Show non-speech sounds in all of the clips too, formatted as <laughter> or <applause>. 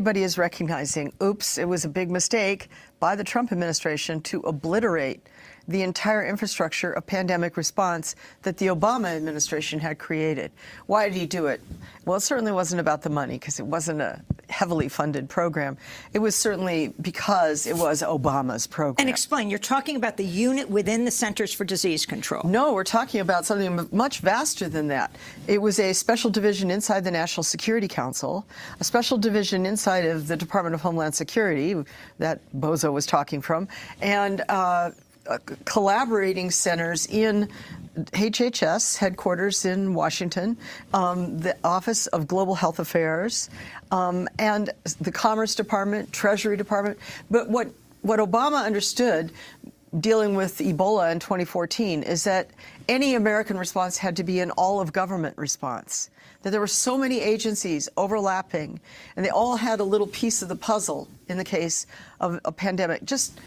Everybody is recognizing, oops, it was a big mistake by the Trump administration to obliterate the entire infrastructure of pandemic response that the Obama administration had created. Why did he do it? Well, it certainly wasn't about the money because it wasn't a heavily funded program. It was certainly because it was Obama's program. And explain, you're talking about the unit within the Centers for Disease Control. No, we're talking about something much vaster than that. It was a special division inside the National Security Council, a special division inside of the Department of Homeland Security that Bozo was talking from, and uh, collaborating centers in HHS headquarters in Washington, um, the Office of Global Health Affairs, um, and the Commerce Department, Treasury Department. But what what Obama understood dealing with Ebola in 2014 is that any American response had to be an all of government response. That there were so many agencies overlapping, and they all had a little piece of the puzzle in the case of a pandemic. Just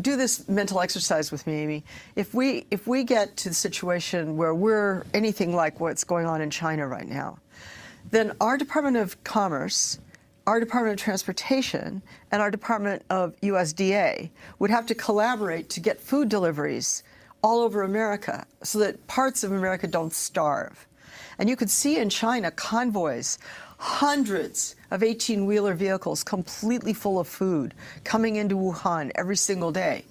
do this mental exercise with me, Amy. If we if we get to the situation where we're anything like what's going on in China right now, then our Department of Commerce our Department of Transportation and our Department of USDA would have to collaborate to get food deliveries all over America so that parts of America don't starve. And you could see in China convoys, hundreds of 18 wheeler vehicles completely full of food coming into Wuhan every single day.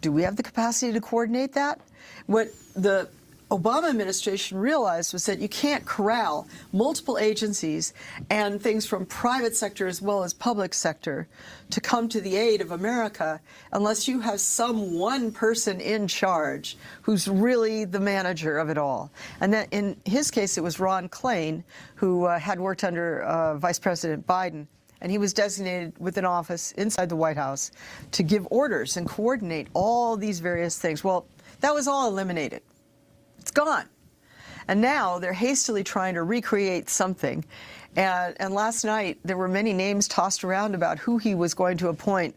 Do we have the capacity to coordinate that? What the Obama administration realized was that you can't corral multiple agencies and things from private sector as well as public sector to come to the aid of America unless you have some one person in charge who's really the manager of it all. And that in his case, it was Ron Klain, who uh, had worked under uh, Vice President Biden and he was designated with an office inside the White House to give orders and coordinate all these various things. Well, that was all eliminated. It's gone. And now they're hastily trying to recreate something. And, and last night, there were many names tossed around about who he was going to appoint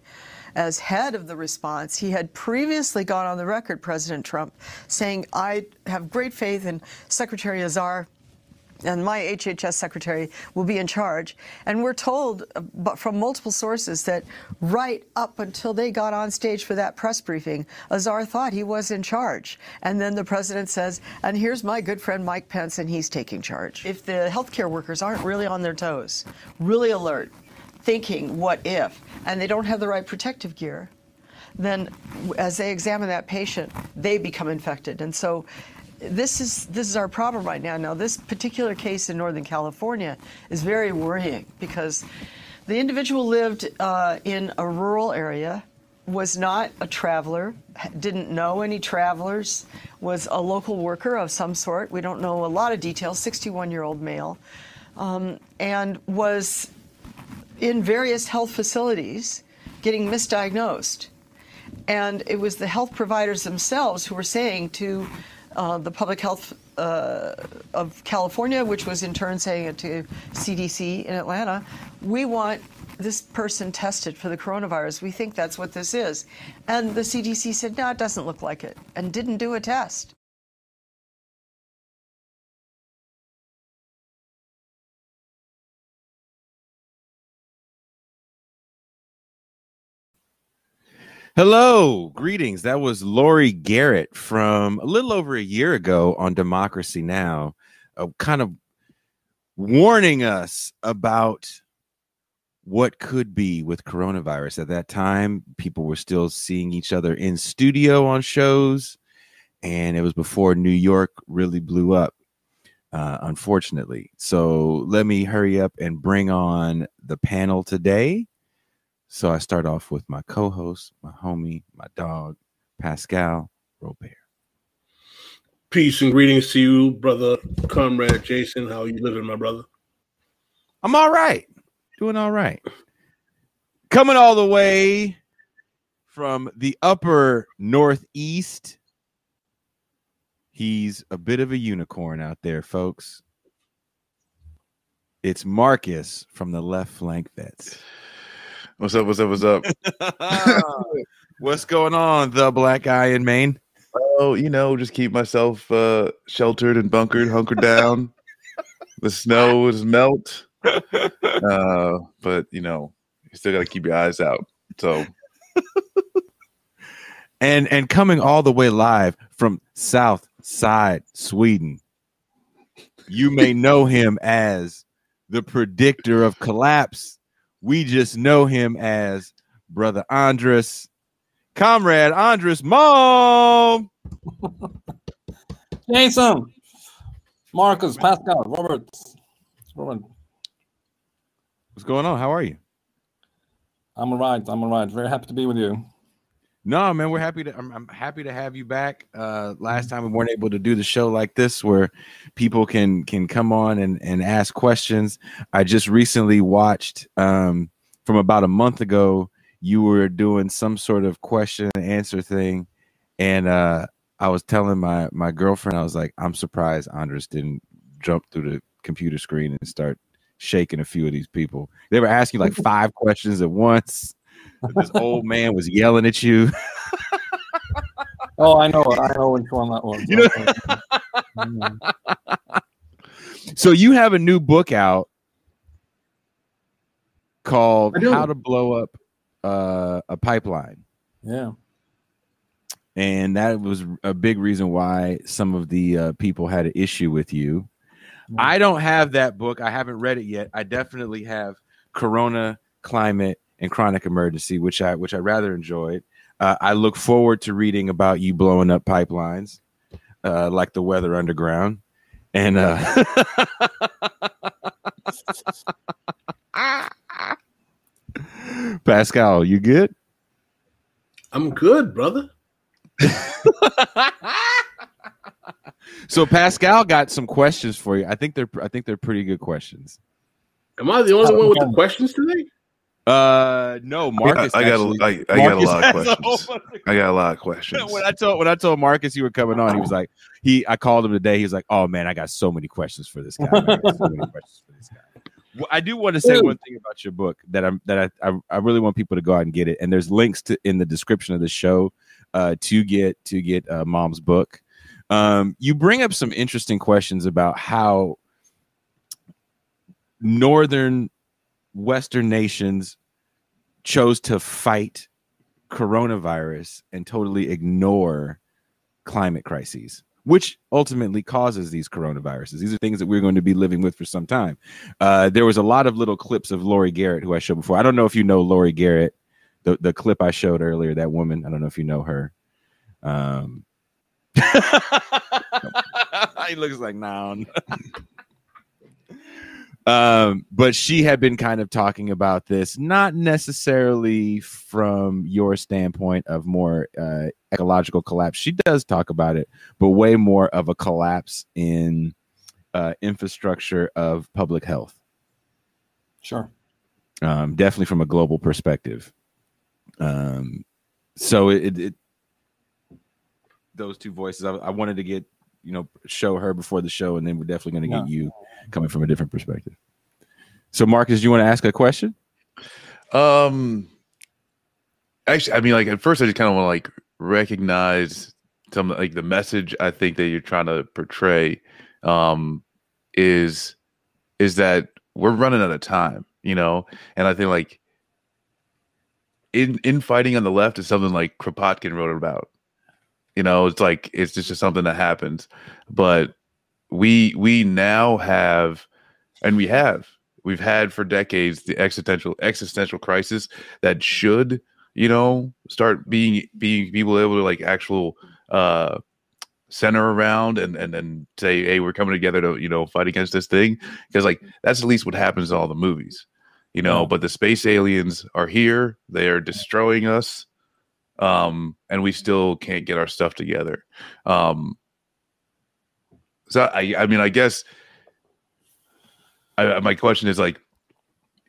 as head of the response. He had previously gone on the record, President Trump, saying, I have great faith in Secretary Azar and my HHS secretary will be in charge. And we're told uh, from multiple sources that right up until they got on stage for that press briefing, Azar thought he was in charge. And then the president says, and here's my good friend Mike Pence, and he's taking charge. If the healthcare workers aren't really on their toes, really alert, thinking, what if, and they don't have the right protective gear, then as they examine that patient, they become infected. And so this is this is our problem right now. Now, this particular case in Northern California is very worrying because the individual lived uh, in a rural area, was not a traveler, didn't know any travelers, was a local worker of some sort. We don't know a lot of details. 61-year-old male, um, and was in various health facilities getting misdiagnosed. And it was the health providers themselves who were saying to uh, the public health uh, of California, which was in turn saying it to CDC in Atlanta, we want this person tested for the coronavirus. We think that's what this is. And the CDC said, no, it doesn't look like it, and didn't do a test. Hello, greetings. That was Laurie Garrett from a little over a year ago on Democracy Now, uh, kind of warning us about what could be with coronavirus. At that time, people were still seeing each other in studio on shows, and it was before New York really blew up, uh, unfortunately. So let me hurry up and bring on the panel today. So I start off with my co-host, my homie, my dog, Pascal Robert. Peace and greetings to you, brother, comrade Jason. How are you living, my brother? I'm all right. Doing all right. Coming all the way from the upper northeast. He's a bit of a unicorn out there, folks. It's Marcus from the left flank vets. What's up? What's up? What's up? <laughs> what's going on, the black guy in Maine? Oh, you know, just keep myself uh, sheltered and bunkered, hunkered down. the snow is melt. uh, but you know, you still got to keep your eyes out. So and and coming all the way live from South Side Sweden, you may know him as the predictor of collapse. We just know him as Brother Andreas, Comrade Andreas Malm. <laughs> Jason, Marcus, Pascal, Robert, Robert. What's going on? How are you? I'm all right. I'm all right. Very happy to be with you. No, man, we're happy to. I'm, I'm happy to have you back. Uh, last time we weren't able to do the show like this, where people can can come on and and ask questions. I just recently watched um, from about a month ago. You were doing some sort of question and answer thing, and uh, I was telling my my girlfriend, I was like, I'm surprised Andreas didn't jump through the computer screen and start shaking a few of these people. They were asking like <laughs> five questions at once. This old man was yelling at you. <laughs> Oh, I know. I know which one that was. You know- <laughs> So you have a new book out called How to Blow Up uh, a Pipeline. yeah. And that was a big reason why some of the uh, people had an issue with you. I don't have that book. I haven't read it yet. I definitely have Corona, Climate, and Chronic Emergency, which I which I rather enjoyed. Uh, I look forward to reading about you blowing up pipelines, uh, like the Weather Underground, and uh, <laughs> Pascal, you good? I'm good, brother. <laughs> so Pascal got some questions for you. I think they're I think they're pretty good questions. Am I the only one with the questions today? Uh, no, Marcus. I, I got actually- a, I, I got a lot of <laughs> has a whole questions. I got a lot of questions. when I told when I told Marcus you were coming on, he was <laughs> like, he I called him today. He was like, oh man, I got so many questions for this guy. I so many questions for this guy. Well, I do want to say one thing about your book that I'm that I, I I really want people to go out and get it. And there's links to in the description of the show uh, to get to get uh, Malm's book. Um, you bring up some interesting questions about how northern Western nations chose to fight coronavirus and totally ignore climate crises, which ultimately causes these coronaviruses. These are things that we're going to be living with for some time. Uh, there was a lot of little clips of Laurie Garrett, who I showed before. I don't know if you know Laurie Garrett, the, the clip I showed earlier, that woman. I don't know if you know her. Um, <laughs> he looks like noun. <laughs> um, but she had been kind of talking about this, not necessarily from your standpoint of more uh, ecological collapse. She does talk about it, but way more of a collapse in uh, infrastructure of public health. Sure. Um, definitely from a global perspective. Um, so it, it those two voices, I, I wanted to get you know show her before the show, and then we're definitely going to get you coming from a different perspective. So, Marcus, you want to ask a question? Um, actually, I mean, like at first, I just kind of want to like recognize some like the message I think that you're trying to portray. Um, is is that we're running out of time, you know, and I think like in infighting on the left is something like Kropotkin wrote about. You know, it's like it's just, just something that happens, but we we now have, and we have we've had for decades the existential existential crisis that should you know start being being people able to like actual uh center around and and then say hey we're coming together to you know fight against this thing. Because like that's at least what happens in all the movies you know but the space aliens are here. They are destroying us um and we still can't get our stuff together. Um so i i mean i guess I, my question is like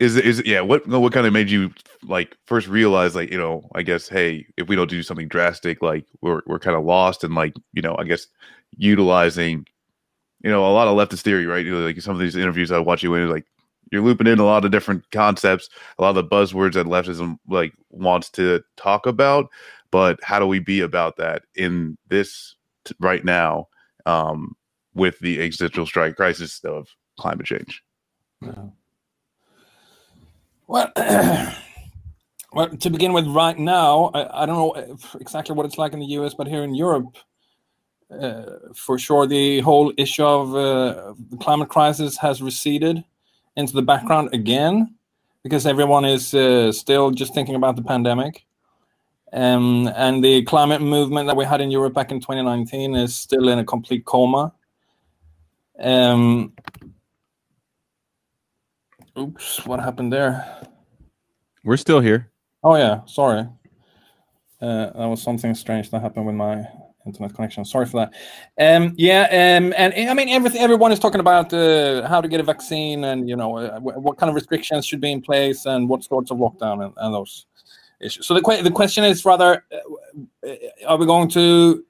is is yeah what what kind of made you like first realize like you know i guess hey if we don't do something drastic like we're we're kind of lost and like you know i guess utilizing you know a lot of leftist theory right? You know, like some of these interviews i watch you in like you're looping in a lot of different concepts a lot of the buzzwords that leftism like wants to talk about but how do we be about that in this t- right now um with the existential strike crisis of climate change. Well, <clears throat> well, to begin with, right now, I, I don't know if- exactly what it's like in the US, but here in Europe, uh, for sure, the whole issue of uh, the climate crisis has receded into the background again because everyone is uh, still just thinking about the pandemic. Um, and the climate movement that we had in Europe back in 2019 is still in a complete coma. Um, oops, what happened there? We're still here. Oh yeah, sorry. Uh, that was something strange that happened with my internet connection. Sorry for that. Um, yeah, um, and I mean, everything. Everyone is talking about uh, how to get a vaccine, and you know, uh, what kind of restrictions should be in place, and what sorts of lockdown, and, and those issues. So the que- the question is rather, uh, uh, are we going to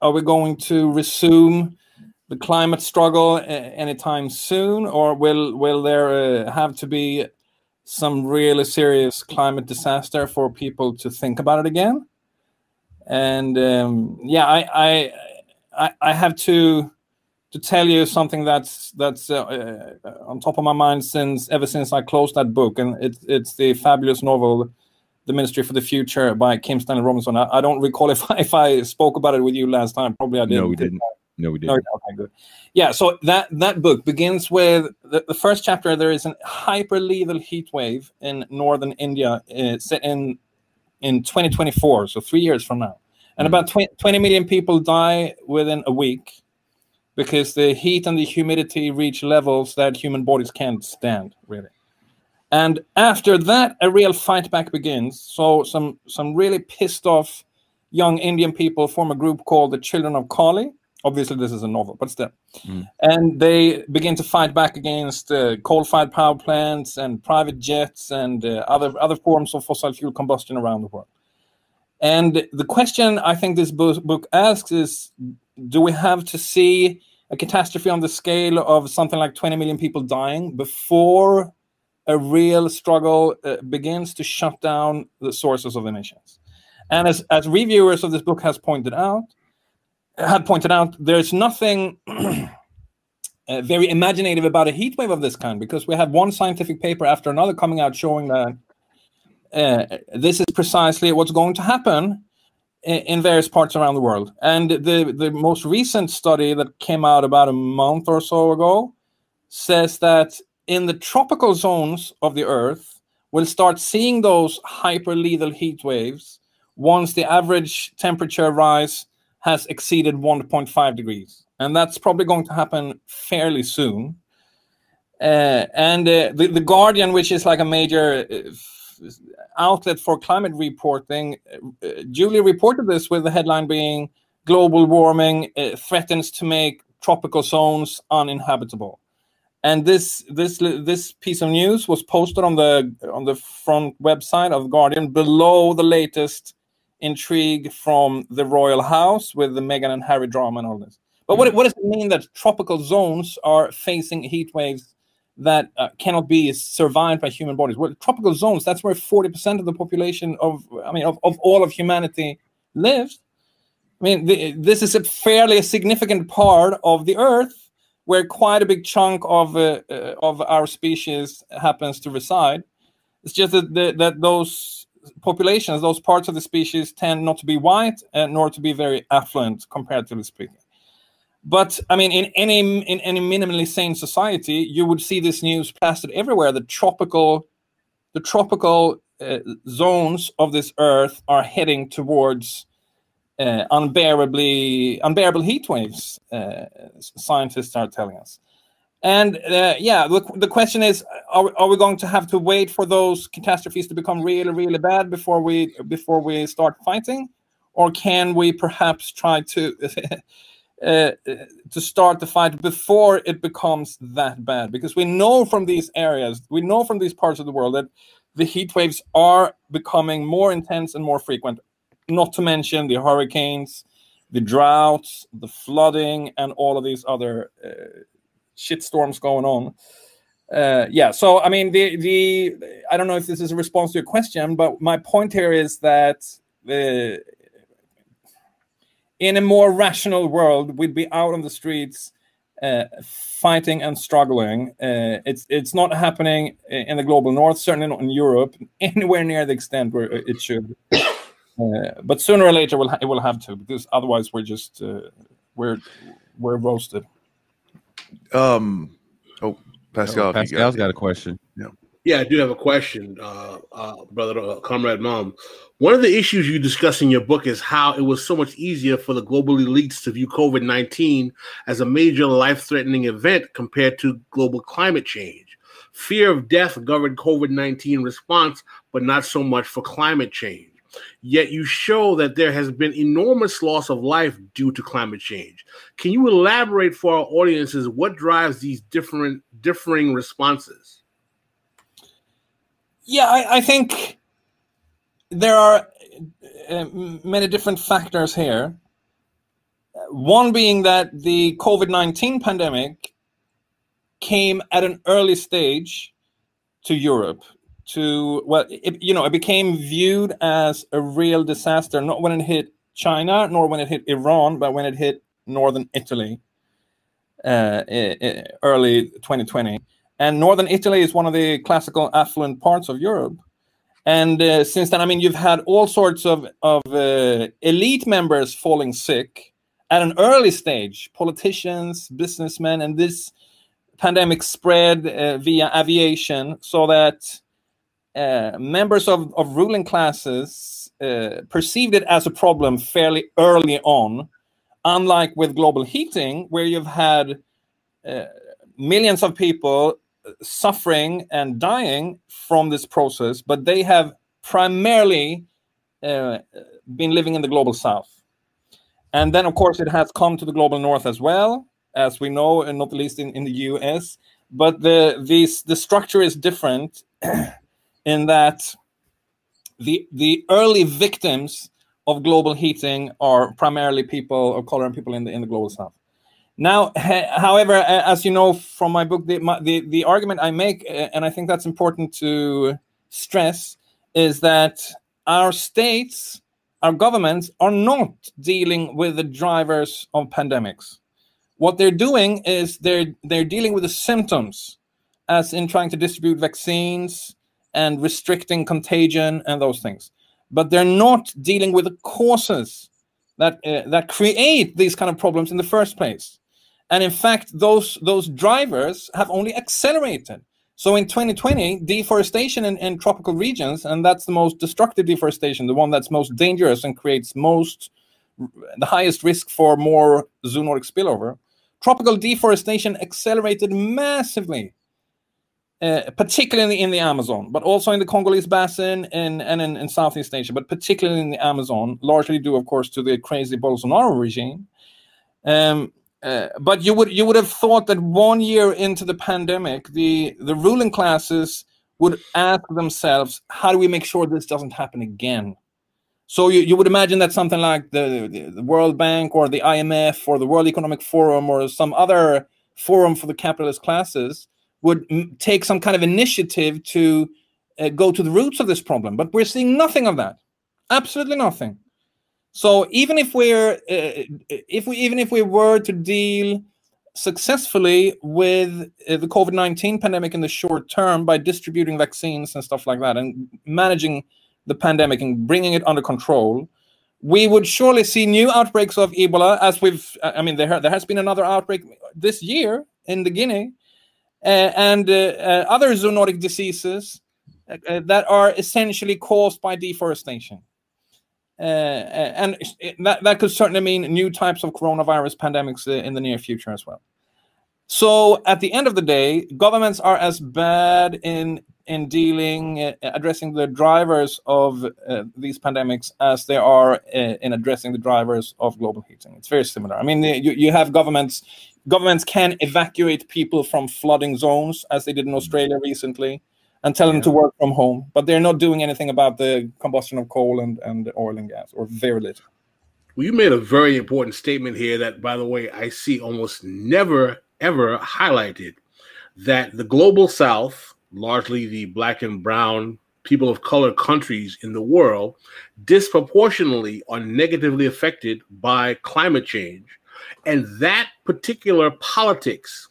are we going to resume the climate struggle uh, anytime soon, or will will there uh, have to be some really serious climate disaster for people to think about it again. And um, yeah, I, I I I have to to tell you something that's that's uh, uh, on top of my mind since ever since I closed that book, and it's it's the fabulous novel. The Ministry for the Future by Kim Stanley Robinson. I, I don't recall <laughs> if I, if I spoke about it with you last time. Probably I did. No, we didn't. No, we didn't. okay, good. Yeah, so that that book begins with the, the first chapter. There is an hyper lethal heat wave in northern India, uh, set in in 2024, so three years from now, and mm-hmm. about 20, 20 million people die within a week because the heat and the humidity reach levels that human bodies can't stand, really. And after that, a real fight back begins. So some some really pissed off young Indian people form a group called the Children of Kali. Obviously, this is a novel, but still. Mm. And they begin to fight back against uh, coal-fired power plants and private jets and uh, other other forms of fossil fuel combustion around the world. And the question I think this book, book asks is: Do we have to see a catastrophe on the scale of something like 20 million people dying before a real struggle uh, begins to shut down the sources of emissions? And as, as reviewers of this book has pointed out, had pointed out, there's nothing <clears throat> uh, very imaginative about a heat wave of this kind because we have one scientific paper after another coming out showing that uh, this is precisely what's going to happen in, in various parts around the world. And the, the most recent study that came out about a month or so ago says that in the tropical zones of the Earth, we'll start seeing those hyper lethal heat waves once the average temperature rise has exceeded 1.5 degrees. And that's probably going to happen fairly soon. Uh, and uh, the, the Guardian, which is like a major uh, outlet for climate reporting, uh, duly reported this with the headline being Global warming uh, threatens to make tropical zones uninhabitable. And this this this piece of news was posted on the on the front website of Guardian below the latest intrigue from the royal house with the Meghan and Harry drama and all this. But what, what does it mean that tropical zones are facing heat waves that uh, cannot be survived by human bodies? Well, tropical zones, that's where 40% of the population of, I mean, of, of all of humanity lives. I mean, the, this is a fairly significant part of the earth where quite a big chunk of, uh, uh, of our species happens to reside. It's just that, that, that those populations, those parts of the species, tend not to be white and nor to be very affluent, comparatively speaking. But I mean, in any in any minimally sane society, you would see this news plastered everywhere. The tropical, the tropical uh, zones of this Earth are heading towards uh, unbearably unbearable heat waves. Uh, scientists are telling us. And uh, yeah, the, question is: are, are we going to have to wait for those catastrophes to become really, really bad before we before we start fighting, or can we perhaps try to <laughs> uh, to start the fight before it becomes that bad? Because we know from these areas, we know from these parts of the world that the heat waves are becoming more intense and more frequent. Not to mention the hurricanes, the droughts, the flooding, and all of these other. Uh, shitstorms going on. Uh, yeah, so I mean, the the I don't know if this is a response to your question, but my point here is that uh, in a more rational world, we'd be out on the streets uh, fighting and struggling. Uh, it's it's not happening in the global north, certainly not in Europe, <laughs> anywhere near the extent where it should. Uh, but sooner or later, we'll it will have to because otherwise we're just uh, we're we're roasted. Um. Oh, Pascal. if you Pascal's got a question. Yeah, I do have a question, uh, uh, brother, uh, comrade, Malm. One of the issues you discuss in your book is how it was so much easier for the global elites to view COVID 19 as a major life threatening event compared to global climate change. Fear of death governed COVID 19 response, but not so much for climate change. Yet you show that there has been enormous loss of life due to climate change. Can you elaborate for our audiences what drives these different differing responses? Yeah, I, I think there are uh, many different factors here. One being that the COVID 19 pandemic came at an early stage to Europe. To well, it, you know, it became viewed as a real disaster, not when it hit China, nor when it hit Iran, but when it hit northern Italy uh, early 2020. And northern Italy is one of the classical affluent parts of Europe. And uh, since then, I mean, you've had all sorts of, of uh, elite members falling sick at an early stage politicians, businessmen, and this pandemic spread uh, via aviation so that uh, members of, of ruling classes uh, perceived it as a problem fairly early on, unlike with global heating, where you've had uh, millions of people suffering and dying from this process, but they have primarily uh, been living in the global south. And then, of course, it has come to the global north as well, as we know, and not least in, in the US. But the, these, the structure is different <clears throat> in that the, the early victims of global heating are primarily people of color and people in the, in the global south. Now, however, as you know from my book, the, my, the, the argument I make, uh, and I think that's important to stress, is that our states, our governments are not dealing with the drivers of pandemics. What they're doing is they're they're dealing with the symptoms, as in trying to distribute vaccines and restricting contagion and those things. But they're not dealing with the causes that uh, that create these kind of problems in the first place and in fact those those drivers have only accelerated so in 2020 deforestation in, in tropical regions and that's the most destructive deforestation the one that's most dangerous and creates most the highest risk for more zoonotic spillover tropical deforestation accelerated massively uh, particularly in the Amazon, but also in the Congolese Basin and, and in, in, Southeast Asia, but particularly in the Amazon, largely due, of course, to the crazy Bolsonaro regime. Um, uh, but you would you would have thought that one year into the pandemic, the the ruling classes would ask themselves, how do we make sure this doesn't happen again? So you, you would imagine that something like the, the, the World Bank or the IMF or the World Economic Forum or some other forum for the capitalist classes would m- take some kind of initiative to uh, go to the roots of this problem. But we're seeing nothing of that. Absolutely nothing. So even if we're uh, if we even if we were to deal successfully with uh, the COVID nineteen pandemic in the short term by distributing vaccines and stuff like that and managing the pandemic and bringing it under control, we would surely see new outbreaks of Ebola, as we've. I mean, there there has been another outbreak this year in the Guinea, uh, and uh, uh, other zoonotic diseases uh, that are essentially caused by deforestation. Uh, uh, and that, that could certainly mean new types of coronavirus pandemics uh, in the near future as well. So at the end of the day, governments are as bad in in dealing uh, addressing the drivers of uh, these pandemics as they are uh, in addressing the drivers of global heating. It's very similar. I mean, you, you have governments governments can evacuate people from flooding zones as they did in hmm. Australia recently and tell them to work from home, but they're not doing anything about the combustion of coal and, and oil and gas, or very little. Well, you made a very important statement here that, by the way, I see almost never, ever highlighted that the global south, largely the black and brown people of color countries in the world, disproportionately are negatively affected by climate change, And that particular politics,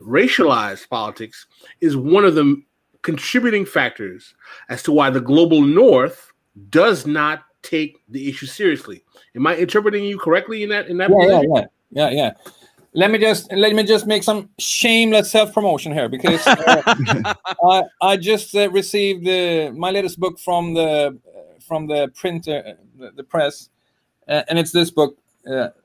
racialized politics, is one of the contributing factors as to why the global north does not take the issue seriously. Am I interpreting you correctly in that in that yeah, yeah, position? yeah, yeah, yeah. Let me just let me just make some shameless self promotion here because uh, <laughs> I I just uh, received uh, my latest book from the from the printer uh, the, the press, uh, and it's this book.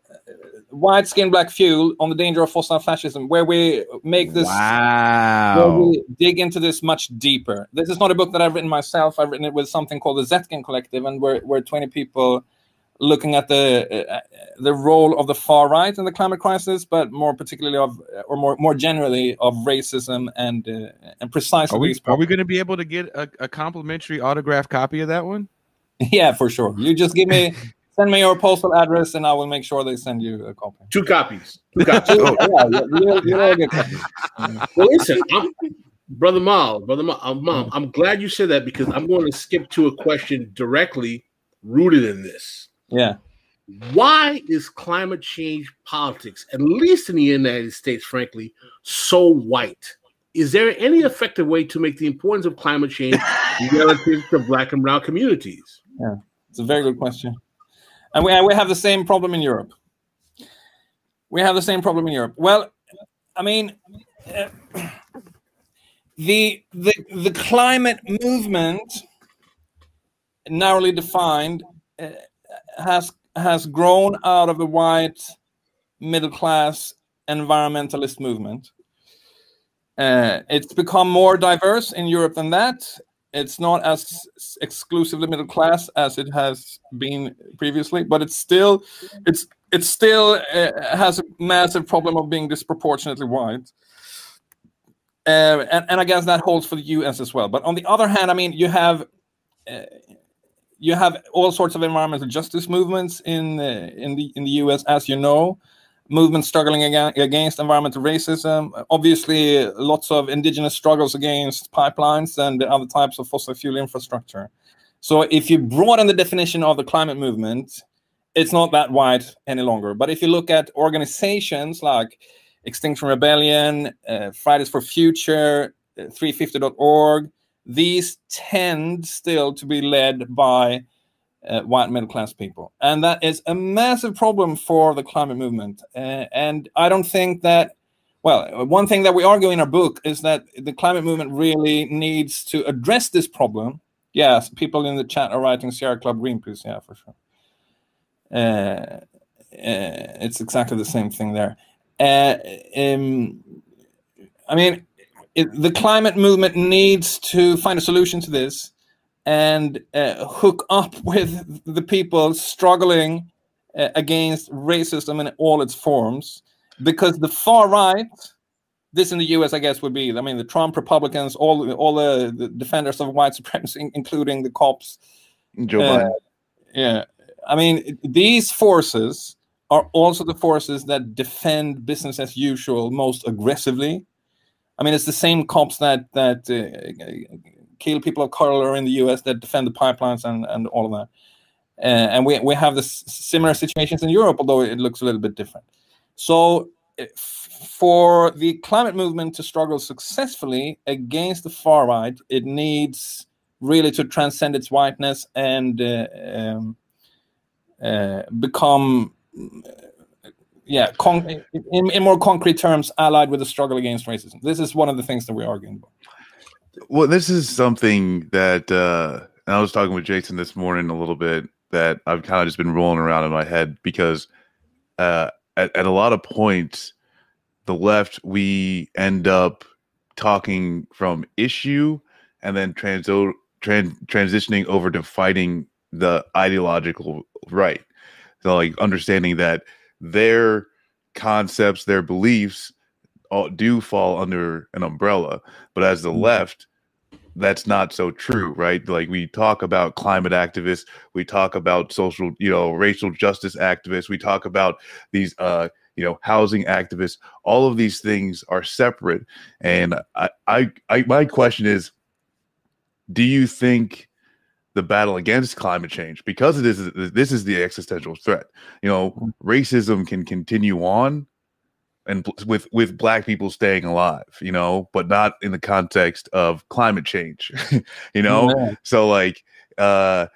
Uh, White Skin Black Fuel on the Danger of Fossil Fascism, where we make this where we dig into this much deeper. This is not a book that I've written myself. I've written it with something called the Zetkin Collective, and we're, we're 20 people looking at the uh, the role of the far right in the climate crisis, but more particularly of, or more more generally, of racism and uh, and precisely Are we are we going to be able to get a, a complimentary autographed copy of that one? <laughs> Yeah, for sure. You just give me send me your postal address, and I will make sure they send you a copy. Two copies. Two copies. <laughs> yeah, yeah, you'll, you'll get well, listen, I'm, brother Mal, brother Mal, uh, Malm, I'm glad you said that because I'm going to skip to a question directly rooted in this. Yeah. Why is climate change politics, at least in the United States, frankly, so white? Is there any effective way to make the importance of climate change <laughs> relative to Black and Brown communities? Yeah, it's a very good question. And we, we have the same problem in Europe. We have the same problem in Europe. Well, I mean, uh, the, the, the climate movement, narrowly defined, uh, has, has grown out of the white middle class environmentalist movement. Uh, it's become more diverse in Europe than that it's not as exclusively middle class as it has been previously but it's still it's it still uh, has a massive problem of being disproportionately white. Uh, and, and i guess that holds for the us as well. But on the other hand i mean you have uh, you have all sorts of environmental justice movements in uh, in the in the us as you know movements struggling against environmental racism. Obviously, lots of indigenous struggles against pipelines and other types of fossil fuel infrastructure. So, if you broaden the definition of the climate movement, it's not that wide any longer. But if you look at organizations like Extinction Rebellion, uh, Fridays for Future, uh, 350.org, these tend still to be led by uh, white middle class people. And that is a massive problem for the climate movement. Uh, and I don't think that, well, one thing that we argue in our book is that the climate movement really needs to address this problem. Yes, people in the chat are writing Sierra Club Greenpeace, yeah, for sure. Uh, uh, it's exactly the same thing there. Uh, um, I mean, it, the climate movement needs to find a solution to this and uh, hook up <laughs> with the people struggling uh, against racism in all its forms. Because the far right this in the US I guess would be I mean the Trump Republicans all all the, the defenders of white <laughs> supremacy including the cops. Joe uh, Biden. yeah I mean these forces are also the forces that defend business as usual most aggressively. I mean it's the same cops that that uh, kill people of color in the US that defend the pipelines and, and all of that. Uh, and we, we have this similar situations in Europe, although it looks a little bit different. So, uh, for the climate movement to struggle successfully against the far right, it needs really to transcend its whiteness and uh, um, uh, become, yeah, con- in, in more concrete terms, allied with the struggle against racism. This is one of the things that we're arguing about. Well, this is something that uh, I was talking with Jason this morning a little bit that I've kind of just been rolling around in my head because uh, at, at a lot of points, the left we end up talking from issue and then transo- tran- transitioning over to fighting the ideological right. So, like understanding that their concepts, their beliefs all do fall under an umbrella but as the left that's not so true right? Like we talk about climate activists we talk about social you know racial justice activists we talk about these uh you know housing activists. All of these things are separate and i i, I my question is do you think the battle against climate change because it is this is the existential threat. You know, racism can continue on and with with black people staying alive, you know, but not in the context of climate change. <laughs> you know? Yeah. So like uh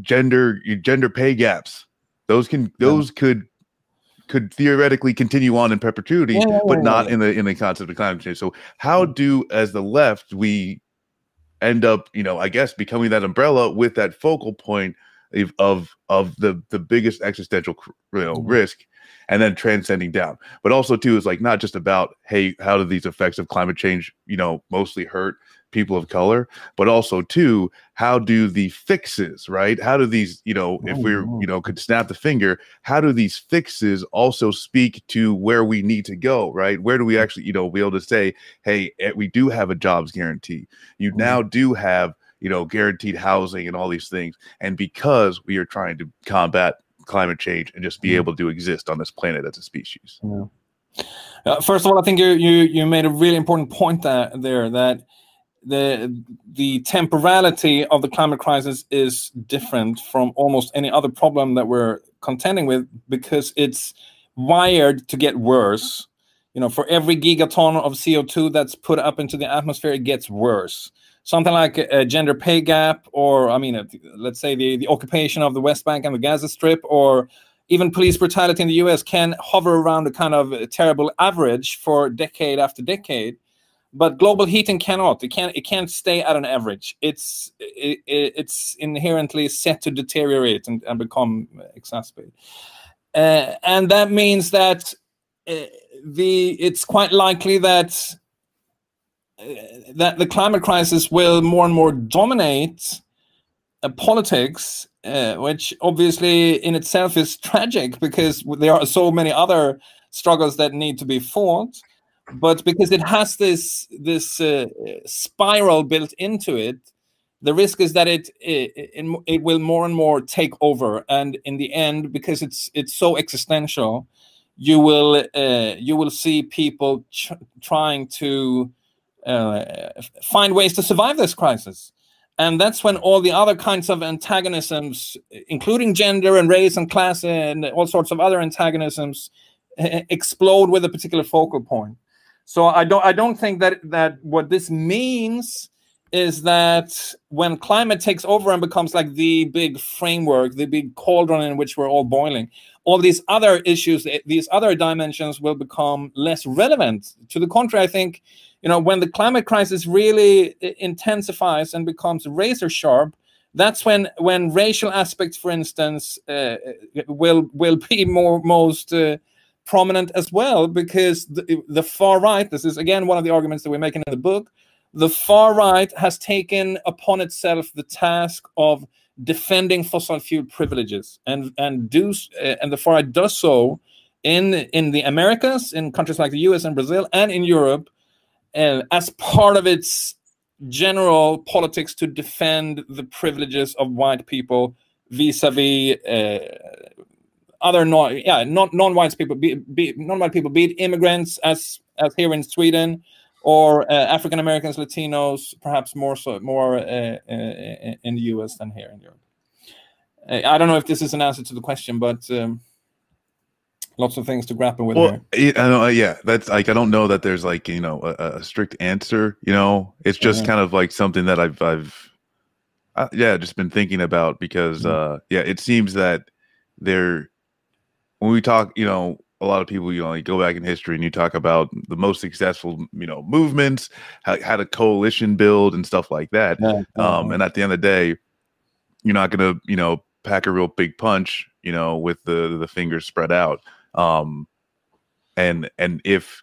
gender gender pay gaps, those can those could could theoretically continue on in perpetuity, Yeah, yeah, but yeah, not yeah. in the in the concept of climate change. So how do as the left we end up, you know, I guess becoming that umbrella with that focal point of of, of the the biggest existential you know Mhm. risk and then transcending down. But also too is like not just about hey, how do these effects of climate change, you know, mostly hurt people of color, but also too, how do the fixes, right? How do these, you know, if we're, Mhm. you know, could snap the finger, how do these fixes also speak to where we need to go, right? Where do we actually, you know, be able to say, hey, eh, we do have a jobs guarantee. You Mhm. now do have, you know, guaranteed housing and all these things. And because we are trying to combat climate change and just be able to exist on this planet as a species. Uh, first of all, I think you you you made a really important point that there that the the temporality of the climate crisis is different from almost any other problem that we're contending with because it's wired to get worse. You know, for every gigaton of CO2 that's put up into the atmosphere, it gets worse. Something like a, gender pay gap, or I mean, let's say the, the occupation of the West Bank and the Gaza Strip, or even police brutality in the US can hover around a kind of terrible average for decade after decade. But global heating cannot. It can't. It can't stay at an average. It's it, it- it's inherently set to deteriorate and, and become exacerbated. Uh, and that means that uh, the it's quite likely that that the climate crisis will more and more dominate uh, politics, uh, which obviously in itself is tragic because there are so many other struggles that need to be fought. But because it has this this uh, spiral built into it, the risk is that it, it it it will more and more take over, and in the end, because it's it's so existential, you will uh, you will see people trying to uh, find ways to survive this crisis. And that's when all the other kinds of antagonisms, including gender and race and class and all sorts of other antagonisms, explode with a particular focal point. So I don't I don't think that that what this means is that when climate takes over and becomes like the big framework, the big cauldron in which we're all boiling, all these other issues, eh, these other dimensions will become less relevant. To the contrary, I think, you know, when the climate crisis really intensifies and becomes razor sharp, that's when when racial aspects, for instance, uh, will will be more most uh, prominent as well, because the, the far right. This is again one of the arguments that we're making in the book. The far right has taken upon itself the task of defending fossil fuel privileges and and do uh, and the far right does so in in the Americas, in countries like the U.S. and Brazil, and in Europe, uh, as part of its general politics to defend the privileges of white people vis-a-vis uh, other non yeah non non-white people be, be non-white people be it immigrants as as here in Sweden or uh, African Americans Latinos perhaps more so more uh, uh, in the US than here in Europe. I don't know if this is an answer to the question but um, lots of things to grapple with Well, it- I know, yeah, that's like I don't know that there's like you know a, a strict answer. You know, it's just Mhm. kind of like something that I've I've uh, yeah just been thinking about because Mhm. uh yeah, it seems that there when we talk, you know, a lot of people, you know, you go back in history and you talk about the most successful, you know, movements, how, how to coalition build and stuff like that. Yeah, Um, and at the end of the day, you're not going to, you know, pack a real big punch, you know, with the the fingers spread out. Um, and and if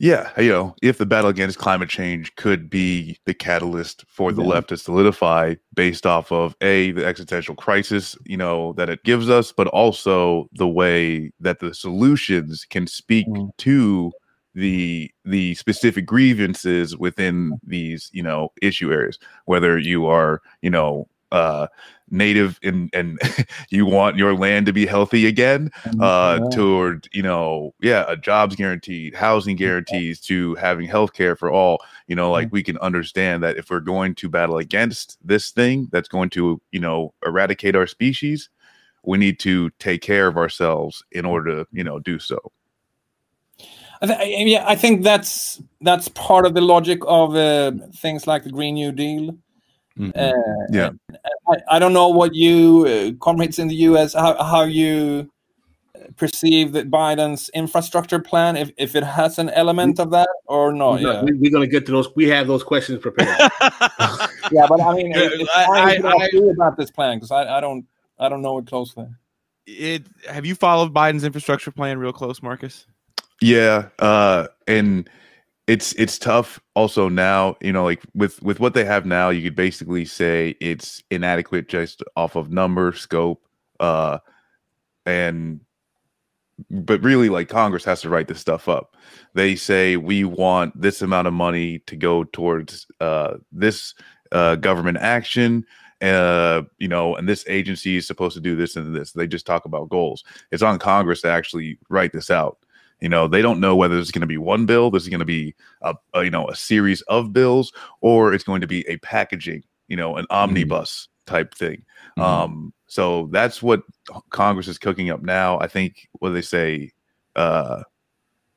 yeah, you know, if the battle against climate change could be the catalyst for the Yeah. left to solidify based off of a the existential crisis, you know, that it gives us, but also the way that the solutions can speak Mm. to the the specific grievances within these, you know, issue areas, whether you are, you know, uh native and and <laughs> you want your land to be healthy again uh Yeah. toward you know yeah a jobs guaranteed housing guarantees to having health care for all You know, like we can understand that if we're going to battle against this thing that's going to, you know, eradicate our species, we need to take care of ourselves in order to, you know, do so. I th- yeah, I think that's that's part of the logic of uh, things like the Green New Deal. Mhm. Uh, Yeah. I, I don't know what you uh, comrades in the U.S. how how you perceive that Biden's infrastructure plan, if, if it has an element of that or not. We're Yeah, gonna- we, are going to get to those. We have those questions prepared. <laughs> yeah, but I mean, Yeah, it- it's I- fine I- if I- about this plan because I, I don't I don't know it closely. it have you followed Biden's infrastructure plan real close, Marcus? Yeah, uh, and it's it's tough. Also now, you know, like with with what they have now, you could basically say it's inadequate just off of number, scope, uh, and but really, like Congress has to write this stuff up. They say we want this amount of money to go towards uh, this uh, government action. Uh, you know, and this agency is supposed to do this and this. They just talk about goals. It's on Congress to actually write this out. You know, they don't know whether there's going to be one bill, there's going to be a, a you know a series of bills, or it's going to be a packaging, you know, an omnibus type thing. Mhm. Um, so that's what Congress is cooking up now. I think what do they say uh,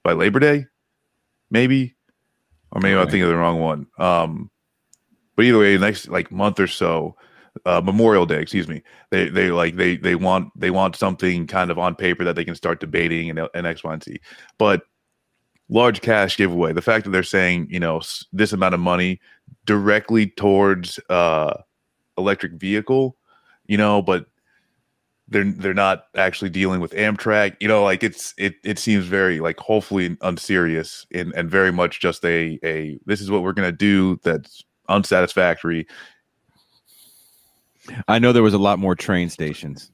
by Labor Day, maybe, or maybe I'm thinking of the wrong one. Um, but either way, next like month or so, uh, Memorial Day, excuse me, they they like they they want they want something kind of on paper that they can start debating and, and X, Y, and Z. But large cash giveaway, the fact that they're saying you know this amount of money directly towards uh, electric vehicle, you know, but they're they're not actually dealing with Amtrak. You know, like it's it it seems very like hopefully unserious and and very much just a a this is what we're gonna do that's unsatisfactory. I know there was a lot more train stations.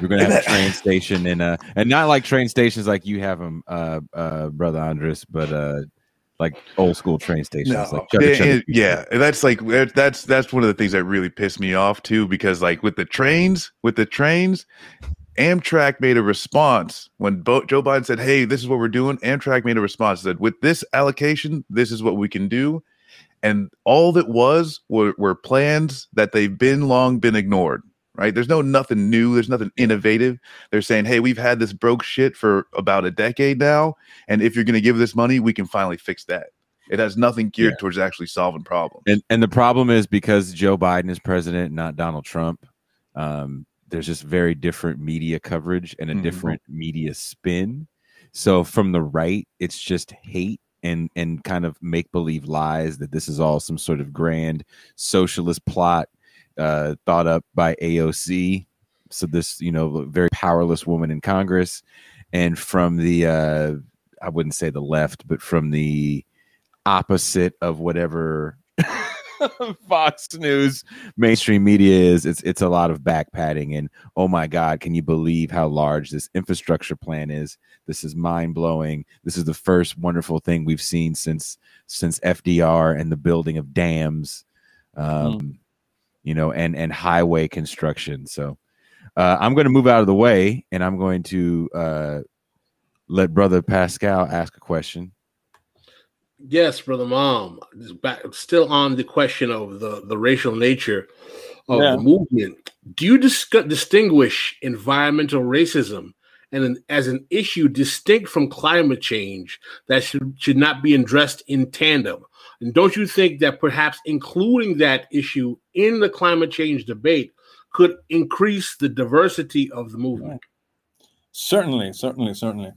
We're gonna have a train <laughs> station in uh and not like train stations like you have them, uh, uh, brother Andres, but uh, like old school train stations. like Chugga yeah, Chugga and- yeah, and that's like that's that's one of the things that really pissed me off too, because like with the trains, with the trains, Amtrak made a response when Bo- Joe Biden said, "Hey, this is what we're doing." Amtrak made a response said, "With this allocation, this is what we can do," and all that was were, were plans that they've been long been ignored. Right? There's no nothing new. There's nothing innovative. They're saying, "Hey, we've had this broke shit for about a decade now, and if you're going to give this money, we can finally fix that." It has nothing geared towards actually solving problems. And and the problem is because Joe Biden is president, not Donald Trump. Um, there's just very different media coverage and a Mhm. different media spin. So from the right, it's just hate and and kind of make believe lies that this is all some sort of grand socialist plot uh, thought up by AOC. So this, you know, very powerless woman in Congress, and from the uh, I wouldn't say the left, but from the opposite of whatever <laughs> Fox News mainstream media is. It's it's a lot of back padding and oh my God, can you believe how large this infrastructure plan is? This is mind blowing. This is the first wonderful thing we've seen since since FDR and the building of dams, um, you know, and and highway construction. So uh, I'm going to move out of the way and I'm going to uh, let Brother Pascal ask a question. Yes, brother Malm. Back, still on the question of the, the racial nature of Yeah. the movement. Do you discuss, distinguish environmental racism and an, as an issue distinct from climate change that should, should not be addressed in tandem? And don't you think that perhaps including that issue in the climate change debate could increase the diversity of the movement? Certainly, certainly, certainly.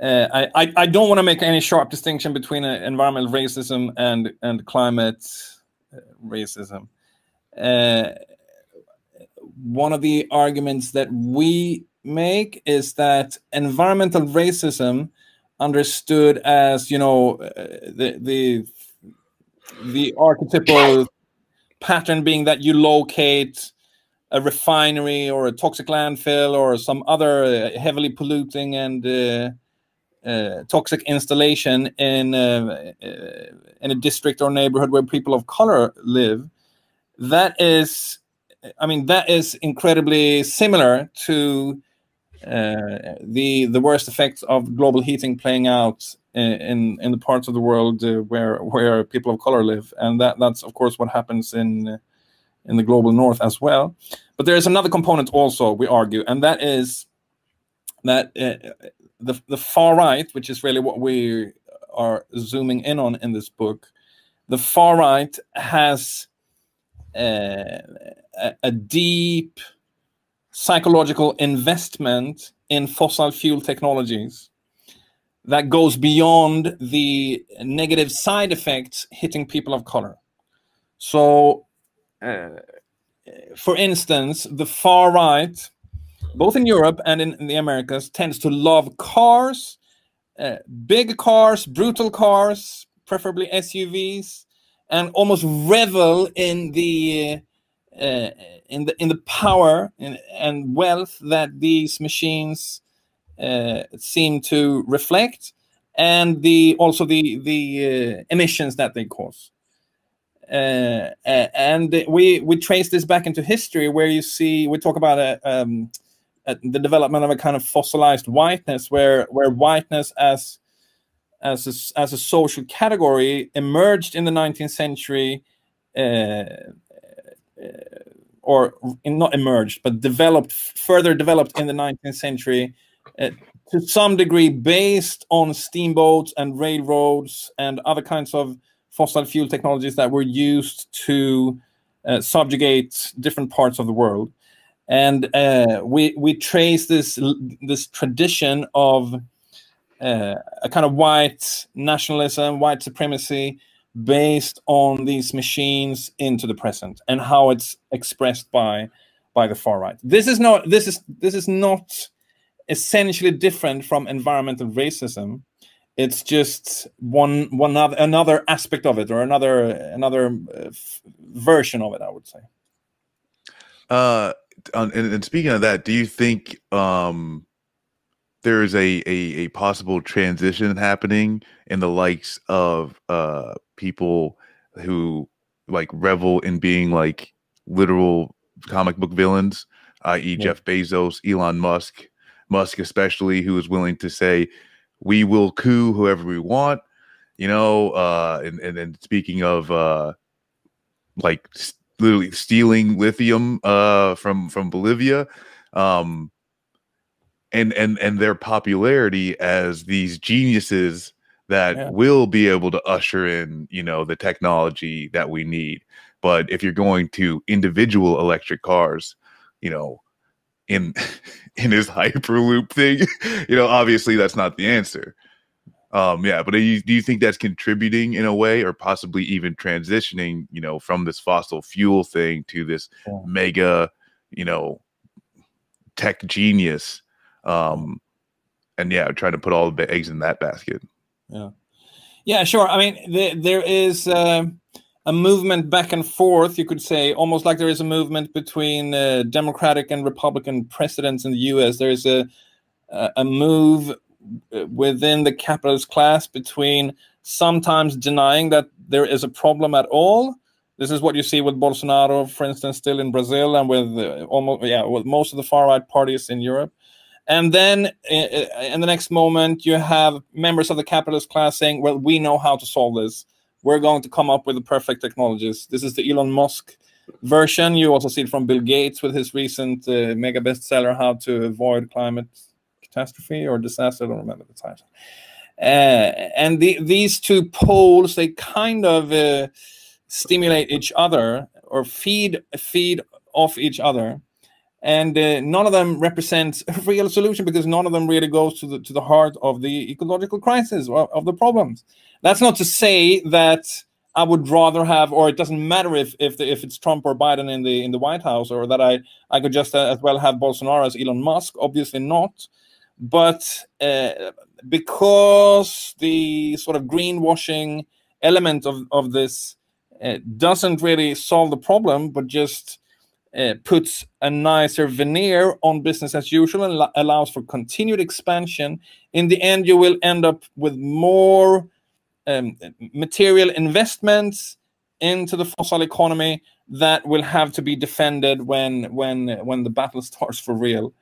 Uh, I, I, don't want to make any sharp distinction between uh, environmental racism and and climate uh, racism. Uh, one of the arguments that we make is that environmental racism, understood as you know the the the archetypal pattern being that you locate a refinery or a toxic landfill or some other heavily polluting and uh, uh, toxic installation in uh, uh, in a district or neighborhood where people of color live, that is, I mean, that is incredibly similar to uh, the the worst effects of global heating playing out in in, the parts of the world uh, where where people of color live, and that that's of course what happens in in the global north as well. But there is another component also we argue, and that is that uh, the the far right, which is really what we are zooming in on in this book, the far right has uh, a, a deep psychological investment in fossil fuel technologies that goes beyond the negative side effects hitting people of color. So, uh, for instance, the far right, both in Europe and in, in the Americas, tends to love cars, uh, big cars, brutal cars, preferably SUVs, and almost revel in the uh, in the in the power and, and wealth that these machines uh, seem to reflect, and the also the the uh, emissions that they cause. Uh, and we we trace this back into history, where you see we talk about a, um, the development of a kind of fossilized whiteness, where where whiteness as as a, as a social category emerged in the 19th century uh, or not emerged, but developed further developed in the 19th century uh, to some degree based on steamboats and railroads and other kinds of fossil fuel technologies that were used to uh, subjugate different parts of the world. And uh, we we trace this this tradition of uh, a kind of white nationalism, white supremacy, based on these machines into the present and how it's expressed by by the far right. This is not this is this is not essentially different from environmental racism. It's just one one other another aspect of it or another another uh, version of it. I would say. Uh, and, and speaking of that, do you think um there's a, a a possible transition happening in the likes of uh people who like revel in being like literal comic book villains, i.e., yeah. Jeff Bezos, Elon Musk, Musk especially, who is willing to say, "We will coup whoever we want." You know, uh, and and then speaking of uh, like literally stealing lithium uh, from from Bolivia, um, and and and their popularity as these geniuses that yeah. will be able to usher in, you know, the technology that we need. But if you're going to individual electric cars, you know, in <laughs> in his <laughs> hyperloop thing, <laughs> you know, obviously that's not the answer. Um, yeah, but do you, do you think that's contributing in a way, or possibly even transitioning, you know, from this fossil fuel thing to this yeah. mega, you know, tech genius? Um, and yeah, trying to put all the eggs in that basket yeah yeah sure i mean the, there is uh, a movement back and forth you could say almost like there is a movement between uh, democratic and republican presidents in the us there is a a move within the capitalist class between sometimes denying that there is a problem at all this is what you see with bolsonaro for instance still in brazil and with uh, almost yeah with most of the far right parties in europe and then in the next moment, you have members of the capitalist class saying, well, we know how to solve this. We're going to come up with the perfect technologies. This is the Elon Musk version. You also see it from Bill Gates with his recent uh, mega bestseller, How to Avoid Climate Catastrophe or Disaster. I don't remember the title. Uh, and the, these two poles, they kind of uh, stimulate each other or feed feed off each other and uh, none of them represents <laughs> a real solution because none of them really goes to the to the heart of the ecological crisis or of the problems. That's not to say that I would rather have, or it doesn't matter if if the, if it's Trump or Biden in the in the White House, or that I I could just uh, as well have Bolsonaro as Elon Musk. Obviously not, but uh, because the sort of greenwashing element of of this uh, doesn't really solve the problem, but just uh, puts a nicer veneer on business as usual and allows for continued expansion. In the end, you will end up with more um, material investments into the fossil economy that will have to be defended when when when the battle starts for real.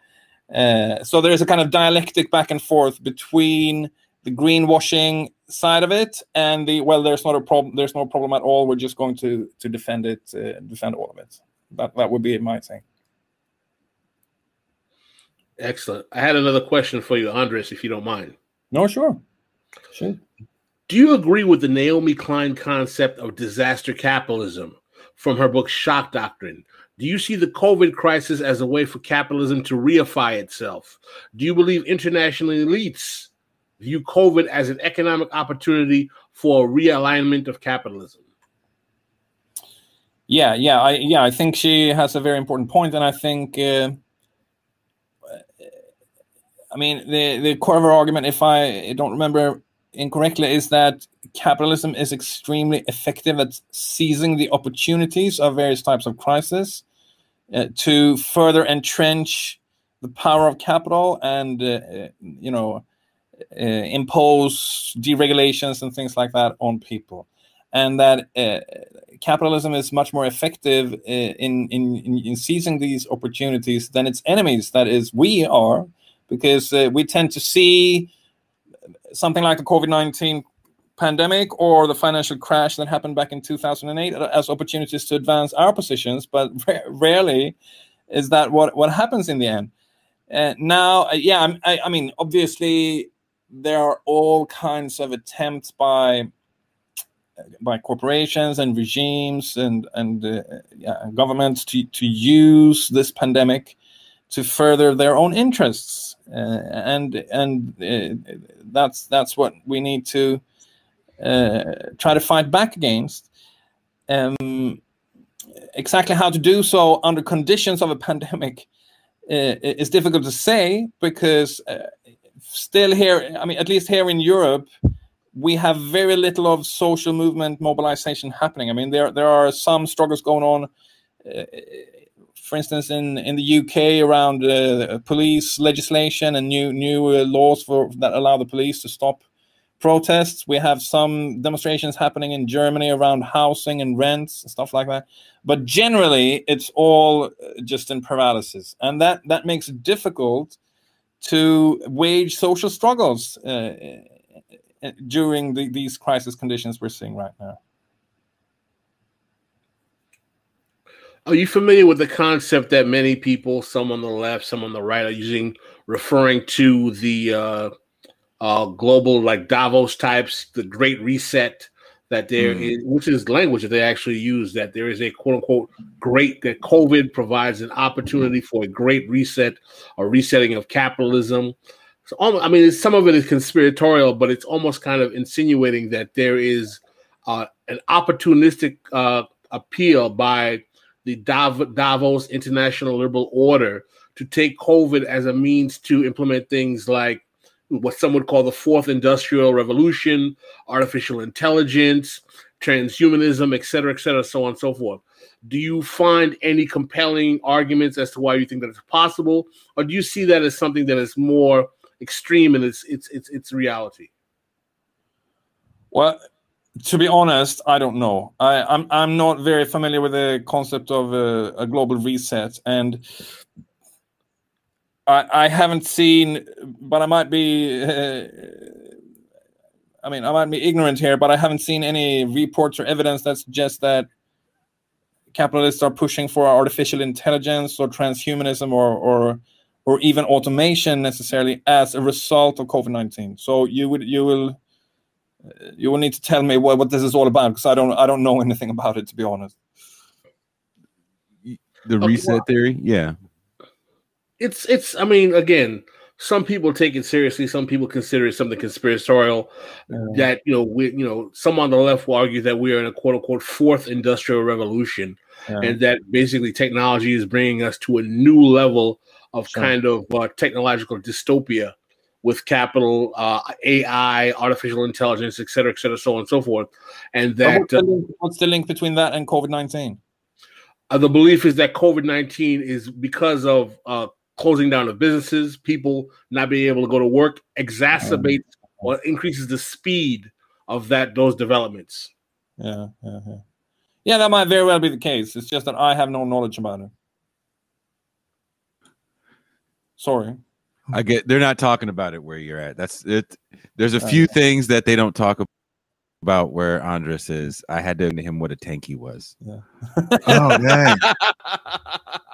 Uh, so there is a kind of dialectic back and forth between the greenwashing side of it and the well, there's not a problem. There's no problem at all. We're just going to to defend it, uh, defend all of it. That that would be my thing. Excellent. I had another question for you, Andres, if you don't mind. No, sure, sure. Do you agree with the Naomi Klein concept of disaster capitalism from her book Shock Doctrine? Do you see the COVID crisis as a way for capitalism to reify itself? Do you believe international elites view COVID as an economic opportunity for realignment of capitalism? Yeah, yeah, I yeah, I think she has a very important point, and I think. Uh, I mean, the the core of her argument, if I don't remember incorrectly, is that capitalism is extremely effective at seizing the opportunities of various types of crisis uh, to further entrench the power of capital and uh, you know uh, impose deregulations and things like that on people, and that uh, capitalism is much more effective uh, in, in in seizing these opportunities than its enemies. That is, we are because uh, we tend to see something like the COVID 19 pandemic or the financial crash that happened back in 2008 as opportunities to advance our positions, but <laughs> rarely is that what, what happens in the end. Uh, now, uh, yeah, I, I, mean, obviously, there are all kinds of attempts by by corporations and regimes and and uh, yeah, governments to to use this pandemic to further their own interests, uh, and and uh, that's that's what we need to uh, try to fight back against. Um, exactly how to do so under conditions of a pandemic uh, is difficult to say because uh, still here, I mean, at least here in Europe, we have very little of social movement mobilization happening. I mean, there there are some struggles going on uh, for instance, in, in the UK around uh, police legislation and new new uh, laws for that allow the police to stop protests. We have some demonstrations happening in Germany around housing and rents and stuff like that. But generally, it's all uh, just in paralysis, and that that makes it difficult to wage social struggles uh, uh during the, these crisis conditions we're seeing right now. Are you familiar with the concept that many people, some on the left, some on the right, are using, referring to the uh, uh, global, like Davos types, the Great Reset? That there mm. is, which is language that they actually use, that there is a quote unquote great, that COVID provides an opportunity for a great reset, a resetting of capitalism. So, I mean, some of it is conspiratorial, but it's almost kind of insinuating that there is uh, an opportunistic uh, appeal by the Davos International Liberal Order to take COVID as a means to implement things like what some would call the fourth industrial revolution, artificial intelligence, transhumanism, et cetera, et cetera, so on and so forth. Do you find any compelling arguments as to why you think that it's possible, or do you see that as something that is more extreme in its its its, its reality? Well, to be honest, I don't know. I, I'm, I'm not very familiar with the concept of a, a global reset, and I I haven't seen, but I might be. Uh, I mean, I might be ignorant here, but I haven't seen any reports or evidence that suggests that capitalists are pushing for artificial intelligence or transhumanism or or or even automation necessarily as a result of COVID nineteen. So you would you will you will need to tell me what, what this is all about because I don't I don't know anything about it to be honest. The reset well, theory, yeah. It's it's. I mean, again, some people take it seriously. Some people consider it something conspiratorial. Yeah. That you know, we you know, some on the left will argue that we are in a quote unquote fourth industrial revolution, yeah. and that basically technology is bringing us to a new level of sure. kind of uh, technological dystopia with capital uh, AI, artificial intelligence, et cetera, et cetera, so on and so forth. And that what's the, link, what's the link between that and COVID nineteen? Uh, the belief is that COVID nineteen is because of uh, closing down of businesses, people not being able to go to work, exacerbates mm. or increases the speed of that those developments. Yeah, yeah, yeah. Yeah, that might very well be the case. It's just that I have no knowledge about it. Sorry. I get they're not talking about it where you're at. That's it. There's a few things that they don't talk about where Andres is. I had to him what a tank he was. Oh dang. <laughs>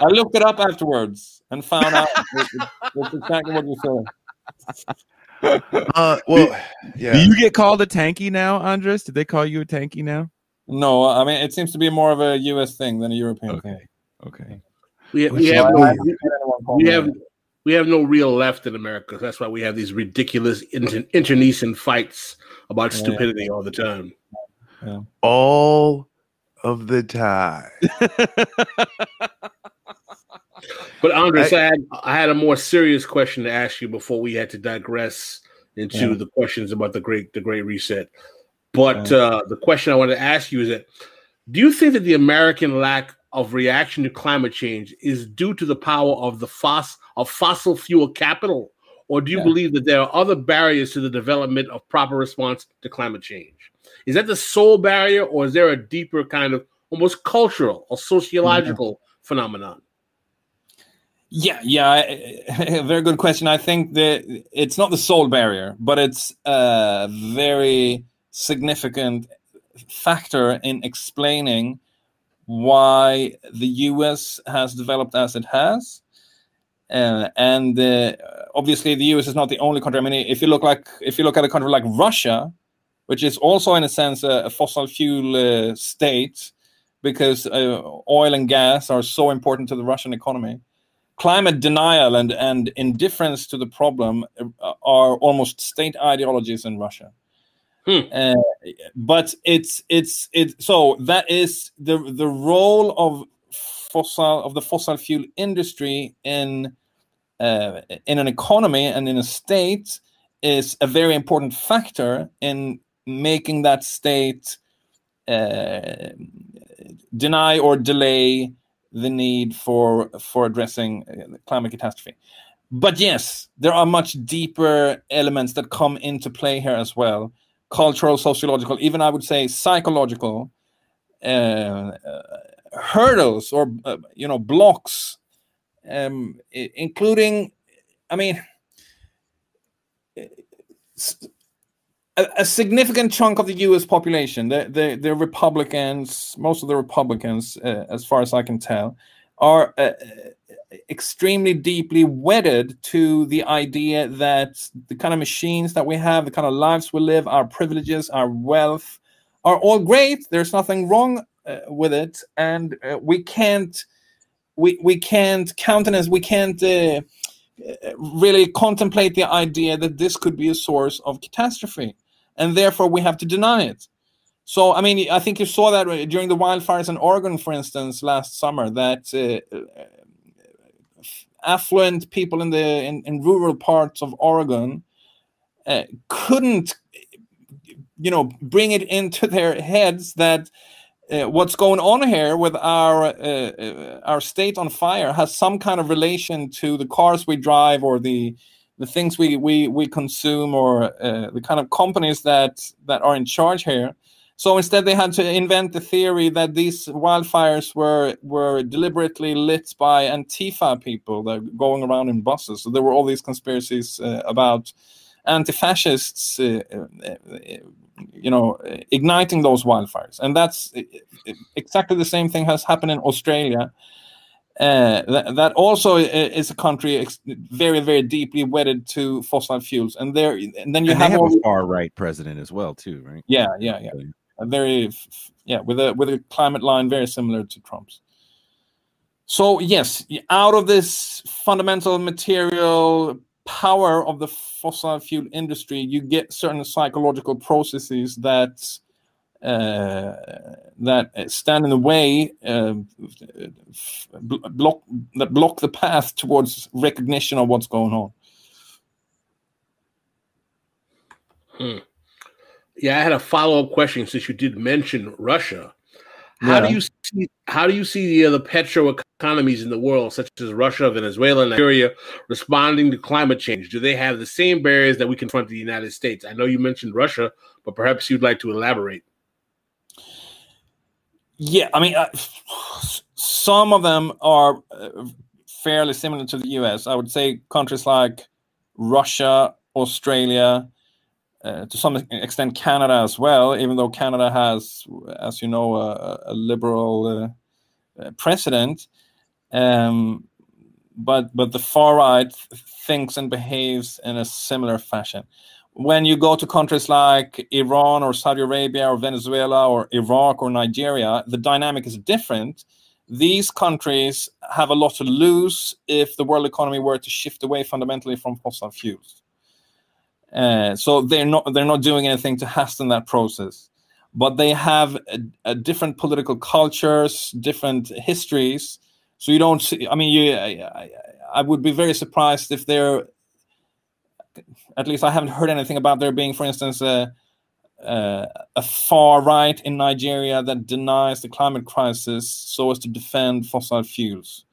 I looked it up afterwards and found out that- that's exactly what you said. <laughs> Uh, well, yeah. Do you get called a tankie now, Andres? Did they call you a tankie now? No, I mean it seems to be more of a U.S. thing than a European Okay. thing. Okay. We have, we have, no, haven't heard anyone call we have we have no real left in America. That's why we have these ridiculous inter- internecine fights about Yeah. stupidity all the time. all of the time. <laughs> But Andres, I- I, had I had a more serious question to ask you before we had to digress into Yeah. the questions about the great the Great Reset. But uh, the question I wanted to ask you is that do you think that the American lack of reaction to climate change is due to the power of the fos- of fossil fuel capital, or do you Yeah. believe that there are other barriers to the development of proper response to climate change? Is that the sole barrier, or is there a deeper kind of almost cultural or sociological phenomenon? Yeah, yeah, I- <laughs> very good question. I think that it's not the sole barrier, but it's a very significant factor in explaining why the US has developed as it has. Uh, and uh, obviously, the US is not the only country. I mean, if you look like if you look at a country like Russia, which is also in a sense a, a fossil fuel uh, state, because uh, oil and gas are so important to the Russian economy climate denial and, and indifference to the problem uh, are almost state ideologies in Russia. Hmm. Uh, but it's it's it so that is the the role of fossil of the fossil fuel industry in uh, in an economy and in a state is a very important factor in making that state uh, deny or delay the need for for addressing uh, climate catastrophe. But yes, there are much deeper elements that come into play here as well cultural, sociological, even I would say psychological uh, uh, hurdles or uh, you know blocks, um, including, I mean, a significant chunk of the U.S. population, the the, the Republicans, most of the Republicans, uh, as far as I can tell, are uh, extremely deeply wedded to the idea that the kind of machines that we have, the kind of lives we live, our privileges, our wealth, are all great. There's nothing wrong uh, with it, and uh, we can't we we can't countenance, we can't. Uh, really contemplate the idea that this could be a source of catastrophe and therefore we have to deny it so i mean i think you saw that uh, during the wildfires in oregon for instance last summer that uh, uh, affluent people in the in, in rural parts of oregon uh, couldn't you know bring it into their heads that uh, what's going on here with our uh, uh, our state on fire has some kind of relation to the cars we drive or the the things we we, we consume or uh, the kind of companies that that are in charge here. So instead they had to invent the theory that these wildfires were were deliberately lit by antifa people that are going around in buses. So there were all these conspiracies uh, about anti-fascists you know igniting those wildfires. And that's exactly the same thing has happened in australia. Uh, that, that also is a country ex- very very deeply wedded to fossil fuels. And there and then you and have, have all, a far right president as well, too, right? yeah yeah yeah. A very yeah with a with a climate line very similar to trump's. So yes out of this fundamental material power of the fossil fuel industry you get certain psychological processes that uh, that stand in the way uh, block that block the path towards recognition of what's going on Yeah, I had a follow up question since you did mention Russia. How Yeah. do you see how do you see the other petro economies in the world, such as Russia, Venezuela, Nigeria, responding to climate change? Do they have the same barriers that we confront in the United States? I know you mentioned Russia, but perhaps you'd like to elaborate. Yeah, I mean, uh, some of them are uh, fairly similar to the US. I would say countries like Russia, Australia, uh, to some extent Canada as well, even though Canada has, as you know, a, a liberal uh, uh, president. Um, but but the far right thinks and behaves in a similar fashion. When you go to countries like Iran or Saudi Arabia or Venezuela or Iraq or Nigeria, the dynamic is different. These countries have a lot to lose if the world economy were to shift away fundamentally from fossil fuels. Uh, so they're not they're not doing anything to hasten that process, but they have a, a different political cultures, different histories, so you don't see, I mean, you, I, I, would be very surprised if there, at least I haven't heard anything about there being, for instance, a, a, a far right in Nigeria that denies the climate crisis so as to defend fossil fuels.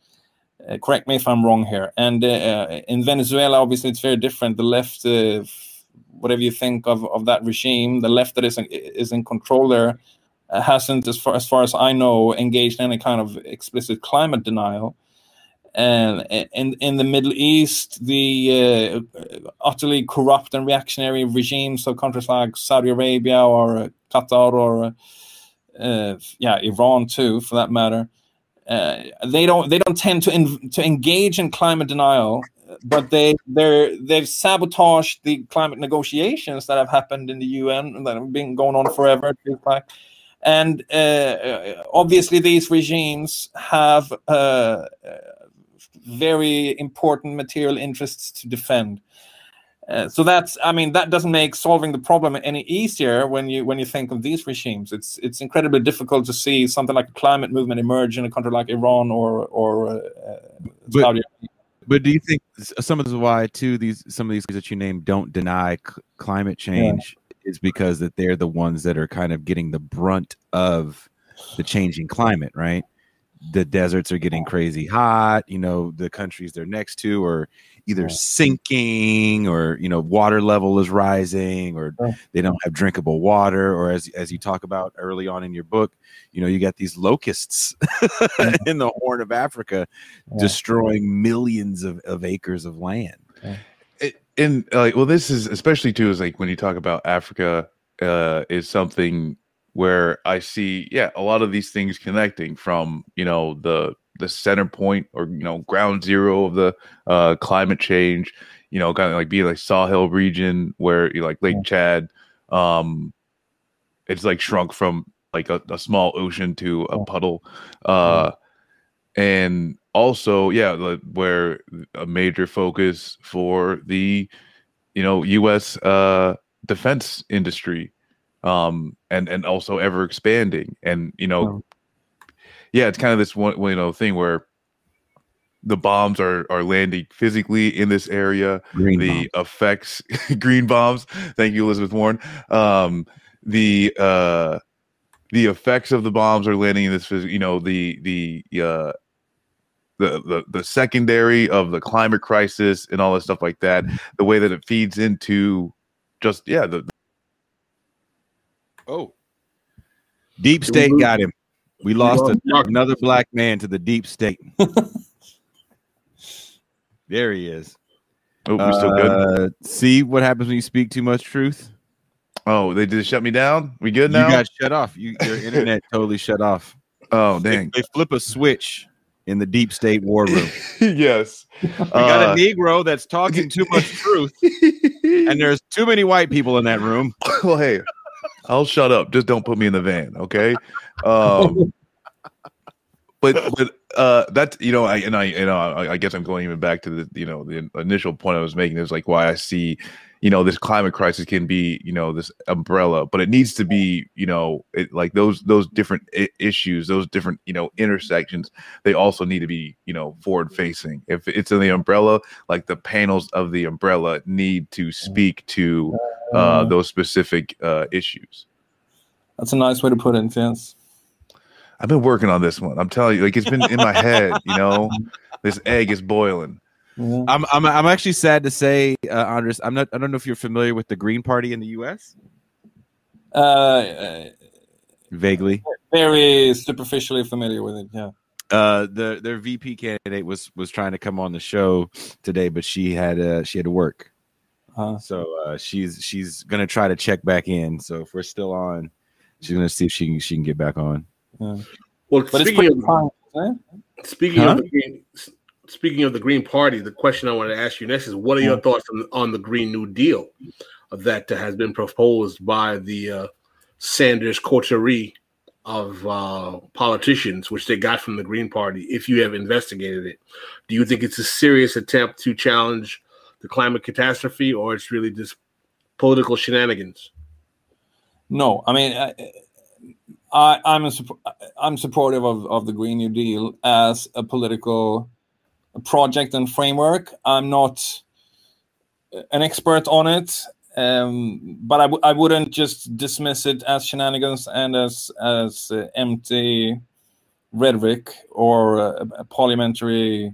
Uh, correct me if I'm wrong here. And uh, uh in Venezuela, obviously, it's very different. The left, uh, whatever you think of, of that regime, the left that is in, is in control there hasn't, as far as far as I know, engaged in any kind of explicit climate denial. And in in the Middle East, the uh, utterly corrupt and reactionary regimes of countries like Saudi Arabia or Qatar or uh, yeah, Iran too, for that matter, uh, they don't they don't tend to to engage in climate denial, but they they they've sabotaged the climate negotiations that have happened in the UN that have been going on forever. It feels like and uh, uh, obviously, these regimes have uh, very important material interests to defend. Uh, so that's, I mean, that doesn't make solving the problem any easier when you when you think of these regimes. It's it's incredibly difficult to see something like a climate movement emerge in a country like Iran or or uh, but, Saudi Arabia. But do you think some of this is why too these some of these kids that you name don't deny c- climate change? is because that they're the ones that are kind of getting the brunt of the changing climate, right? The deserts are getting crazy hot. You know, the countries they're next to are either sinking or you know water level is rising or they don't have drinkable water or as as you talk about early on in your book you know you got these locusts <laughs> in the horn of africa destroying millions of, of acres of land. And like well this is especially too is like when you talk about africa uh is something where i see yeah a lot of these things connecting from you know the the center point or you know ground zero of the uh climate change you know kind of like being like Sahel region where you like lake chad um it's like shrunk from like a, a small ocean to a puddle uh and also, yeah, the, where a major focus for the you know U.S. Uh, defense industry, um, and and also ever expanding, and you know, yeah, it's kind of this one you know thing where the bombs are are landing physically in this area. Green the bomb. effects, <laughs> green bombs. Thank you, Elizabeth Warren. Um, the uh, the effects of the bombs are landing in this. You know, the the uh, the, the the secondary of the climate crisis and all this stuff like that the way that it feeds into just yeah the oh. Deep state got him. We lost a, another black man to the deep state. <laughs> There he is. Oh we're still good? Uh, see what happens when you speak too much truth? Oh they just shut me down? We good now? you got shut off. You, your internet <laughs> totally shut off. Oh dang. they, they flip a switch in the deep state war room. <laughs> yes. We got uh, a Negro that's talking too much truth, and there's too many white people in that room. Well, hey, I'll shut up. Just don't put me in the van, okay? Um, <laughs> but but uh, that's you know, I and I you know, I, I guess I'm going even back to the you know the initial point I was making is like why I see you know this climate crisis can be you know this umbrella but it needs to be you know it, like those those different I- issues those different you know intersections they also need to be you know forward facing if it's in the umbrella like the panels of the umbrella need to speak to uh, those specific uh, issues. That's a nice way to put it yes i've been working on this one. I'm telling you like it's been in my head you know? <laughs> This egg is boiling Mm-hmm. I'm, I'm I'm actually sad to say, uh, Andres. I'm not. I don't know if you're familiar with the Green Party in the U.S. Uh, Vaguely. Very superficially familiar with it. Yeah. uh, the their VP candidate was was trying to come on the show today, but she had uh, she had to work. Uh, So uh, she's she's gonna try to check back in. So if we're still on, she's gonna see if she can she can get back on. Well, but speaking pretty of fine. eh? speaking Huh? of the green, speaking of the Green Party, the question I want to ask you next is: What are your thoughts on, on the Green New Deal that has been proposed by the uh, Sanders coterie of uh, politicians, which they got from the Green Party? If you have investigated it, do you think it's a serious attempt to challenge the climate catastrophe, or it's really just political shenanigans? No, I mean, I, I, I'm a, I'm supportive of, of the Green New Deal as a political project and framework. I'm not an expert on it, um, but I, w- I wouldn't just dismiss it as shenanigans and as as uh, empty rhetoric or uh, parliamentary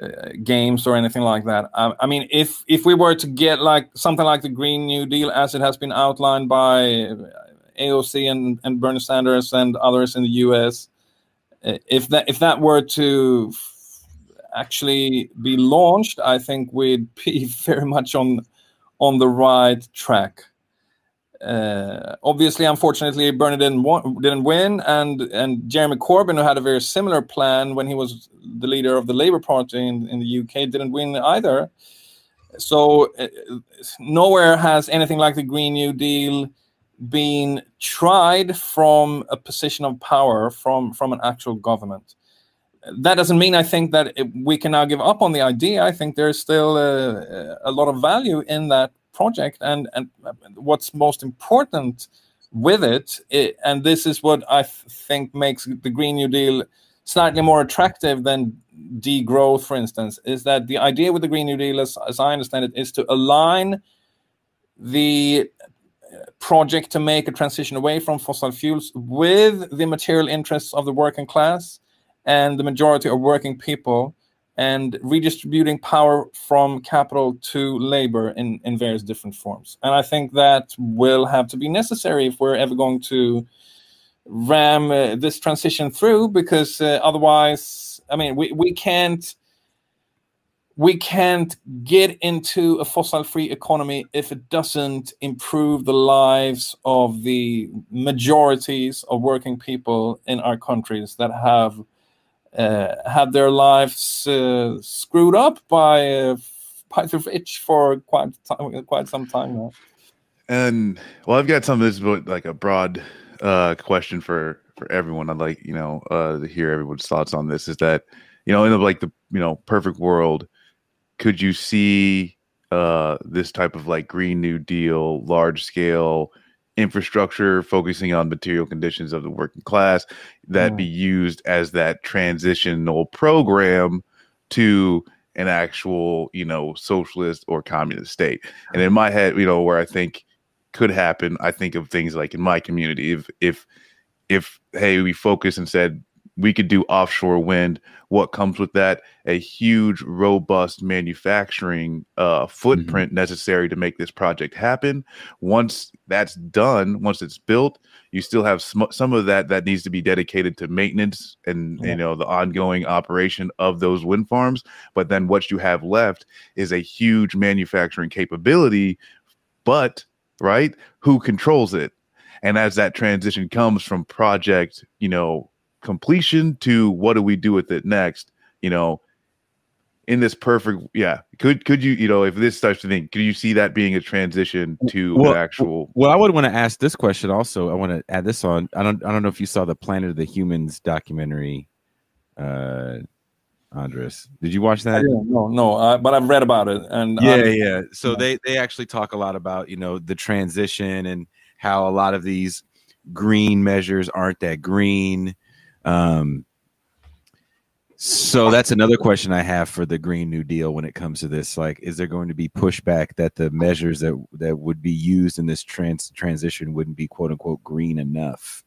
uh, games or anything like that. I, I mean, if if we were to get like something like the Green New Deal as it has been outlined by AOC and, and Bernie Sanders and others in the U.S., uh, if that if that were to actually be launched, I think we'd <laughs> be very much on on the right track. Uh, obviously, unfortunately, Bernie didn't didn't win, and and Jeremy Corbyn, who had a very similar plan when he was the leader of the Labour Party in, in the UK, didn't win either. So uh, nowhere has anything like the Green New Deal been tried from a position of power from from an actual government. That doesn't mean I think that it, we can now give up on the idea. I think there's still a, a lot of value in that project, and and what's most important with it, i and this is what I think makes the Green New Deal slightly more attractive than degrowth, for instance, is that the idea with the Green New Deal, as, as I understand it, is to align the project to make a transition away from fossil fuels with the material interests of the working class and the majority of working people and redistributing power from capital to labor in, in various different forms. And I think that will have to be necessary if we're ever going to ram uh, this transition through because uh, otherwise, I mean, we, we can't we can't get into a fossil free economy if it doesn't improve the lives of the majorities of working people in our countries that have had their lives uh, screwed up by uh, by the rich for quite time, quite some time now. And well, I've got some of this but like a broad uh, question for for everyone. I'd like you know uh, to hear everyone's thoughts on this. Is that you know in the like the you know perfect world, could you see uh, this type of like Green New Deal, large scale infrastructure focusing on material conditions of the working class that be mm. used as that transitional program to an actual you know socialist or communist state. And in my head you know where i think could happen i think of things like in my community if if if hey we focus and said we could do offshore wind. What comes with that? A huge robust manufacturing uh, footprint necessary to make this project happen. Once that's done once it's built you still have sm- some of that that needs to be dedicated to maintenance and Yeah. you know the ongoing operation of those wind farms. But then what you have left is a huge manufacturing capability but right who controls it? And as that transition comes from project you know completion to what do we do with it next you know in this perfect yeah could could you you know if this starts to think could you see that being a transition to Well, an actual Well, I would want to ask this question also. I want to add this on. I don't. I don't know if you saw the Planet of the Humans documentary. Uh, Andres, did you watch that? No, no, uh, but I've read about it, and yeah I'm- yeah so yeah. they they actually talk a lot about you know the transition and how a lot of these green measures aren't that green um so that's another question i have for the green new deal when it comes to this like is there going to be pushback that the measures that that would be used in this trans transition wouldn't be quote unquote green enough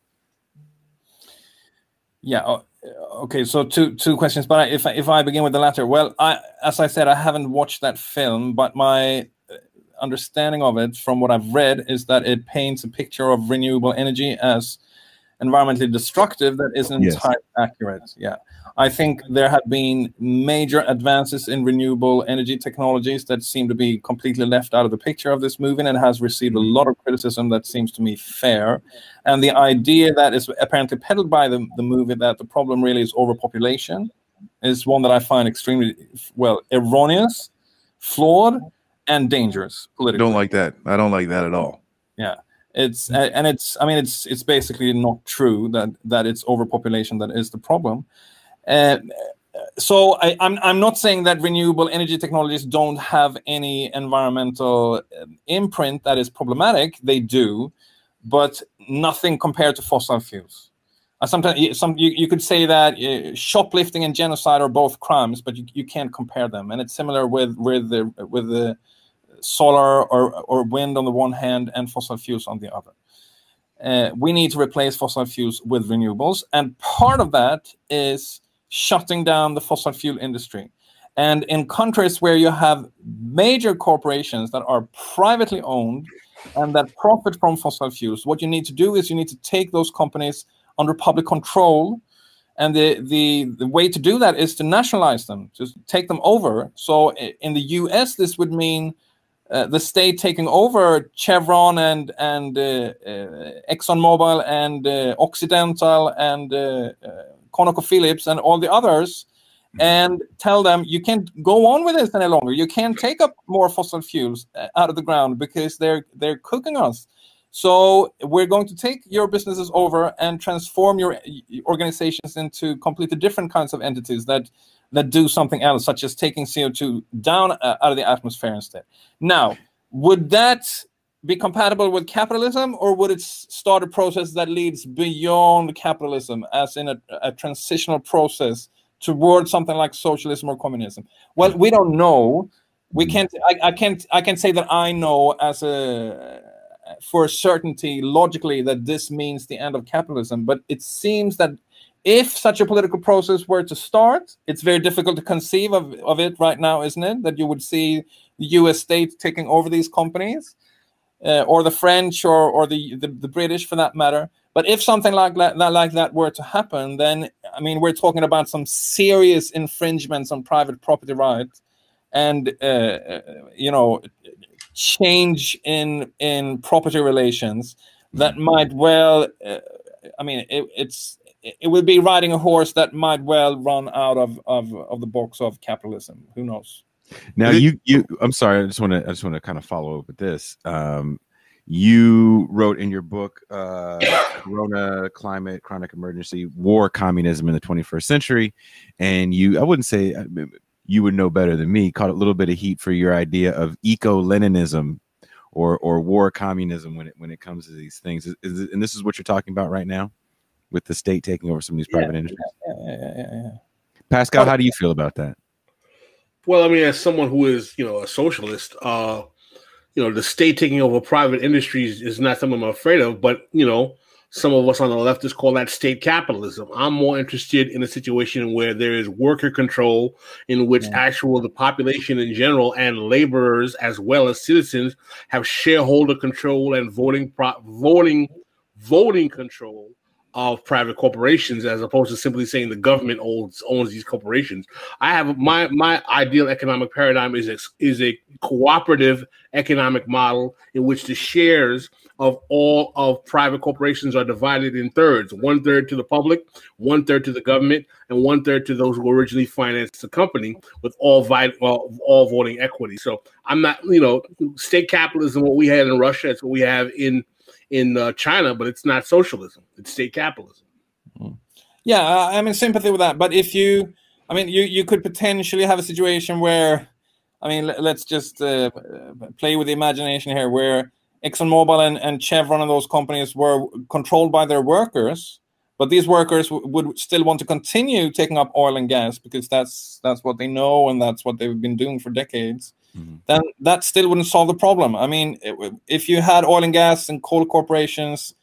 Yeah. Okay. So two two questions, but if I, if I begin with the latter, well, I as I said, I haven't watched that film, but my uh, understanding of it from what I've read is that it paints a picture of renewable energy as environmentally destructive that isn't Yes. entirely accurate. Yeah. I think there have been major advances in renewable energy technologies that seem to be completely left out of the picture of this movie and has received a mm. lot of criticism that seems to me fair. And the idea that is apparently peddled by the, the movie that the problem really is overpopulation is one that I find extremely, well, erroneous, flawed, and dangerous I don't like that. I don't like that at all. yeah it's and it's i mean it's it's basically not true that that it's overpopulation that is the problem. And so I, I'm, I'm not saying that renewable energy technologies don't have any environmental um, imprint that is problematic. They do but nothing compared to fossil fuels. Uh, sometimes you- some you, you could say that uh, shoplifting and genocide are both crimes but you, you can't compare them. And it's similar with with the with the solar or, or wind on the one hand and fossil fuels on the other. Uh, we need to replace fossil fuels with renewables. And part of that is shutting down the fossil fuel industry. And in countries where you have major corporations that are privately owned and that profit from fossil fuels, what you need to do is you need to take those companies under public control. And the, the, the way to do that is to nationalize them, just take them over. So in the US, this would mean uh, the state taking over Chevron and and uh, uh, ExxonMobil and uh, Occidental and uh, ConocoPhillips and all the others, and tell them you can't go on with this any longer. You can't take up more fossil fuels out of the ground because they're they're cooking us. So we're going to take your businesses over and transform your organizations into completely different kinds of entities that that do something else, such as taking CO2 down uh, out of the atmosphere instead. Now, would that be compatible with capitalism, or would it start a process that leads beyond capitalism, as in a, a transitional process towards something like socialism or communism? Well, we don't know. We can't. I, I can't. I can say that I know as a for certainty logically that this means the end of capitalism, but it seems that if such a political process were to start, it's very difficult to conceive of, of it right now, isn't it? That you would see the US state taking over these companies, uh, or the French, or, or the, the, the British for that matter. But if something like that, like that were to happen, then, I mean, we're talking about some serious infringements on private property rights and, uh, uh, you know, change in, in property relations that might well, uh, I mean, it, it's, it would be riding a horse that might well run out of, of, of the box of capitalism. Who knows? Now you you I'm sorry, I just want to I just want to kind of follow up with this. Um you wrote in your book uh Corona Climate Chronic Emergency War Communism in the 21st Century and you I wouldn't say you would know better than me caught a little bit of heat for your idea of eco-leninism or or war communism when it when it comes to these things. Is, is and this is what you're talking about right now with the state taking over some of these private industries. Yeah, yeah, yeah, yeah, yeah. Pascal, how do you feel about that? Well, I mean, as someone who is, you know, a socialist, uh, you know, the state taking over private industries is not something I'm afraid of. But you know, some of us on the left just call that state capitalism. I'm more interested in a situation where there is worker control, in which Yeah. actual the population in general and laborers as well as citizens have shareholder control and voting pro- voting voting control of private corporations as opposed to simply saying the government owns owns these corporations. I have my my ideal economic paradigm is a, is a cooperative economic model in which the shares of all of private corporations are divided in thirds one third to the public one third to the government and one third to those who originally financed the company with all vi- well, all voting equity so i'm not you know state capitalism what we had in russia it's what we have in in uh, china but it's not socialism it's state capitalism Yeah, I- I'm in sympathy with that. But if you, I mean, you you could potentially have a situation where, I mean, let, let's just uh, play with the imagination here, where ExxonMobil and, and Chevron and those companies were controlled by their workers, but these workers w- would still want to continue taking up oil and gas because that's that's what they know and that's what they've been doing for decades. Mhm. Then that still wouldn't solve the problem. I mean, i- if you had oil and gas and coal corporations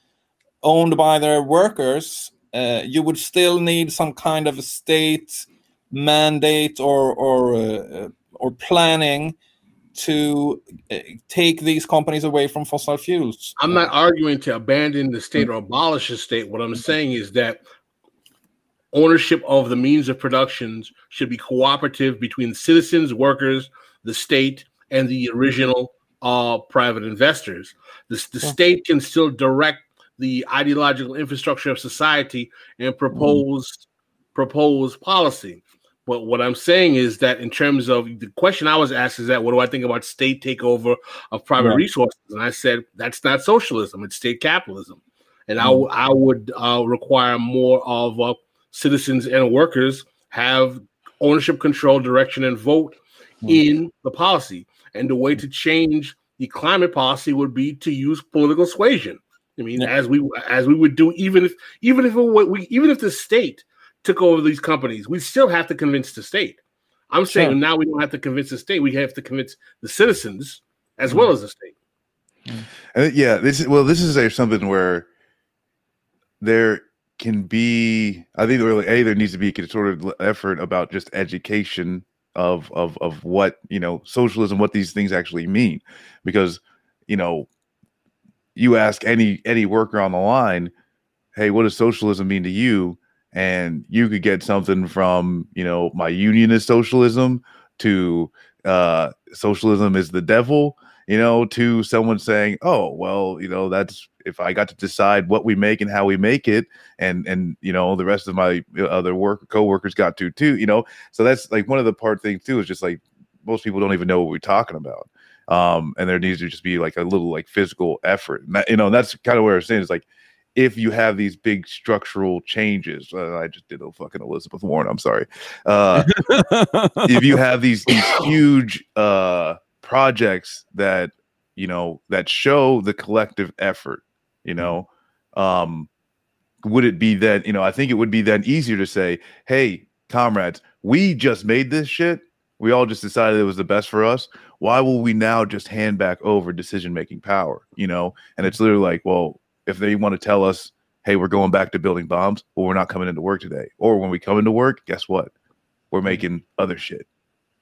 owned by their workers, uh, you would still need some kind of a state mandate or or uh, uh, or planning to uh, take these companies away from fossil fuels. I'm not arguing to abandon the state or abolish the state. What I'm saying is that ownership of the means of productions should be cooperative between citizens, workers, the state, and the original uh, private investors. The, the state can still direct the ideological infrastructure of society and propose propose policy. But what I'm saying is that in terms of the question I was asked is that what do I think about state takeover of private Yeah. resources? And I said that's not socialism; it's state capitalism. And I w- I would uh, require more of uh, citizens and workers have ownership, control, direction, and vote Hmm. in the policy. And the way to change the climate policy would be to use political suasion. I mean, Yeah. as we as we would do, even if even if we even if the state took over these companies, we still have to convince the state. I'm saying now we don't have to convince the state; we have to convince the citizens as well hmm. as the state. Hmm. And yeah, this is well, this is a, something where there can be. I think really a there needs to be a of effort about just education of of of what you know socialism, what these things actually mean, because you know you ask any any worker on the line, hey, what does socialism mean to you? And you could get something from you know my unionist socialism to uh, socialism is the devil you know, to someone saying, "Oh, well, you know, that's if I got to decide what we make and how we make it, and and you know, the rest of my other work coworkers got to too, you know." So that's like one of the part things too is just like most people don't even know what we're talking about, um, and there needs to just be like a little like physical effort, and that, you know, and that's kind of where I'm saying is like. If you have these big structural changes, uh, I just did a fucking Elizabeth Warren. I'm sorry. Uh, if you have these these huge uh projects that you know that show the collective effort you know? Um would it be then you know i think it would be then easier to say hey comrades we just made this shit. We all just decided it was the best for us. Why will we now just hand back over decision making power? You know? And it's literally like well if they want to tell us hey we're going back to building bombs well we're not coming into work today or when we come into work guess what? We're making other shit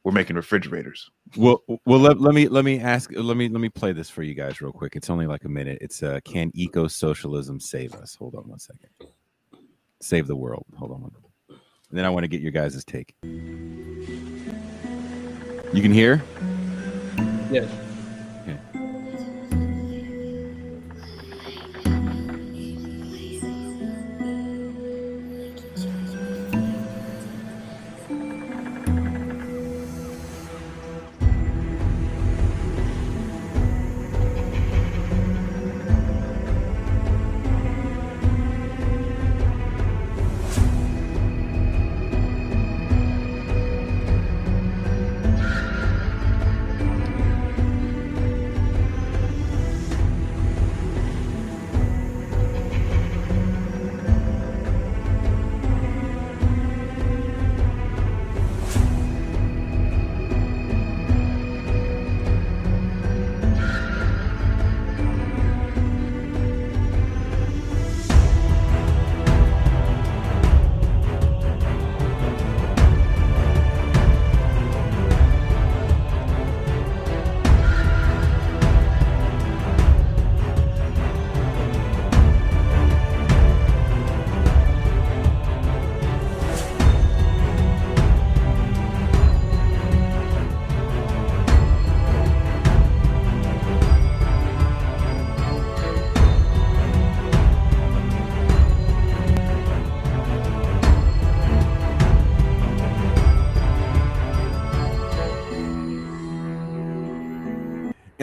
we're making refrigerators well, well, let, let me let me ask let me let me play this for you guys real quick. It's only like a minute. It's uh, can eco socialism save us? Hold on one second. Save the world. Hold on one. And then I want to get your guys' take. You can hear? Yes.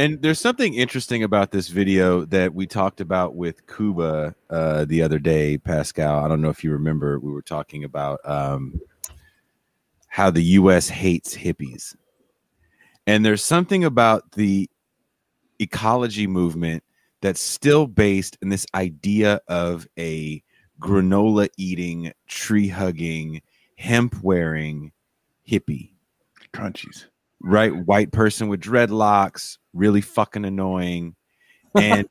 And there's something interesting about this video that we talked about with Cuba uh, the other day, Pascal. I don't know if you remember. We were talking about um, how the U.S. hates hippies, and there's something about the ecology movement that's still based in this idea of a granola eating, tree hugging, hemp wearing hippie crunchies right? White person with dreadlocks, really fucking annoying. <laughs> And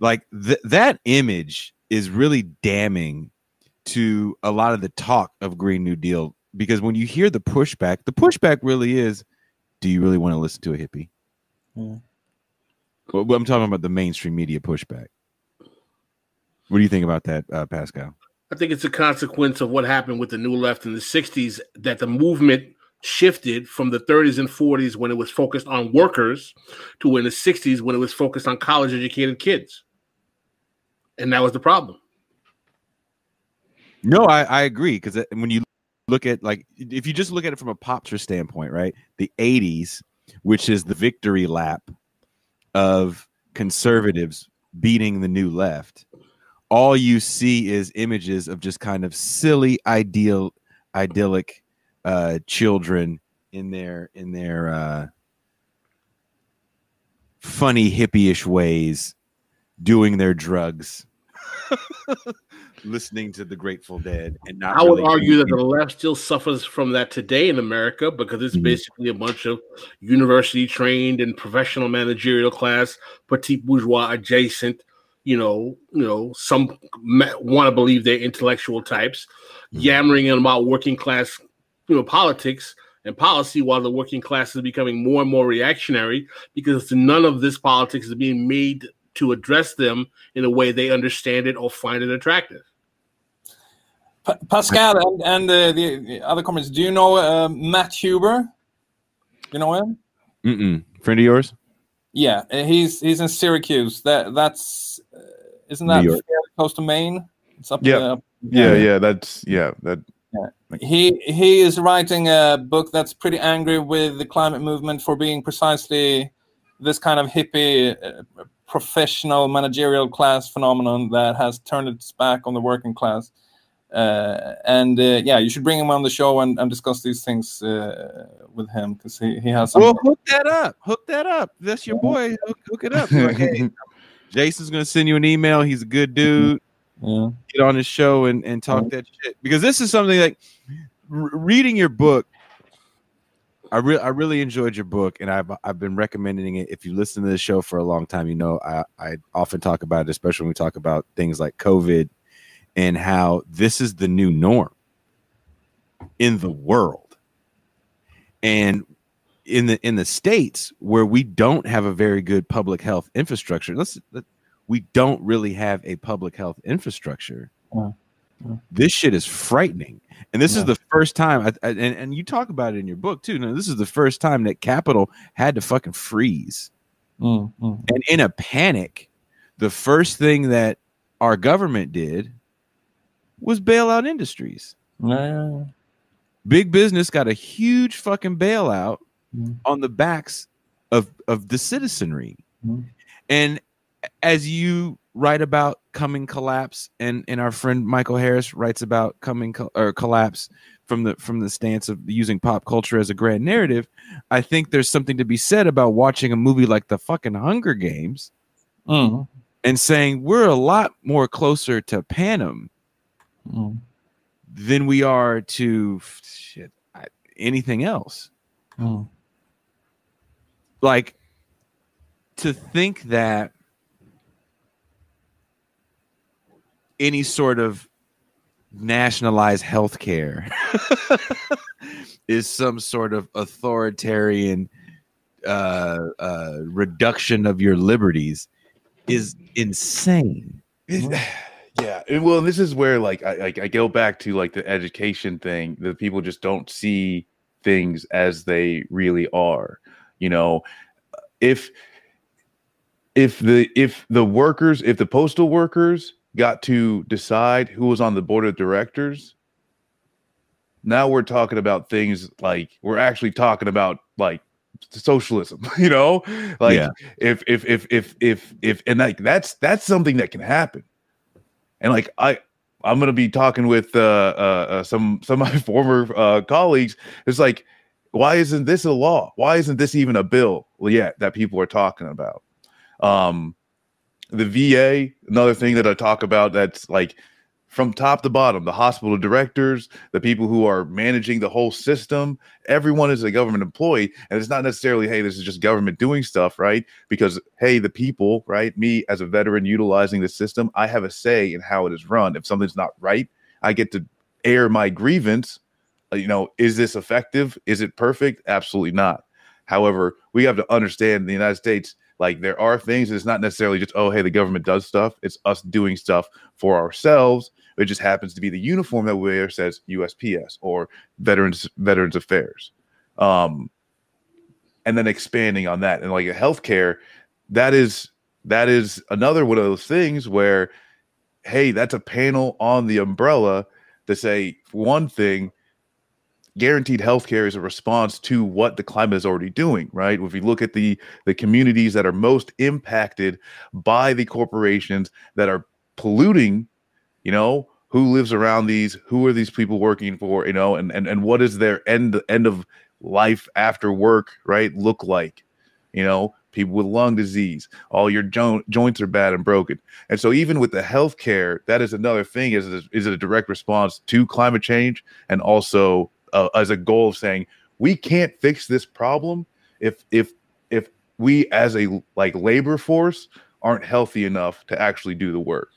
like th- that image is really damning to a lot of the talk of Green New Deal because when you hear the pushback, the pushback really is do you really want to listen to a hippie? Yeah. Well, I'm talking about the mainstream media pushback. What do you think about that, uh, Pascal? I think it's a consequence of what happened with the new left in the 60s that the movement shifted from the 30s and 40s when it was focused on workers to in the 60s when it was focused on college educated kids. And that was the problem. No, I, I agree because when you look at like if you just look at it from a popster standpoint, right? The 80s, which is the victory lap of conservatives beating the new left, all you see is images of just kind of silly ideal idyllic uh children in their in their uh funny hippie-ish ways doing their drugs <laughs> listening to the Grateful Dead and not. I would really argue that the left still suffers from that today in America because it's Mhm. basically a bunch of university trained and professional managerial class, petite bourgeois adjacent. You know, you know, some want to believe they're intellectual types, Mhm. yammering about working class, you know, politics and policy, while the working class is becoming more and more reactionary because none of this politics is being made to address them in a way they understand it or find it attractive. Pa- Pascal and, and uh, the, the other comments. Do you know uh, Matt Huber? You know him? Mm-mm. friend of yours. Yeah, uh, he's he's in Syracuse. That that's uh, isn't that close to Maine? It's up. Yeah. uh, Yeah, yeah, that's yeah, that He he is writing a book that's pretty angry with the climate movement for being precisely this kind of hippie, uh, professional managerial class phenomenon that has turned its back on the working class. Uh, and uh, yeah, you should bring him on the show and, and discuss these things uh, with him because he, he has some. Well, hook that up. Hook that up. That's your boy. Hook, hook it up. Be like, hey, <laughs> Jason's gonna send you an email. He's a good dude. Yeah. Get on his show and, and talk that shit because this is something like reading your book. I really I really enjoyed your book and I've I've been recommending it. If you listen to the show for a long time, you know I, I often talk about it, especially when we talk about things like COVID and how this is the new norm in the world. And in the in the states where we don't have a very good public health infrastructure, let's let, we don't really have a public health infrastructure. Yeah. Yeah. This shit is frightening, and this is the first time. I, I, and and you talk about it in your book too. Now, this is the first time that capital had to fucking freeze, Mm, mm. and in a panic, the first thing that our government did was bail out industries. Yeah, yeah, yeah. Big business got a huge fucking bailout Mm. on the backs of of the citizenry. Mm. And as you write about coming collapse, and and our friend Michael Harris writes about coming co- or collapse from the from the stance of using pop culture as a grand narrative, I think there's something to be said about watching a movie like the fucking Hunger Games Mm, and saying we're a lot more closer to Panem mm, than we are to shit I- anything else. mm. like to think that any sort of nationalized healthcare <laughs> is some sort of authoritarian uh, uh, reduction of your liberties is insane. It- <sighs> yeah. Well this is where like I, I i go back to like the education thing that people just don't see things as they really are you know? If if the if the workers if the postal workers got to decide who was on the board of directors now we're talking about things like we're actually talking about like socialism <laughs> you know? Like Yeah. if if if if if if and like that's that's something that can happen. And like i i'm gonna be talking with uh uh, uh some <laughs> some of my former uh colleagues. It's like why isn't this a law? Why isn't this even a bill yet that people are talking about? Um the va another thing that i talk about that's like from top to bottom the hospital directors the people who are managing the whole system everyone is a government employee and it's not necessarily hey this is just government doing stuff right? Because hey the people right me as a veteran utilizing the system i have a say in how it is run. If something's not right i get to air my grievance. Uh, you know is this effective? Is it perfect? Absolutely not. However, we have to understand the United States, like there are things. It's not necessarily just oh, hey, the government does stuff. It's us doing stuff for ourselves. It just happens to be the uniform that we wear says USPS or Veterans Veterans Affairs, um, and then expanding on that and like healthcare, that is that is another one of those things where, hey, that's a panel on the umbrella to say one thing guaranteed healthcare is a response to what the climate is already doing right? If you look at the the communities that are most impacted by the corporations that are polluting you know who lives around these who are these people working for you know and and, and what is their end end of life after work right look like? You know people with lung disease all your jo- joints are bad and broken. And so even with the healthcare that is another thing is is it a direct response to climate change and also uh, as a goal of saying we can't fix this problem if if if we as a like labor force aren't healthy enough to actually do the work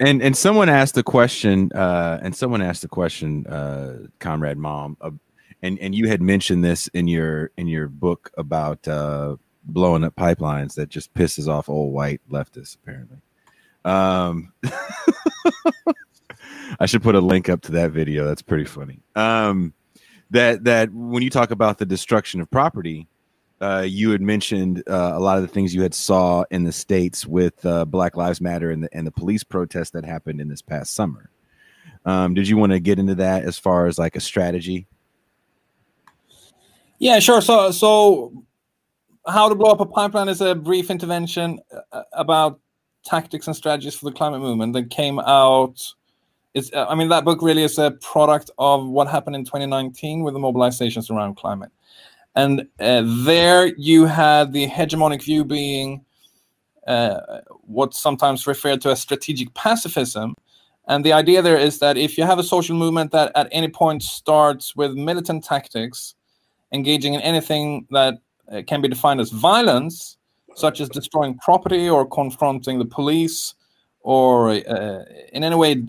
And and someone asked the question, uh, and someone asked the question, uh, comrade Malm, uh, and and you had mentioned this in your in your book about uh, blowing up pipelines that just pisses off old white leftists apparently. Um, <laughs> I should put a link up to that video. That's pretty funny. Um, that that when you talk about the destruction of property, uh, you had mentioned uh, a lot of the things you had saw in the states with uh, Black Lives Matter and the and the police protest that happened in this past summer. Um, did you want to get into that as far as like a strategy? Yeah, sure. So, so how to blow up a pipeline is a brief intervention uh, about tactics and strategies for the climate movement that came out. It's, uh, I mean, that book really is a product of what happened in 2019 with the mobilizations around climate. And uh, there you had the hegemonic view being uh, what's sometimes referred to as strategic pacifism. And the idea there is that if you have a social movement that at any point starts with militant tactics, engaging in anything that uh, can be defined as violence, such as destroying property or confronting the police, or uh, in any way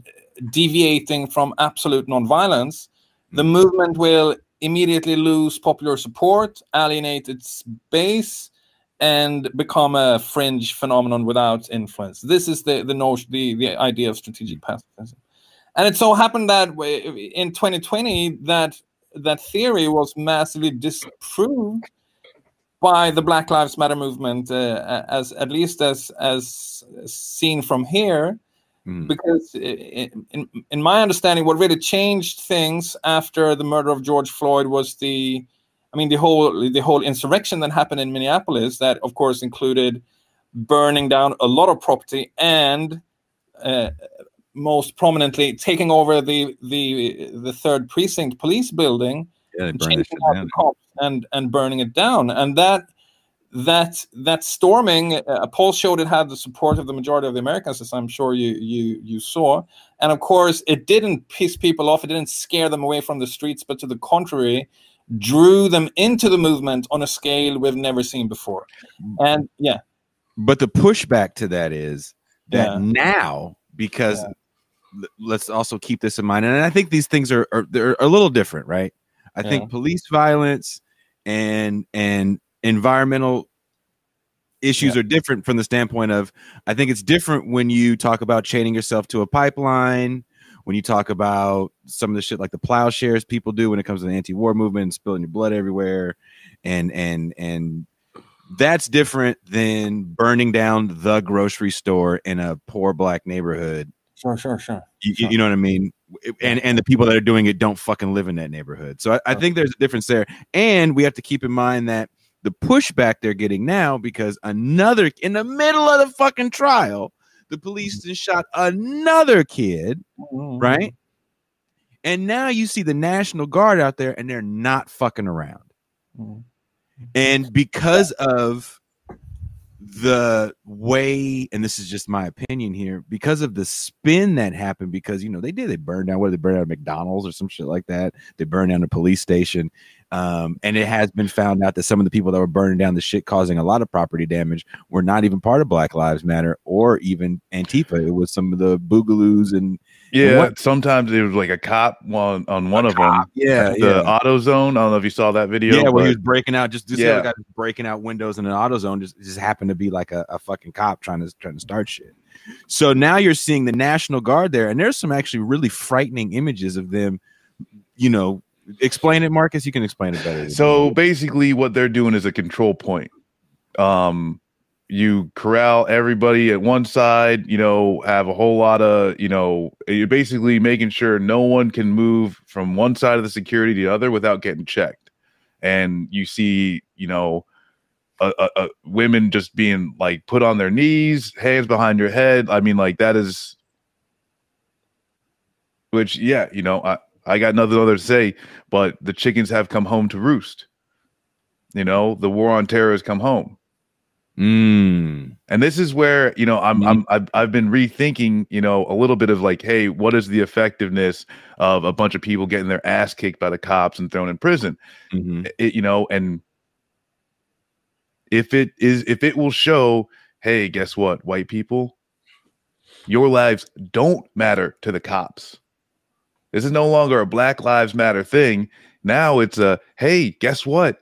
deviating from absolute nonviolence, the movement will immediately lose popular support, alienate its base, and become a fringe phenomenon without influence. This is the the notion, the, the idea of strategic pacifism. And it so happened that in 2020 that that theory was massively disproved by the Black Lives Matter movement, uh, as at least as as seen from here, mm. because in, in, in my understanding, what really changed things after the murder of George Floyd was the, I mean, the whole the whole insurrection that happened in Minneapolis, that of course included burning down a lot of property and uh, most prominently taking over the the the third precinct police building yeah, and, and and burning it down and that that that storming a poll showed it had the support of the majority of the americans as i'm sure you you you saw and of course it didn't piss people off it didn't scare them away from the streets but to the contrary drew them into the movement on a scale we've never seen before and yeah but the pushback to that is that yeah. now because yeah let's also keep this in mind. And I think these things are, are they're a little different, right? I yeah. think police violence and and environmental issues yeah. are different from the standpoint of I think it's different when you talk about chaining yourself to a pipeline, when you talk about some of the shit like the plowshares people do when it comes to the anti-war movement and spilling your blood everywhere and and and that's different than burning down the grocery store in a poor black neighborhood Sure, sure, sure. You, sure. you, know what I mean? And and the people that are doing it don't fucking live in that neighborhood. So I, I think there's a difference there. And we have to keep in mind that the pushback they're getting now because another in the middle of the fucking trial, the police mm-hmm. just shot another kid, mm-hmm. right? And now you see the National Guard out there and they're not fucking around. Mm-hmm. And because of the way, and this is just my opinion here, because of the spin that happened, because you know they did, they burned down, what they burned down McDonald's or some shit like that. They burned down a police station, um, and it has been found out that some of the people that were burning down the shit, causing a lot of property damage, were not even part of Black Lives Matter or even Antifa. It was some of the boogaloos and Yeah, what- sometimes it was like a cop on on one of cop, them. yeah, the yeah. AutoZone. I don't know if you saw that video. yeah, where he was breaking out, just, just Yeah. guy was breaking out windows in an AutoZone, just, just happened to be like a, a fucking cop trying to trying to start shit. So now you're seeing the National Guard there, and there's some actually really frightening images of them. You know, explain it, Marcus. You can explain it better. So me. basically, what they're doing is a control point. Um, you corral everybody at one side. You know, have a whole lot of you know. You're basically making sure no one can move from one side of the security to the other without getting checked. And you see, you know, a, a, a women just being like put on their knees, hands behind your head. I mean, like that is. Which, yeah, you know, I, I got nothing other to say, but the chickens have come home to roost. You know, the war on terror has come home. Mm. And this is where, you know, I'm, I'm I've, I've been rethinking, you know, a little bit of like, hey, what is the effectiveness of a bunch of people getting their ass kicked by the cops and thrown in prison? Mhm. It, you know, and if it is if it will show, hey, guess what, white people, your lives don't matter to the cops. This is no longer a Black Lives Matter thing. Now it's a hey, guess what?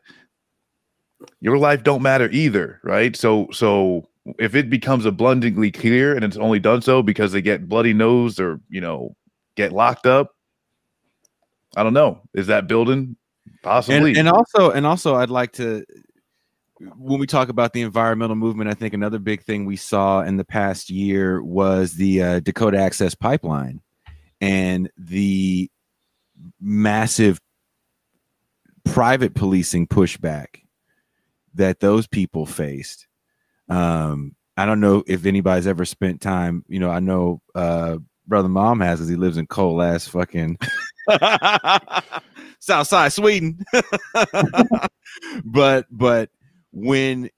Your life don't matter either, right? So so if it becomes abundantly clear and it's only done so because they get bloody nosed or you know get locked up, I don't know. Is that building possibly? and, and also and also i'd like to when we talk about the environmental movement i think another big thing we saw in the past year was the uh, dakota access pipeline and the massive private policing pushback that those people faced. Um i don't know if anybody's ever spent time you know i know uh brother Malm has because he lives in cold ass fucking <laughs> south side sweden. <laughs> But but when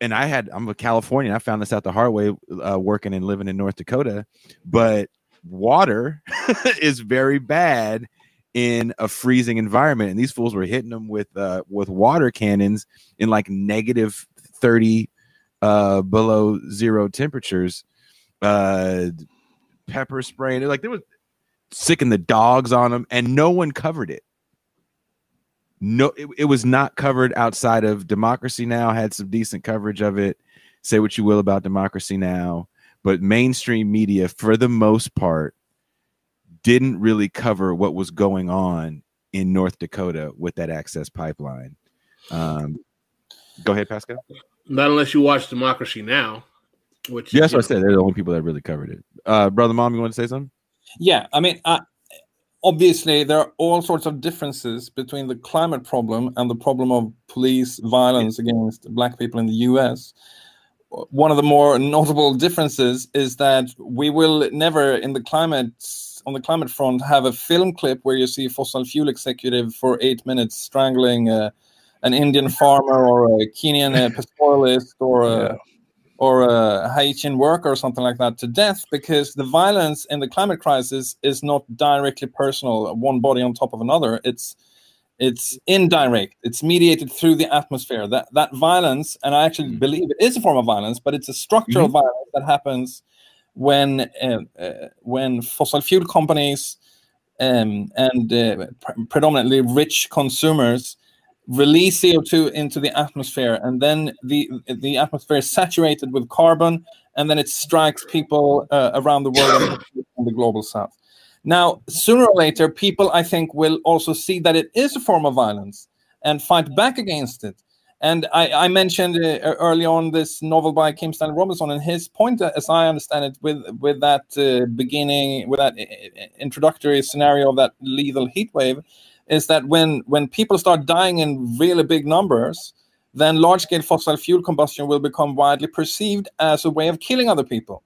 and i had i'm a californian i found this out the hard way uh, working and living in north dakota but water <laughs> is very bad in a freezing environment and these fools were hitting them with uh with water cannons in like negative 30 uh below zero temperatures uh pepper spraying like there was sicking the dogs on them and no one covered it. No it, it was not covered outside of democracy now had some decent coverage of it. Say what you will about democracy now but mainstream media for the most part didn't really cover what was going on in north dakota with that access pipeline. Um go ahead pascal. Not unless you watch Democracy Now, which yes you i said. They're the only people that really covered it. Uh brother Malm you want to say something? Yeah, I mean, uh, obviously there are all sorts of differences between the climate problem and the problem of police violence against black people in the U.S. One of the more notable differences is that we will never, in the climate on the climate front, have a film clip where you see a fossil fuel executive for eight minutes strangling uh, an Indian farmer or a Kenyan uh, pastoralist or a Yeah. or a Haitian worker or something like that to death because the violence in the climate crisis is not directly personal, one body on top of another. It's it's indirect. It's mediated through the atmosphere. That that violence, and I actually Mm. believe it is a form of violence, but it's a structural violence that happens when uh, uh, when fossil fuel companies um, and uh, pre- predominantly rich consumers release CO2 into the atmosphere, and then the the atmosphere is saturated with carbon, and then it strikes people uh, around the world in <coughs> the global south. Now, sooner or later, people I think will also see that it is a form of violence and fight back against it. And I, I mentioned uh, early on this novel by Kim Stanley Robinson, and his point, uh, as I understand it, with with that uh, beginning, with that introductory scenario of that lethal heat wave, is that when when people start dying in really big numbers, then large scale fossil fuel combustion will become widely perceived as a way of killing other people.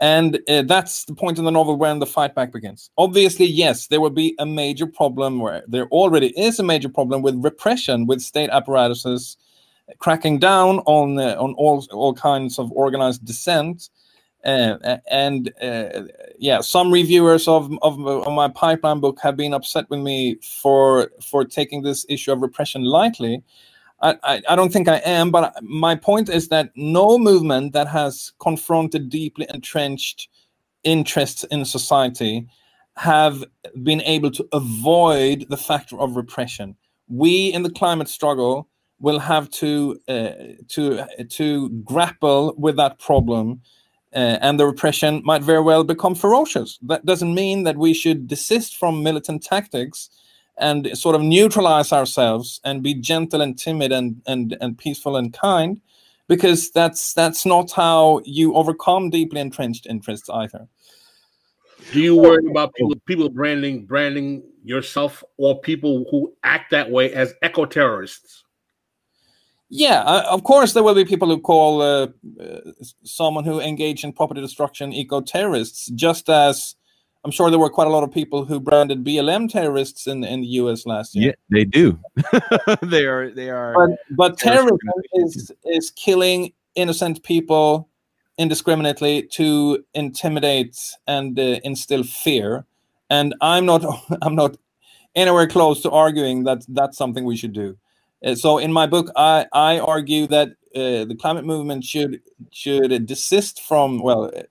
And uh, that's the point in the novel when the fight back begins. Obviously, yes, there will be a major problem where there already is a major problem with repression, with state apparatuses cracking down on uh, on all all kinds of organized dissent. Uh, and uh, yeah, some reviewers of, of of my pipeline book have been upset with me for for taking this issue of repression lightly. I, I, don't think I am, but my point is that no movement that has confronted deeply entrenched interests in society have been able to avoid the factor of repression. We in the climate struggle will have to uh, to to grapple with that problem, uh, and the repression might very well become ferocious. That doesn't mean that we should desist from militant tactics and sort of neutralize ourselves and be gentle and timid and and and peaceful and kind, because that's that's not how you overcome deeply entrenched interests either. Do you worry about people, people branding branding yourself or people who act that way as eco terrorists? Yeah, uh, of course, there will be people who call uh, uh, someone who engage in property destruction eco terrorists, just as I'm sure there were quite a lot of people who branded BLM terrorists in in the U.S. last year. Yeah, they do. <laughs> they are. They are. But, but terrorism is is killing innocent people indiscriminately to intimidate and uh, instill fear. And I'm not. <laughs> I'm not anywhere close to arguing that that's something we should do. Uh, so in my book, I I argue that uh, the climate movement should should desist from well, uh,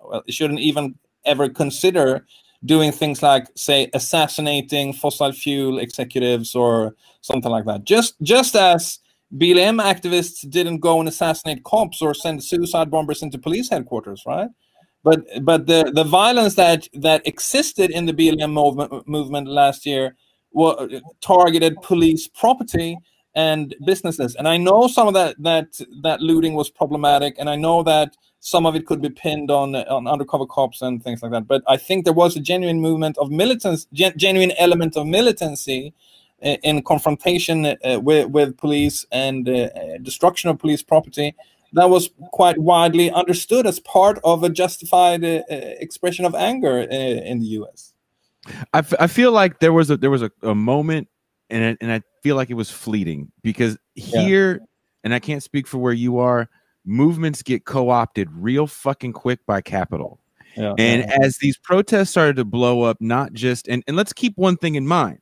well, it shouldn't even ever consider doing things like say assassinating fossil fuel executives or something like that? Just just as blm activists didn't go and assassinate cops or send suicide bombers into police headquarters right? But but the the violence that that existed in the blm movement movement last year was targeted police property and businesses. And i know some of that that that looting was problematic and i know that some of it could be pinned on on undercover cops and things like that. But I think there was a genuine movement of militants, gen- genuine element of militancy in, in confrontation uh, with with police and uh, destruction of police property that was quite widely understood as part of a justified uh, expression of anger uh, in the U.S. I, f- I feel like there was a there was a, a moment and it, and I feel like it was fleeting because here yeah. and I can't speak for where you are movements get co-opted real fucking quick by capital. Yeah, and yeah. as these protests started to blow up, not just and, and let's keep one thing in mind.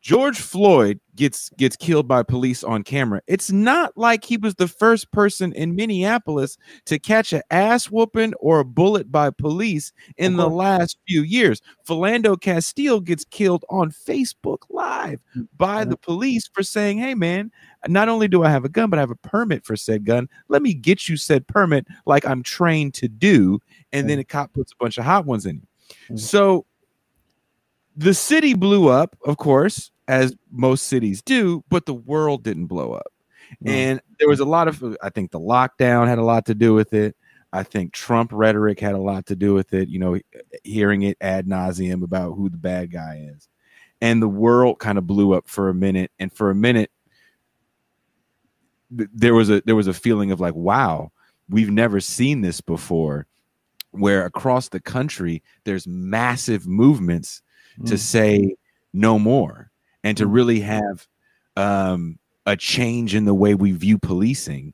George Floyd gets gets killed by police on camera. It's not like he was the first person in Minneapolis to catch an ass whooping or a bullet by police in the uh-huh. last few years. Philando Castile gets killed on Facebook Live mm, by the police for saying, "Hey man, not only do I have a gun, but I have a permit for said gun. Let me get you said permit like I'm trained to do." And then a cop puts a bunch of hot ones in you. Mm. So the city blew up, of course, as most cities do, but the world didn't blow up. Mm. And there was a lot of, I think the lockdown had a lot to do with it. I think Trump rhetoric had a lot to do with it, you know, hearing it ad nauseum about who the bad guy is. And the world kind of blew up for a minute. And for a minute, there was a there was a feeling of like, wow, we've never seen this before, where across the country there's massive movements to mm. say no more and to mm. really have um, a change in the way we view policing.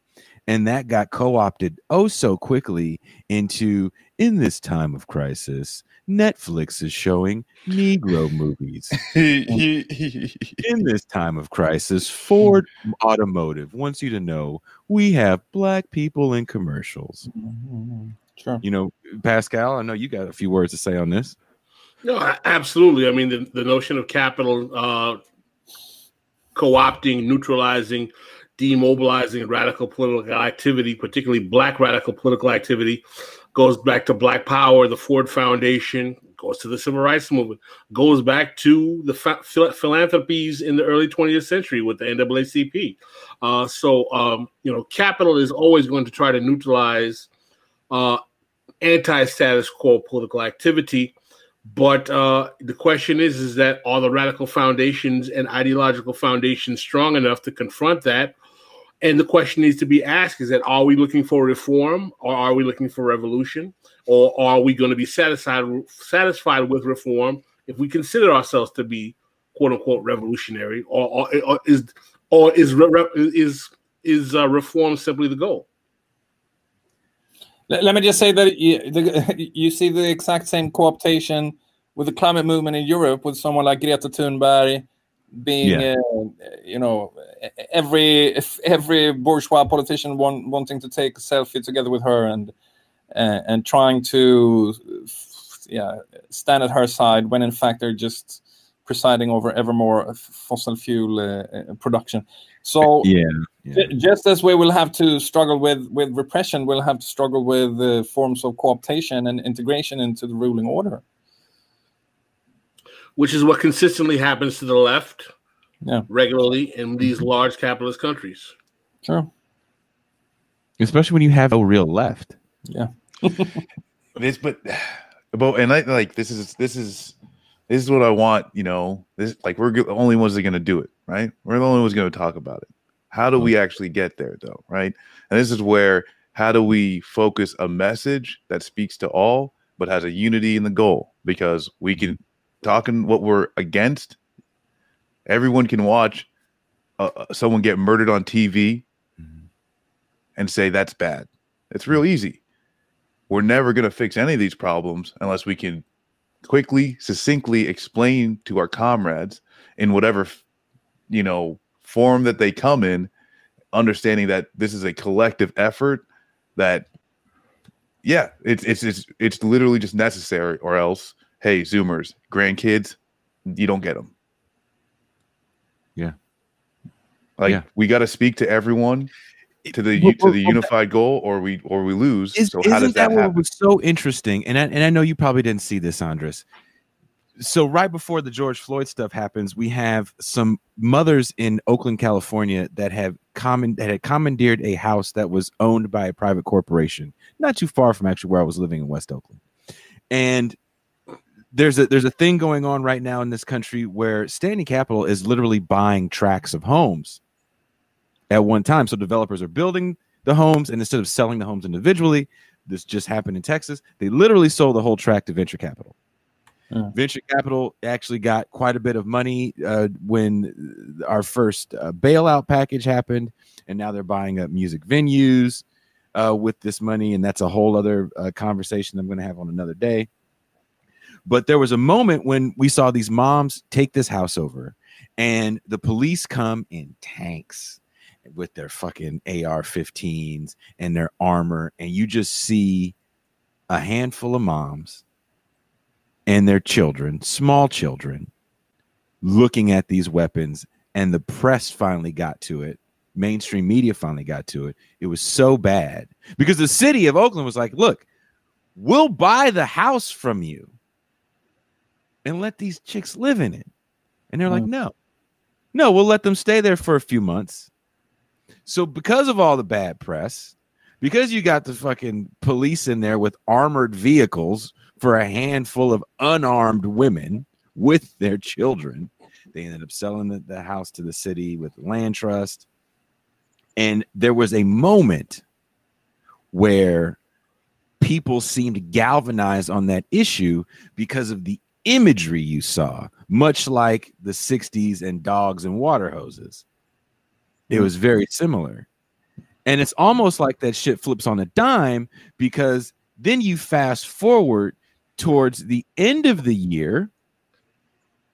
And that got co opted oh so quickly into in this time of crisis, Netflix is showing Negro <laughs> movies. in this time of crisis, Ford Automotive wants you to know we have black people in commercials. Mm-hmm. Sure. You know, Pascal, I know you got a few words to say on this. No, absolutely. I mean, the, the notion of capital uh, co-opting, neutralizing, demobilizing radical political activity, particularly black radical political activity, goes back to Black Power, the Ford Foundation, goes to the Civil Rights Movement, goes back to the philanthropies in the early 20th century with the NAACP. Uh, so, um, you know, capital is always going to try to neutralize uh, anti-status quo political activity but uh, the question is, is that are the radical foundations and ideological foundations strong enough to confront that? And the question needs to be asked: Is that are we looking for reform, or are we looking for revolution, or are we going to be satisfied satisfied with reform if we consider ourselves to be quote unquote revolutionary, or, or, or is or is is is uh, reform simply the goal? Let, me just say that you, the, <laughs> you see the exact same co-optation with the climate movement in Europe with someone like Greta Thunberg being, yeah. uh, you know, every <laughs> every bourgeois politician want, wanting to take a selfie together with her and uh, and trying to yeah stand at her side when in fact they're just presiding over ever more fossil fuel uh, uh, production. So Yeah. Ju- just as we will have to struggle with with repression, we'll have to struggle with uh, forms of cooptation and integration into the ruling order. which is what consistently happens to the left Yeah. regularly in these large capitalist countries. Sure. Especially when you have a real left. Yeah. <laughs> this but but and I like this is this is this is what I want, you know. This like we're the only ones that are gonna do it, right? We're the only ones gonna talk about it. How do we actually get there though, right? And this is where how do we focus a message that speaks to all but has a unity in the goal? Because we can talking what we're against, everyone can watch uh, uh, someone get murdered on TV and say that's bad. It's real easy we're never going to fix any of these problems unless we can quickly succinctly explain to our comrades in whatever you know form that they come in understanding that this is a collective effort that yeah it's it's it's, it's literally just necessary or else hey zoomers grandkids you don't get them Yeah. like Yeah. we got to speak to everyone to the Well, to the well, unified goal or we or we lose Is, so how does that, that, what happen was so interesting? And I, and I know you probably didn't see this, Andreas. So right before the George Floyd stuff happens, we have some mothers in Oakland, California, that have common that had commandeered a house that was owned by a private corporation, not too far from actually where I was living in West Oakland. And there's a there's a thing going on right now in this country where standing capital is literally buying tracts of homes at one time. So developers are building the homes, and instead of selling the homes individually, this just happened in Texas. They literally sold the whole tract to venture capital. Yeah. Venture capital actually got quite a bit of money uh, when our first uh, bailout package happened, and now they're buying up music venues uh, with this money, and that's a whole other uh, conversation I'm going to have on another day. But there was a moment when we saw these moms take this house over, and the police come in tanks with their fucking AR-15s and their armor, and you just see a handful of moms and their children, small children, looking at these weapons, and the press finally got to it. Mainstream media finally got to it. It was so bad because the city of Oakland was like, "Look, we'll buy the house from you and let these chicks live in it." And they're like, mm. "No, no, we'll let them stay there for a few months." So because of all the bad press, because you got the fucking police in there with armored vehicles for a handful of unarmed women with their children, they ended up selling the, the house to the city with the land trust. And there was a moment where people seemed galvanized on that issue because of the imagery you saw, much like the 60s and dogs and water hoses. It hmm. was very similar. And it's almost like that shit flips on a dime because then you fast forward towards the end of the year,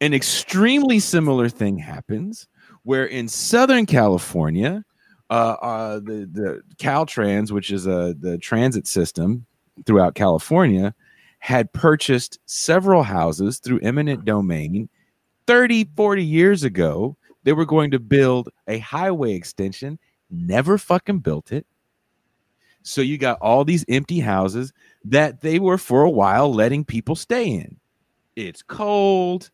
an extremely similar thing happens where in Southern California, uh, uh, the, the Caltrans, which is a, the transit system throughout California, had purchased several houses through eminent domain 30, 40 years ago. They were going to build a highway extension, never fucking built it. So you got all these empty houses that they were for a while letting people stay in. It's cold.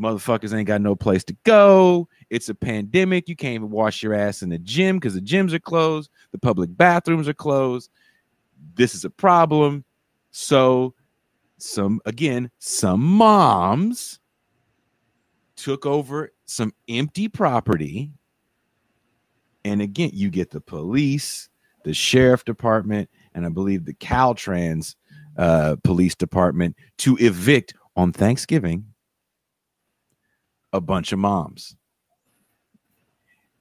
Motherfuckers ain't got no place to go. It's a pandemic. You can't even wash your ass in the gym because the gyms are closed. The public bathrooms are closed. This is a problem. So, some again, some moms took over some empty property. And again, you get the police, the sheriff department, and I believe the Caltrans uh, police department to evict on Thanksgiving a bunch of moms.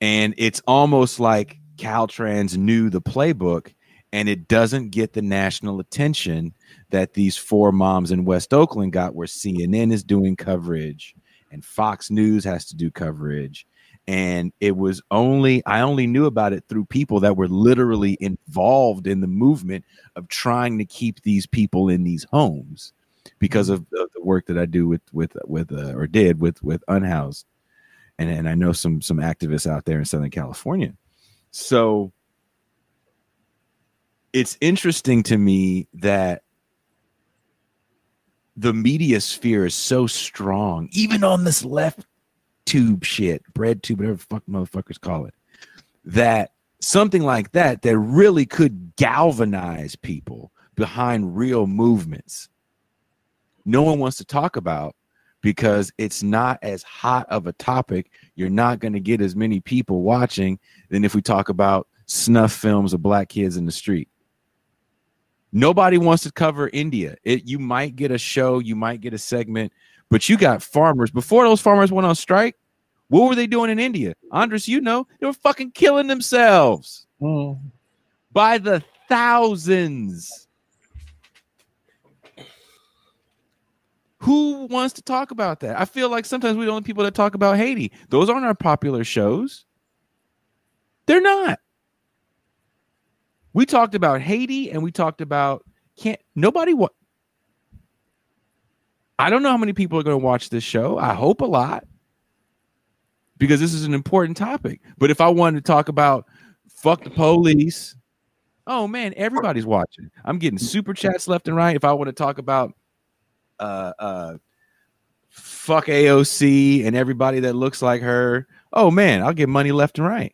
And it's almost like Caltrans knew the playbook and it doesn't get the national attention that these four moms in West Oakland got, where CNN is doing coverage and Fox News has to do coverage. And it was only, I only knew about it through people that were literally involved in the movement of trying to keep these people in these homes. because of the, the work that I do with with with uh, or did with with Unhoused, and and I know some some activists out there in Southern California. So it's interesting to me that the media sphere is so strong, even on this left tube shit, bread tube, whatever fuck motherfuckers call it, that something like that that really could galvanize people behind real movements. No one wants to talk about because it's not as hot of a topic. You're not going to get as many people watching than if we talk about snuff films of black kids in the street. Nobody wants to cover India. It you might get a show, you might get a segment, but you got farmers. Before those farmers went on strike, what were they doing in India? Andreas, you know, they were fucking killing themselves Mm. by the thousands. Who wants to talk about that? I feel like sometimes we're the only people that talk about Haiti. Those aren't our popular shows. They're not. We talked about Haiti and we talked about can't nobody what I don't know how many people are going to watch this show. I hope a lot because this is an important topic. But if I wanted to talk about fuck the police, oh man, everybody's watching. I'm getting super chats left and right. If I want to talk about uh uh fuck AOC and everybody that looks like her, oh man, I'll get money left and right.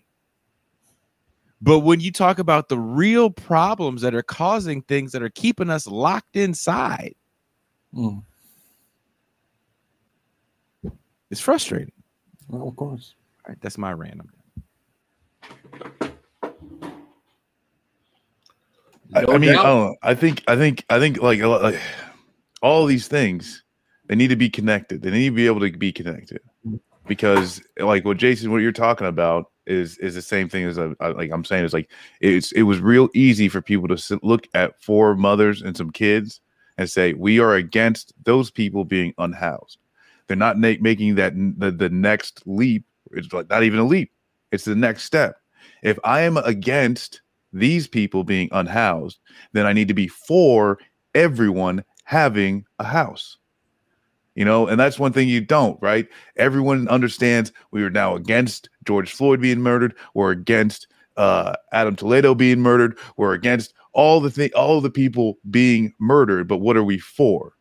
But when you talk about the real problems that are causing things that are keeping us locked inside, Mm. It's frustrating. Well, of course. All right, that's my random. I, I mean, I, don't know. Oh, I think, I think, I think, like, like all these things, they need to be connected. They need to be able to be connected because, like, what Jason, what you're talking about is is the same thing as I, I- like I'm saying is like it's it was real easy for people to sit, look at four mothers and some kids and say we are against those people being unhoused. They're not na- making that the, the next leap. It's like not even a leap. It's the next step. If I am against these people being unhoused, then I need to be for everyone having a house. You know, and that's one thing you don't, right? Everyone understands we are now against George Floyd being murdered. We're against uh, Adam Toledo being murdered. We're against all the thing, all the people being murdered. But what are we for?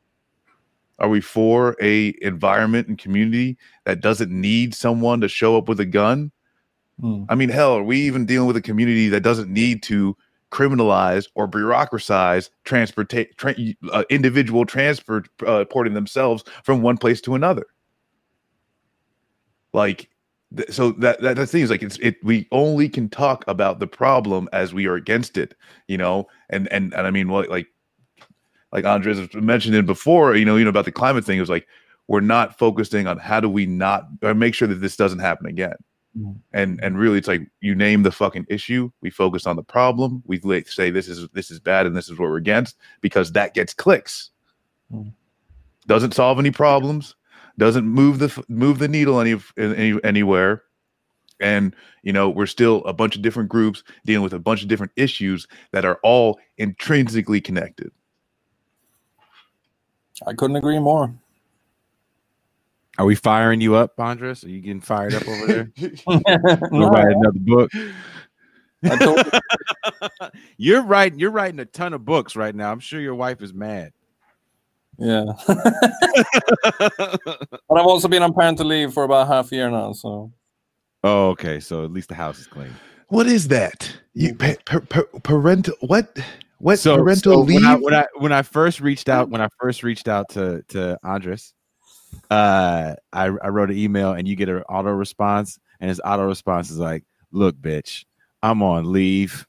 Are we for a environment and community that doesn't need someone to show up with a gun? Mm. I mean, hell, are we even dealing with a community that doesn't need to criminalize or bureaucratize transport tra- uh, individual transport uh, porting themselves from one place to another? Like, th- so that that the thing is like it's it. We only can talk about the problem as we are against it, you know. And and and I mean, what like like Andreas mentioned it before, you know, you know about the climate thing. It was like we're not focusing on how do we not or make sure that this doesn't happen again Mhm. and and really it's like you name the fucking issue we focus on the problem we say this is this is bad and this is what we're against because that gets clicks Mhm. doesn't solve any problems doesn't move the move the needle any, any anywhere and you know we're still a bunch of different groups dealing with a bunch of different issues that are all intrinsically connected I couldn't agree more. Are we firing you up, Andreas? Are you getting fired up over there? <laughs> No, write another book. I <laughs> you're writing. You're writing a ton of books right now. I'm sure your wife is mad. yeah. <laughs> but I've also been on parental leave for about half a year now. So oh, okay. So at least the house is clean. what is that you mm. pa- pa- pa- parental what what so, parental so leave when I, when I when I first reached out when I first reached out to to Andreas, uh, I I wrote an email and you get an auto response and his auto response is like, "Look, bitch, I'm on leave.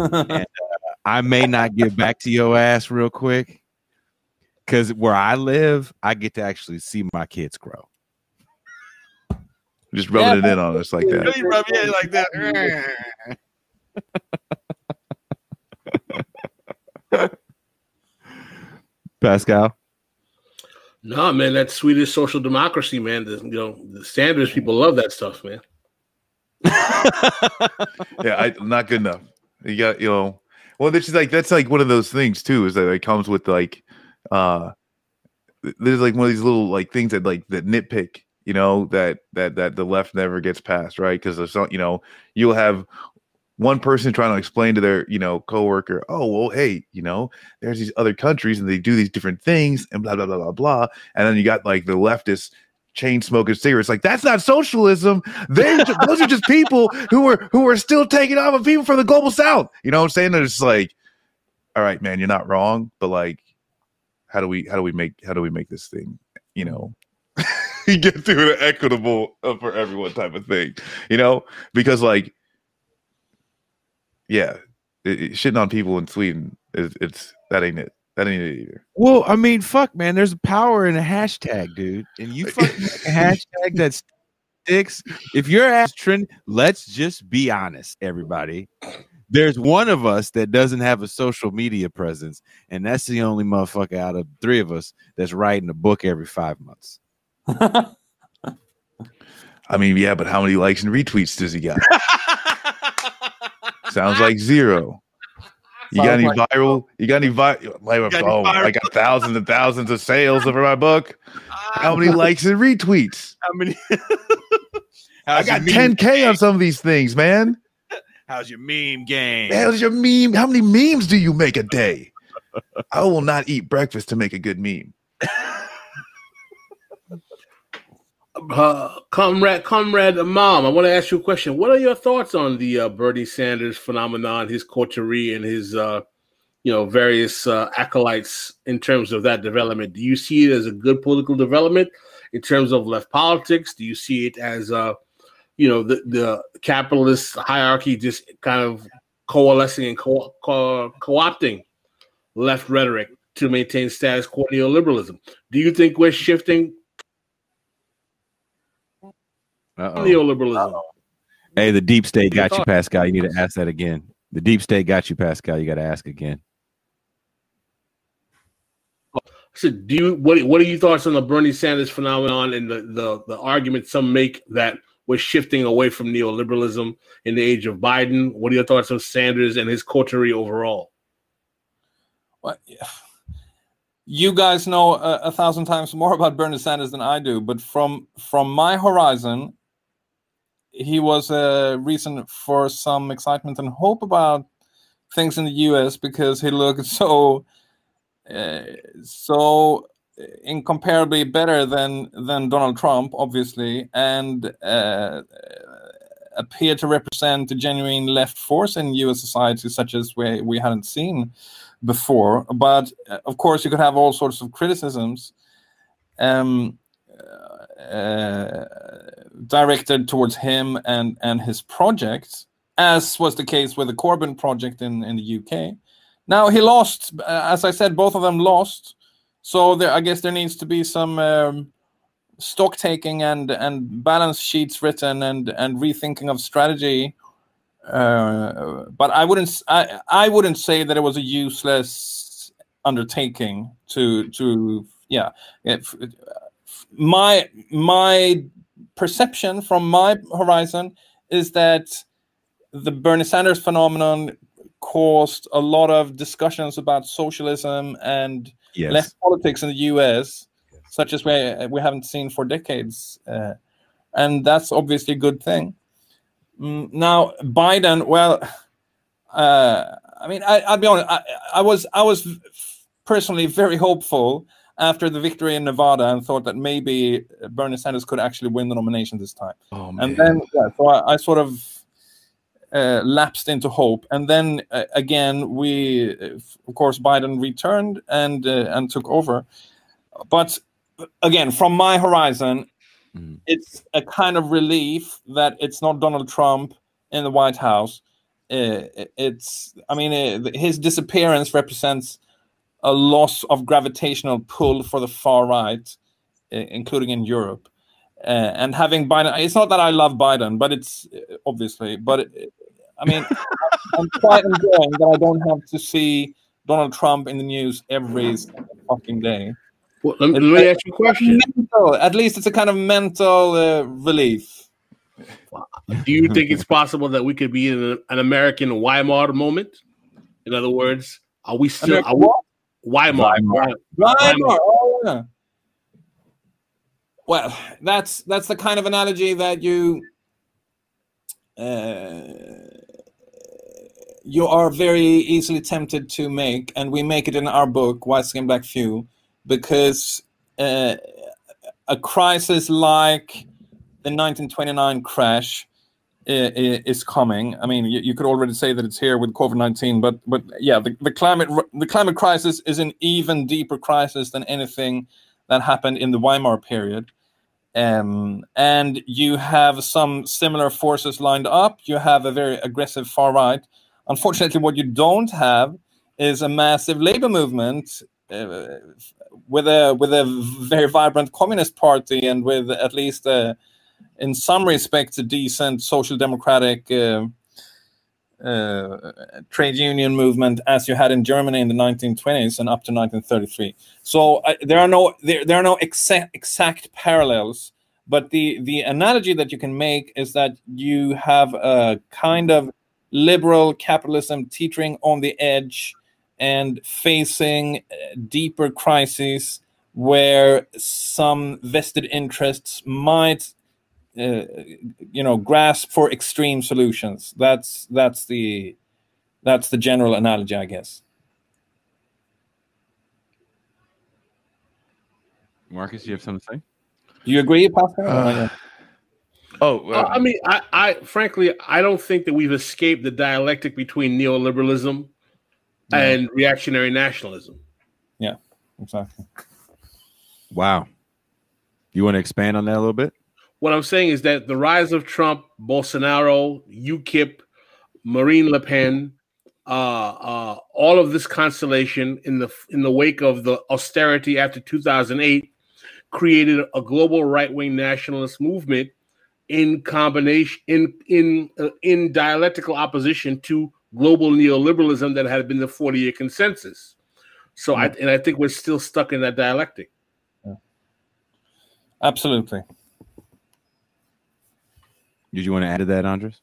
and <laughs> I may not get back to your ass real quick because where I live, I get to actually see my kids grow." just rubbing it in on us like that <laughs> You rub your head like that. <laughs> <laughs> Pascal. No, man, that's Swedish social democracy, man. The, you know, the Sanders people love that stuff, man. <laughs> yeah, I not good enough. You got you know. Well, this is like that's like one of those things too. Is that it comes with like, uh, there's like one of these little like things that like that nitpick, you know, that that that the left never gets past, right? Because there's some, you know, you'll have one person trying to explain to their you know coworker, oh well, hey, you know, there's these other countries and they do these different things and blah blah blah blah blah, and then you got like the leftist chain smoking cigarettes. Like that's not socialism. They <laughs> those are just people who are who are still taking off of people from the global south. You know what I'm saying? They're just like, all right, man, you're not wrong, but like, how do we how do we make how do we make this thing, you know, <laughs> get to an equitable uh, for everyone type of thing, you know? Because like, yeah, it, it, shitting on people in Sweden is it's that ain't it. That ain't it either. Well, I mean, fuck, man. There's power in a hashtag, dude. And you fucking a hashtag that sticks. If your ass trend, let's just be honest, everybody. There's one of us that doesn't have a social media presence, and that's the only motherfucker out of three of us that's writing a book every five months. <laughs> I mean, yeah, but how many likes and retweets does he got? <laughs> Sounds like zero. You got any like- viral? You got any viral? Like, got any oh, I got thousands and thousands of sales over my book. Ah. How many likes and retweets? <laughs> How many? I got 10k on some of these things, man. How's your meme game? How's your meme? How many memes do you make a day? I will not eat breakfast to make a good meme. <laughs> Uh, comrade, comrade, Malm, I want to ask you a question. What are your thoughts on the uh, Bernie Sanders phenomenon, his coterie, and his, uh, you know, various uh, acolytes in terms of that development? Do you see it as a good political development in terms of left politics? Do you see it as, uh, you know, the the capitalist hierarchy just kind of coalescing and co- co- co-opting left rhetoric to maintain status quo neoliberalism? Do you think we're shifting Uh-oh. neoliberalism? Hey, the deep state Your got you. Pascal. You need to ask that again. The deep state got you, Pascal. You got to ask again. I So, do you what? What are your thoughts on the Bernie Sanders phenomenon and the the, the argument some make that we're shifting away from neoliberalism in the age of Biden? What are your thoughts on Sanders and his coterie overall? Well, yeah. You guys know a, a thousand times more about Bernie Sanders than I do, but from from my horizon, he was a reason for some excitement and hope about things in the U.S. because he looked <laughs> so uh, so incomparably better than than Donald Trump, obviously, and uh, appeared to represent a genuine left force in U.S. society, such as we we hadn't seen before. But uh, of course, you could have all sorts of criticisms. Um, uh, directed towards him and and his projects, as was the case with the Corbyn project in in the UK. Now he lost, uh, as I said, both of them lost. So there, I guess there needs to be some um, stock taking and and balance sheets written and and rethinking of strategy. Uh, but I wouldn't I I wouldn't say that it was a useless undertaking to to yeah if, my my perception from my horizon is that the Bernie Sanders phenomenon caused a lot of discussions about socialism and Yes. left politics in the U.S., such as we we haven't seen for decades, uh, and that's obviously a good thing. Mm, now Biden, well, uh, I mean, I, I'll be honest. I, I was I was personally very hopeful after the victory in Nevada and thought that maybe Bernie Sanders could actually win the nomination this time. Oh And then, yeah, so I, I sort of uh, lapsed into hope. And then uh, again, we, uh, of course, Biden returned and uh, and took over. But again, from my horizon, Mhm. it's a kind of relief that it's not Donald Trump in the White House. Uh, it's, I mean, uh, his disappearance represents a loss of gravitational pull for the far right, uh, including in Europe. Uh, and having Biden, it's not that I love Biden, but it's uh, obviously, but it, I mean, <laughs> I'm quite enjoying that I don't have to see Donald Trump in the news every fucking day. Well, let, me- let me ask you a question. Mental, at least it's a kind of mental uh, relief. Do you think it's possible that we could be in an, an American Weimar moment? In other words, are we still American are we, what? Weimar? Right, Weimar. oh, yeah. Well, that's that's the kind of analogy that you uh, you are very easily tempted to make, and we make it in our book, White Skin Black Fuel, because uh, a crisis like the 1929 crash i- i- is coming. I mean, you, could already say that it's here with COVID 19, but but yeah, the, the climate the climate crisis is an even deeper crisis than anything that happened in the Weimar period. Um, and you have some similar forces lined up. You have a very aggressive far right. Unfortunately, what you don't have is a massive labor movement uh, with a with a very vibrant communist party and with at least a, in some respects a decent social democratic uh, uh, trade union movement as you had in Germany in the 1920s and up to 1933. So uh, there are no there, there are no exact exact parallels, but the the analogy that you can make is that you have a kind of liberal capitalism teetering on the edge and facing uh, deeper crises where some vested interests might uh, you know grasp for extreme solutions that's that's the that's the general analogy i guess Marcus, you have something to say? do you agree pascal Uh, oh, Uh, I mean, I, I frankly, I don't think that we've escaped the dialectic between neoliberalism and reactionary nationalism. Yeah exactly Wow. You want to expand on that a little bit? What I'm saying is that the rise of Trump, Bolsonaro, UKIP, Marine Le Pen, uh, uh, all of this constellation in the in the wake of the austerity after 2008 created a global right wing nationalist movement in combination in in uh, in dialectical opposition to global neoliberalism that had been the 40 year consensus. So I and I think we're still stuck in that dialectic. absolutely Did you want to add to that, Andreas?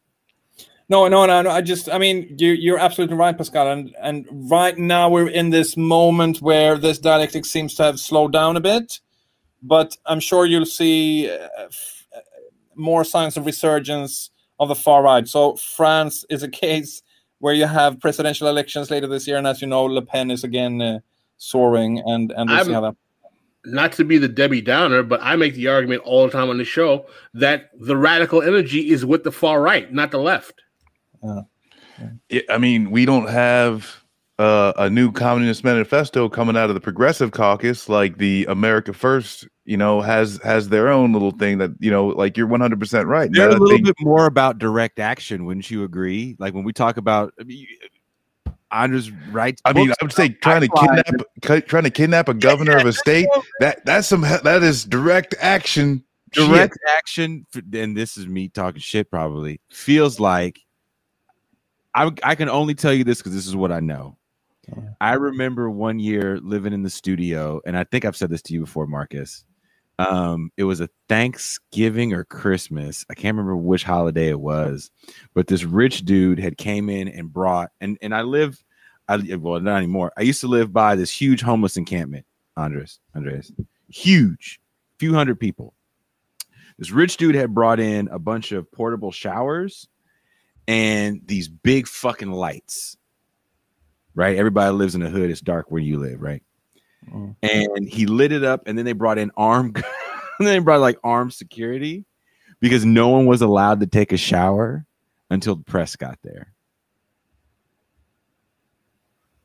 No, no, no, no. I just, I mean, you, you're absolutely right, Pascal. And and right now we're in this moment where this dialectic seems to have slowed down a bit, but I'm sure you'll see uh, f- uh, more signs of resurgence of the far right. So France is a <laughs> case where you have presidential elections later this year, and as you know, Le Pen is again uh, soaring, and and we'll see I'm- how that. Not to be the Debbie Downer, but I make the argument all the time on the show that the radical energy is with the far right, not the left. Yeah, I mean, we don't have uh, a new communist manifesto coming out of the progressive caucus like the America First, you know, has has their own little thing that you know, like you're 100 percent right. They're a little thing- bit more about direct action, wouldn't you agree? Like when we talk about I mean, you- Andreas writes. I mean, I would say trying to kidnap, ki- trying to kidnap a governor of a state. That that's some that is direct action. shit. direct action f- and this is me talking shit probably feels like I, I can only tell you this because this is what i know i remember one year living in the studio and i think i've said this to you before marcus um it was a thanksgiving or christmas i can't remember which holiday it was but this rich dude had came in and brought and and i live i well not anymore i used to live by this huge homeless encampment andreas andreas huge few hundred people this rich dude had brought in a bunch of portable showers and these big fucking lights. Right? Everybody lives in the hood. It's dark where you live, right? Mm. And he lit it up, and then they brought in armed, <laughs> and then they brought like armed security because no one was allowed to take a shower until the press got there.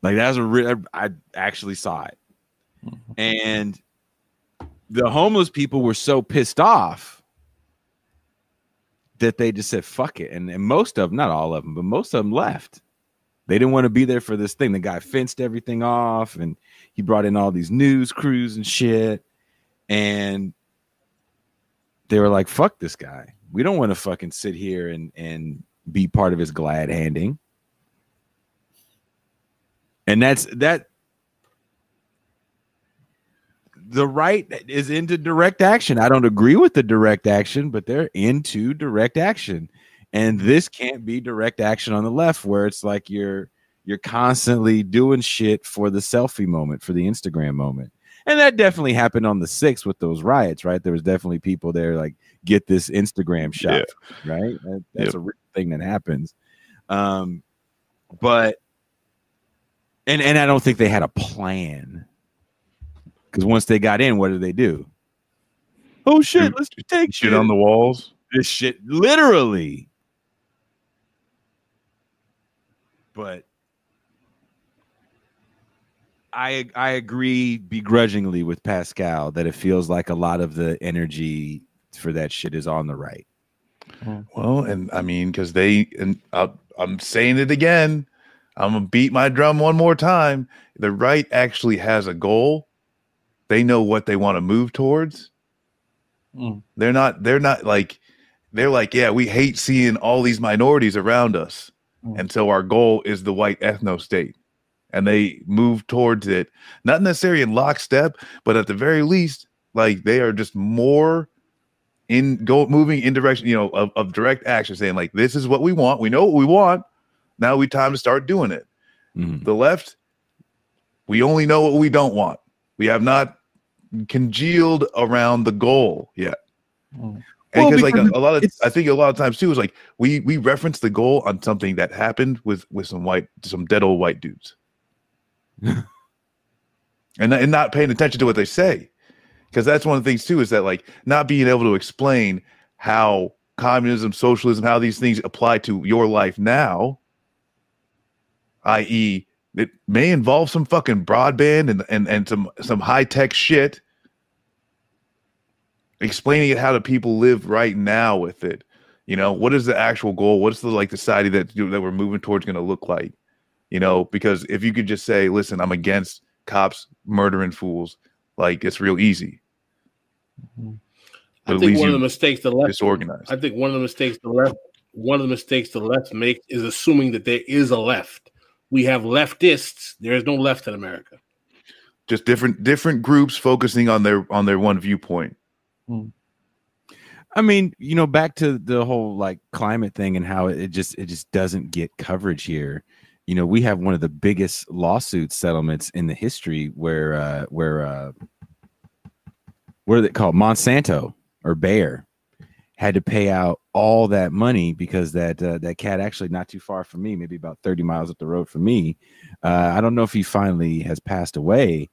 Like that was a real. I actually saw it, and the homeless people were so pissed off that they just said fuck it and, and most of them not all of them but most of them left they didn't want to be there for this thing the guy fenced everything off and he brought in all these news crews and shit and they were like fuck this guy we don't want to fucking sit here and and be part of his glad handing and that's that the right is into direct action. I don't agree with the direct action, but they're into direct action. And this can't be direct action on the left where it's like you're you're constantly doing shit for the selfie moment, for the Instagram moment. And that definitely happened on the 6th with those riots, right? There was definitely people there like get this Instagram shot, right? That- that's Yep. a real thing that happens. Um but and and I don't think they had a plan. Cuz once they got in, what did they do? Oh shit, let's just take Shit on the walls. this shit literally. But I I agree begrudgingly with Pascal that it feels like a lot of the energy for that shit is on the right. Well, and I mean, because they and i I'm saying it again. I'm gonna beat my drum one more time. The right actually has a goal. They know what they want to move towards. Mm. They're not. They're not like. They're like, yeah, we hate seeing all these minorities around us, Mm. and so our goal is the white ethno state, and they move towards it. Not necessarily in lockstep, but at the very least, like they are just more in go moving in direction, you know, of, of direct action, saying like, this is what we want. We know what we want. Now we time to start doing it. Mhm. The left, we only know what we don't want. We have not congealed around the goal yet. Mm. And Well, because like a, a lot of, I think a lot of times too is like we we reference the goal on something that happened with with some white some dead old white dudes, <laughs> and and not paying attention to what they say, because that's one of the things too is that like not being able to explain how communism, socialism, how these things apply to your life now, i.e., it may involve some fucking broadband and and and some some high tech shit. Explaining it how do people live right now with it. You know, what is the actual goal? What's the like society that that we're moving towards going to look like? You know, because if you could just say, "Listen, I'm against cops murdering fools," like it's real easy. Mhm. But I think one of the mistakes the left disorganized. I think one of the mistakes the left one of the mistakes the left makes is assuming that there is a left. We have leftists. There is no left in America. just different different groups focusing on their on their one viewpoint. I mean, you know, back to the whole like climate thing and how it just it just doesn't get coverage here. You know, we have one of the biggest lawsuit settlements in the history where uh where uh what are they called? Monsanto or Bayer had to pay out all that money because that uh, that cat actually not too far from me, maybe about 30 miles up the road from me. Uh, I don't know if he finally has passed away,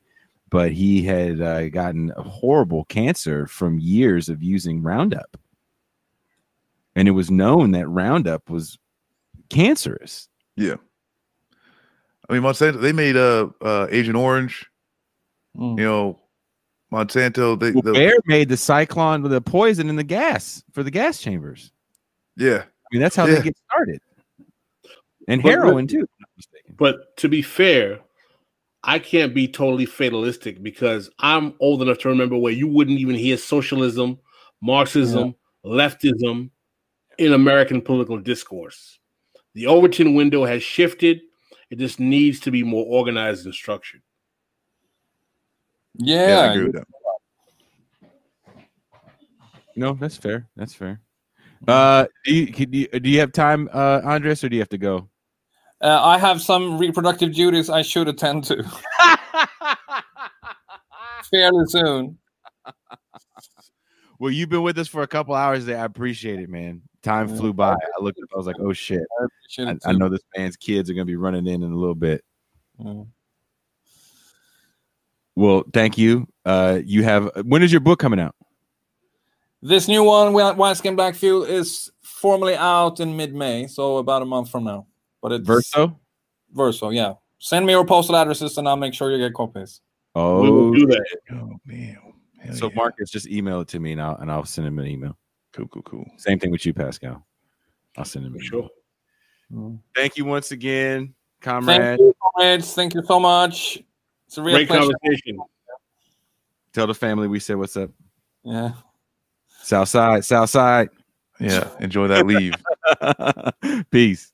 but he had uh, gotten a horrible cancer from years of using Roundup. And it was known that Roundup was cancerous. Yeah. I mean Monsanto they made uh, uh Agent Orange, Mm. you know, Monsanto they Well, the, Bayer made the Zyklon, with the poison in the gas for the gas chambers. yeah. I mean, that's how Yeah. they get started. And But- heroin too. if I'm not mistaken. But to be fair, I can't be totally fatalistic because I'm old enough to remember where you wouldn't even hear socialism, Marxism, leftism in American political discourse. The Overton window has shifted. It just needs to be more organized and structured. Yeah, I agree with that. No, that's fair. That's fair. Uh, do you, can you do you have time, uh, Andreas, or do you have to go? uh, I have some reproductive duties I should attend to <laughs> fairly soon. <laughs> Well, you've been with us for a couple hours there. I appreciate it, man. Time flew by. I looked up. I was like, "Oh shit!" I I, it I too. know this man's kids are gonna be running in in a little bit. Mm. Well, thank you. Uh, you have. When is your book coming out? This new one, Wi- White Skin Black Fuel, is formally out in mid-May, so about a month from now. But it's Verso. Verso, yeah. Send me your postal addresses, and I'll make sure you get copies. we will Oh, do that. Oh man. Hell so yeah. Marcus, just email it to me, and I'll and I'll send him an email. Cool, cool, cool. Same thing with you, Pascal. I'll send him. For an sure. email. Mm-hmm. Thank you once again, Thank comrade. you, comrades. Thank you so much. It's a real Great pleasure. conversation. Tell the family we said what's up. Yeah. South side, South side. Yeah, enjoy that leave. <laughs> Peace.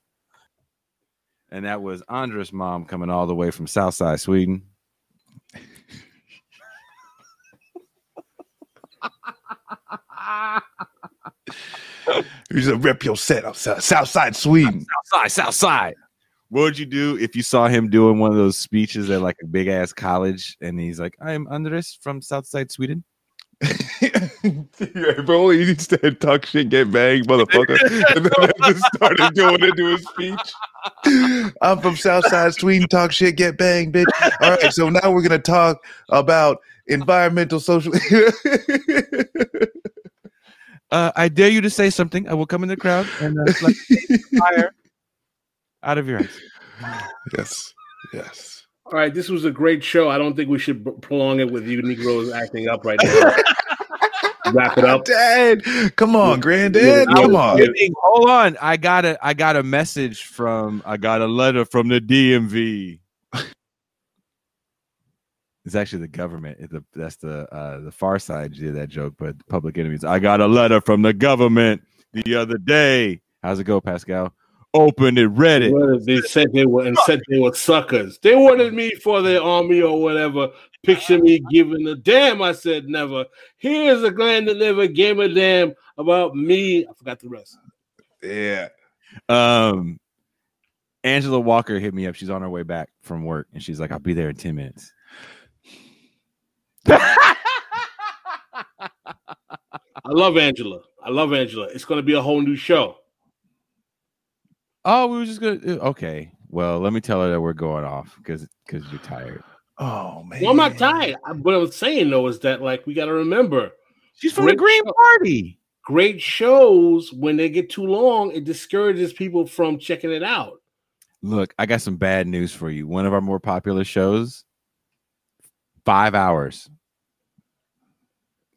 And that was Andreas Malm coming all the way from Southside, Sweden. <laughs> He's a rep your set outside Southside Sweden. Southside, Southside. What would you do if you saw him doing one of those speeches at like a big ass college and he's like, I'm Andreas from Southside Sweden? <laughs> yeah, bro, he needs to talk shit, get banged, motherfucker. and then I just started going into his speech. I'm from Southside Sweden, talk shit, get banged, bitch. All right, so now we're gonna talk about environmental social. <laughs> Uh, I dare you to say something. I will come in the crowd and uh, like <laughs> fire out of your eyes. yes, yes. All right, this was a great show. I don't think we should b- prolong it with you Negroes acting up right now. <laughs> Wrap it up. Dad, come on, granddad, come on. Hold on. I got a I got a message from I got a letter from the DMV. It's actually the government. It's the, that's the uh, the far side did that joke, but public enemies. I got a letter from the government the other day. How's it go, Pascal? Opened it, read it. They said they were and said they were suckers. They wanted me for their army or whatever. Picture me giving a damn. I said never. Here's a gland that never gave a damn about me. I forgot the rest. Yeah. Um, Angela Walker hit me up. She's on her way back from work, and she's like, "I'll be there in ten minutes." I love Angela. I love Angela. It's going to be a whole new show. Oh, we were just gonna. Uh, okay, well, let me tell her that we're going off because because you're tired. Oh man. Well, I'm not tired. I- What I was saying though is that like we got to remember She's from the Green show. Party. great shows when they get too long, it discourages people from checking it out. Look, I got some bad news for you. One of our more popular shows, five hours.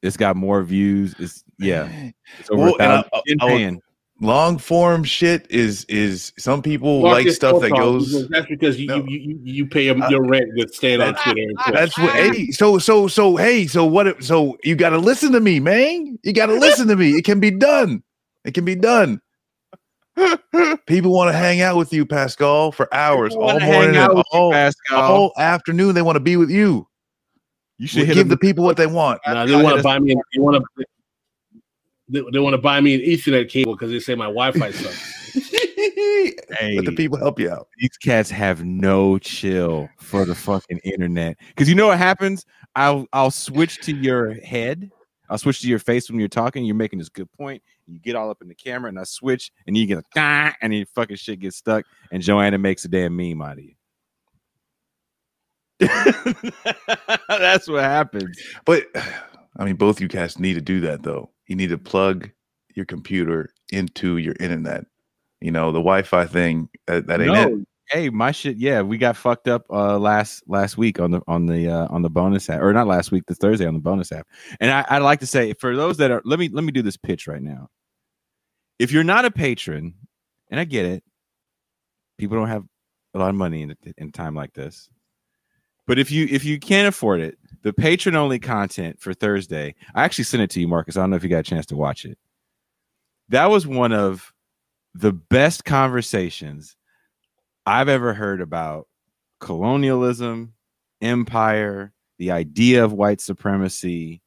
It's got more views. It's yeah, it's over Well, a thousand. I- in I. Long form shit is is some people like stuff that Focal, goes. That's because you No. you, you, you pay your, your rent with staying on That- Twitter. And That's what. Hey, so so so hey, so what? So you got to listen to me, man. You got to listen to me. It can be done. It can be done. <laughs> People want to hang out with you, Pascal, for hours, all morning, out you, all, Pascal. all afternoon. They want to be with you. You We should hit give him the people what they want. Nah, they want to buy me. They want to. They, they want to buy me an Ethernet cable because they say my Wi-Fi sucks. Hey, <laughs> Let the people help you out. these cats have no chill for the fucking internet. Because you know what happens? I'll I'll switch to your head. I'll switch to your face when you're talking. You're making this good point. You get all up in the camera, and I switch, and you get a "Gah," <laughs> and your fucking shit gets stuck, and Joanna makes a damn meme out of you. <laughs> That's what happens. But I mean, both you cats need to do that though. You need to plug your computer into your internet. You know, the Wi-Fi thing that, that ain't it. Hey, my shit. Yeah, we got fucked up uh last last week on the on the uh, on the bonus app, or not last week, the Thursday on the bonus app. And I, I'd like to say for those that are, let me let me do this pitch right now. If you're not a patron, and I get it, people don't have a lot of money in in time like this. But if you if you can't afford it, the patron only content for Thursday, I actually sent it to you, Marcus. I don't know if you got a chance to watch it. That was one of the best conversations I've ever heard about colonialism, empire, the idea of white supremacy,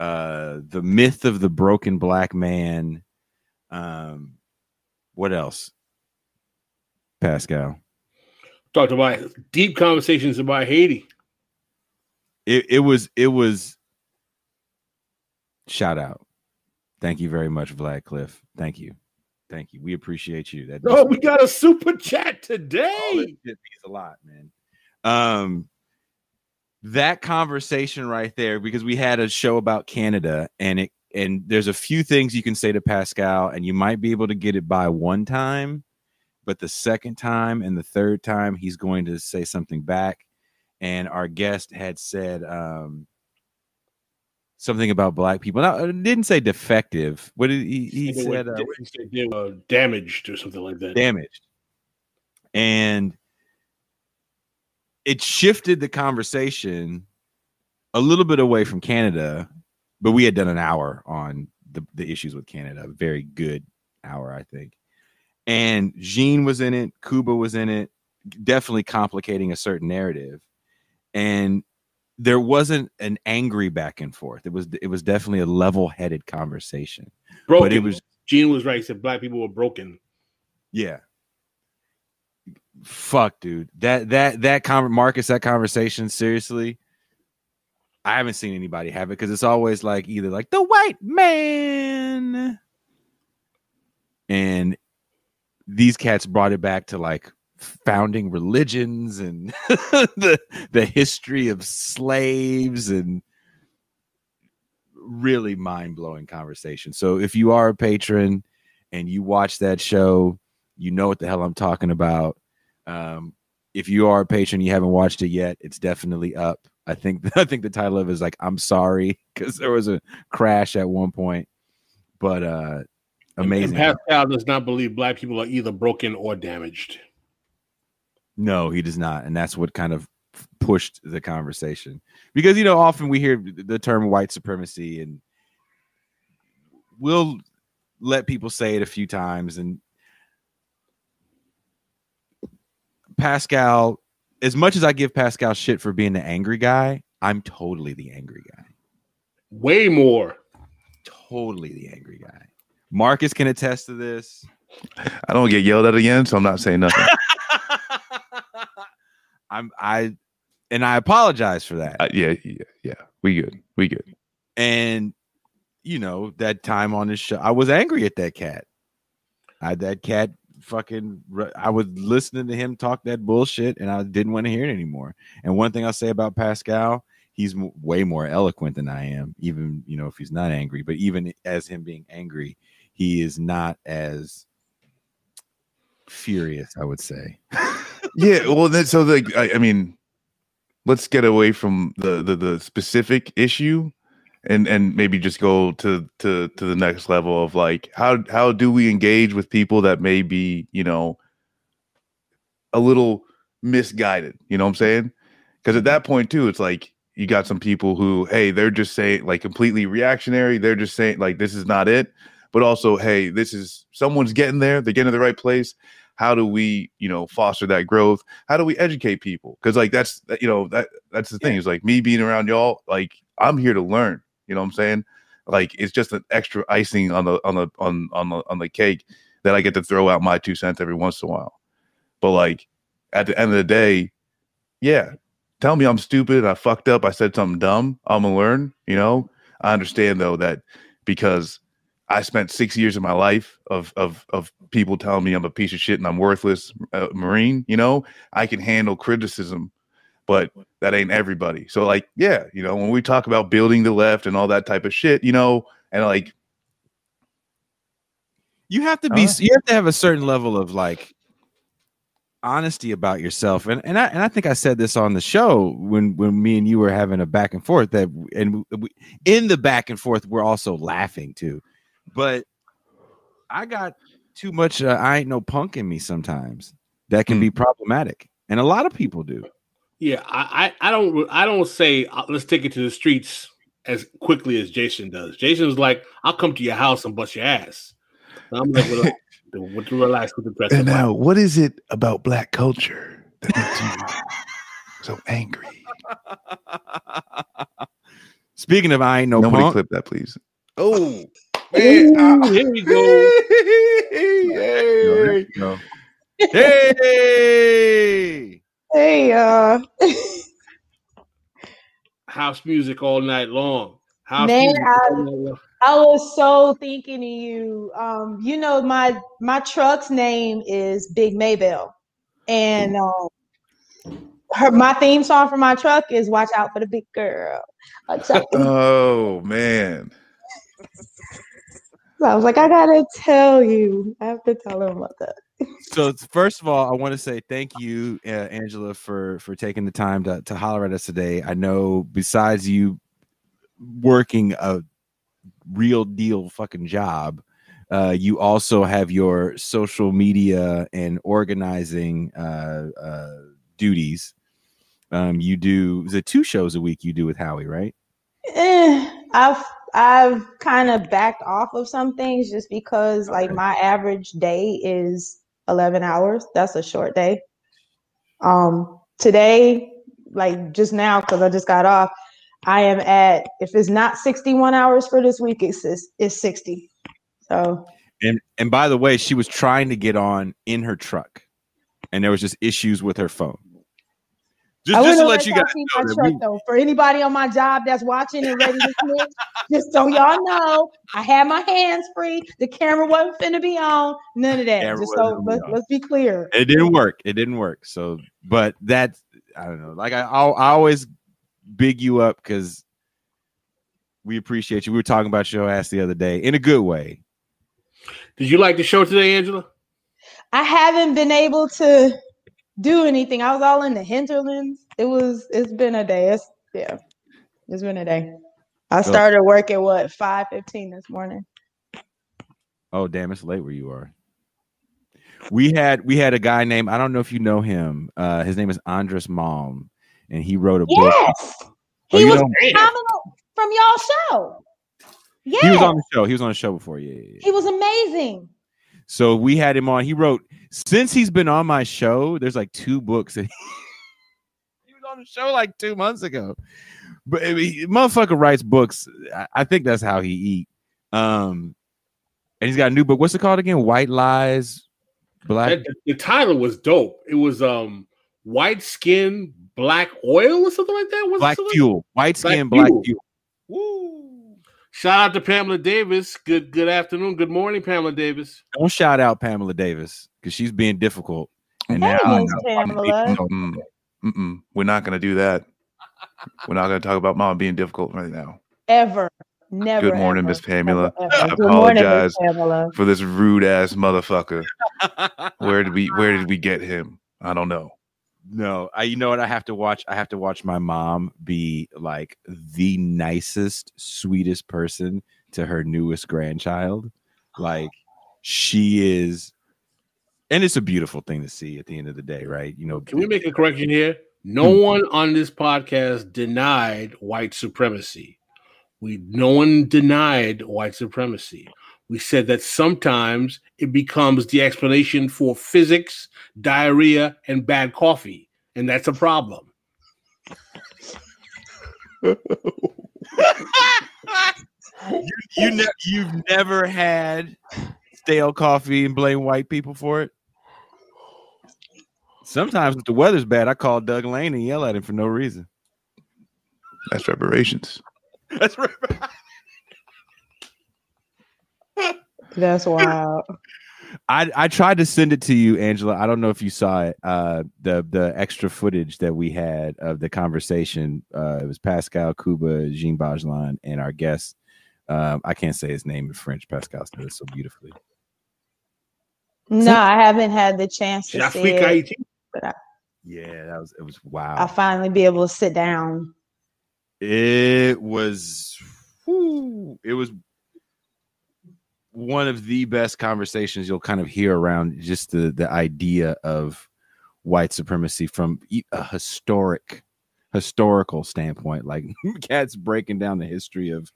uh, the myth of the broken black man. Um, what else? Pascal. Talked about deep conversations about Haiti. It it was it was shout out. Thank you very much, Vlad Cliff. Thank you. Thank you. We appreciate you. That Oh, we got a super chat today. shit means a lot, man. Um, that conversation right there, because we had a show about Canada, and it and there's a few things you can say to Pascal, and you might be able to get it by one time, but the second time and the third time, he's going to say something back. And our guest had said um, something about black people. Now, didn't say defective. What did he? He said uh, said damaged or something like that. damaged. And it shifted the conversation a little bit away from Canada, but we had done an hour on the, the issues with Canada, a very good hour, I think. And Jean was in it, Kuba was in it, definitely complicating a certain narrative. And there wasn't an angry back and forth. It was it was definitely a level-headed conversation. Broken. But it was Gene was right. He said black people were broken. Yeah. fuck, dude. That that that con- Marcus, that conversation, seriously. I haven't seen anybody have it because it's always like either like the white man, and these cats brought it back to like founding religions and <laughs> the the history of slaves and really mind-blowing conversation. So if you are a patron and you watch that show, you know what the hell I'm talking about. Um, if you are a patron, you haven't watched it yet, it's definitely up. I think <laughs> I think the title of it is like I'm sorry because there was a crash at one point, but uh, amazing. And Pascal does not believe black people are either broken or damaged. No, he does not, and that's what kind of pushed the conversation because you know often we hear the term white supremacy and we'll let people say it a few times and Pascal as much as I give Pascal shit for being the angry guy, I'm totally the angry guy. Way more. Totally the angry guy. Marcus can attest to this. I don't get yelled at again, so I'm not saying nothing. <laughs> I'm I and I apologize for that. Uh, yeah, yeah, yeah. We good. We good. And you know, that time on this show, I was angry at that cat. I that cat fucking I was listening to him talk that bullshit and I didn't want to hear it anymore. And one thing I'll say about Pascal, he's m- way more eloquent than I am, even you know if he's not angry, but even as him being angry, he is not as furious, I would say. <laughs> yeah, well, then, so like, I, I mean, let's get away from the, the the specific issue, and and maybe just go to to to the next level of like how how do we engage with people that may be you know a little misguided. You know what I'm saying? Because at that point too, it's like you got some people who, hey, they're just saying like completely reactionary. They're just saying like this is not it. But also, hey, this is someone's getting there. They're getting to the right place. How do we you know foster that growth? How do we educate people? Because like that's you know that that's the thing It's like me being around y'all like i'm here to learn you know what i'm saying? Like it's just an extra icing on the on the on on the on the cake that i get to throw out my two cents every once in a while. But like at the end of the day yeah tell me i'm stupid i fucked up i said something dumb i'm gonna learn you know? I understand though that because I spent six years of my life of of of people telling me I'm a piece of shit and I'm worthless uh, Marine. You know, I can handle criticism, but that ain't everybody. So like, yeah, you know, when we talk about building the left and all that type of shit, you know, and like, you have to be, uh, you have to have a certain level of like honesty about yourself and and I and I think I said this on the show when when me and you were having a back and forth that and we, in the back and forth we're also laughing too but I got too much. Uh, I ain't no punk in me sometimes. That can mm. be problematic, and a lot of people do. Yeah, I, I, I don't I don't say uh, let's take it to the streets as quickly as Jason does. Jason's like, I'll come to your house and bust your ass. And I'm like, well, with the relax with the press. And now, what is it about black culture that makes you so angry? <laughs> Speaking of, I ain't no nobody punk. clip that, please. Oh. Man, Ooh, <laughs> here we go. hey, hey, hey, uh, <laughs> house music all night long. House Man, I, I was so thinking of you. Um, you know, my my truck's name is Big Maybell, and um, her my theme song for my truck is "Watch Out for the Big Girl." oh man. I was like, I gotta tell you. I have to tell him about that. so first of all, I want to say thank you, uh, Angela, for for taking the time to to holler at us today. I know besides you working a real deal fucking job, uh, you also have your social media and organizing uh, uh, duties. Um, you do it two shows a week you do with Howie, right? Eh, I've I've kind of backed off of some things just because like my average day is 11 hours. That's a short day. Um today like just now cuz I just got off, I am at if it's not 61 hours for this week it's it's 60. So and and by the way, she was trying to get on in her truck. and there was just issues with her phone. I Just, just to let let you guys see know my that truck we, though. For anybody on my job that's watching and ready to snitch, just so y'all know, I had my hands free. The camera wasn't finna be on. None of that. Camera just so be let's let's be clear. it didn't work. It didn't work. So, but that I don't know. Like I, I'll, I always big you up because we appreciate you. We were talking about your ass the other day in a good way. Did you like the show today, Angela? I haven't been able to do anything. I was all in the hinterlands. It was it's been a day. It's yeah. It's been a day. I So- started work at what five fifteen this morning. Oh damn, it's late where you are. We had we had a guy named I don't know if you know him. Uh, his name is Andreas Malm, and he wrote a book. Yes. Oh, He you was phenomenal from y'all show. Yes. He was on the show. He was on the show before. Yeah, yeah, yeah. He was amazing. So we had him on. He wrote since he's been on my show. There's like two books that he, <laughs> he was on the show like two months ago. But I mean, motherfucker writes books. I, I think that's how he eat. Um, and he's got a new book. What's it called again? White Lies, Black. That, the title was dope. It was um white skin, black oil or something like that. What's Black Fuel. White Black Skin, Black Fuel. Fuel. Woo. Shout out to Pamela Davis. Good good afternoon. Good morning, Pamela Davis. Don't shout out Pamela Davis because she's being difficult. And Hey, now Miss Pamela. Mm-mm. Mm-mm. We're not going to do that. We're not going to talk about mom being difficult right now. Ever. Never. Good morning, Miss Pamela. ever, ever. I Good morning, apologize. Pamela. For this rude ass motherfucker. <laughs> Where did we where did we get him? I don't know. No, I you know what I have to watch. I have to watch my mom be like the nicest, sweetest person to her newest grandchild. <gasps> Like she is and it's a beautiful thing to see at the end of the day, right? You know, Can we make a correction here? No hmm. one on this podcast denied white supremacy. We no one denied white supremacy. We said that sometimes it becomes the explanation for physics, diarrhea, and bad coffee, and that's a problem. <laughs> you, you ne- you've never had stale coffee and blame white people for it. Sometimes if the weather's bad, I call Doug Lane and yell at him for no reason. That's reparations. That's reparations. <laughs> That's wild. I I tried to send it to you, Angela. I don't know if you saw it. Uh, the the extra footage that we had of the conversation. Uh, it was Pascal Kuba, Jean Bajlan, and our guest. Um, I can't say his name in French. Pascal said it so beautifully. No, I haven't had the chance to see J'Afrique it. Haïti. Yeah, that was it was wow. I'll finally be able to sit down. It was it was one of the best conversations you'll kind of hear around just the the idea of white supremacy from a historic historical standpoint like <laughs> cats breaking down the history of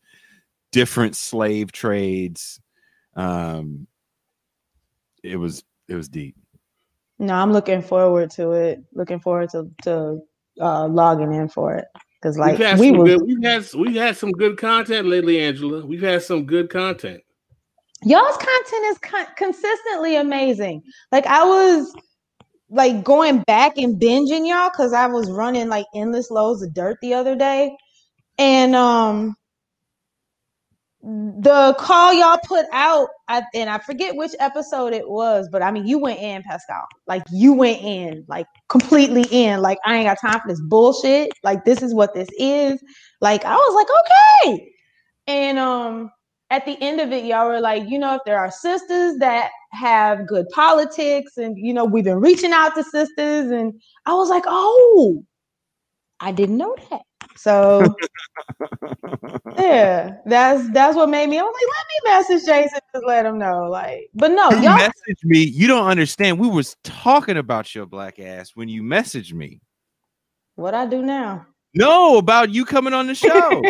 different slave trades um it was it was deep No, I'm looking forward to it. Looking forward to to uh, logging in for it because like we've had we some were good, we've had we've had some good content lately, Angela. We've had some good content. y'all's content is con- consistently amazing. Like I was like going back and binging y'all because I was running like endless loads of dirt the other day, and um the call y'all put out, I, and I forget which episode it was, but I mean you went in, Pascal. Like you went in, like completely in. Like I ain't got time for this bullshit. Like this is what this is. Like I was like okay, and um at the end of it, y'all were like, you know, if there are sisters that have good politics, and you know, we've been reaching out to sisters, and I was like, oh, I didn't know that. So <laughs> yeah, that's that's what made me. I was like, let me message Jason to let him know. Like, but no, you y'all, messaged me you don't understand we was talking about your black ass when you messaged me what I do now? no about you coming on the <laughs> show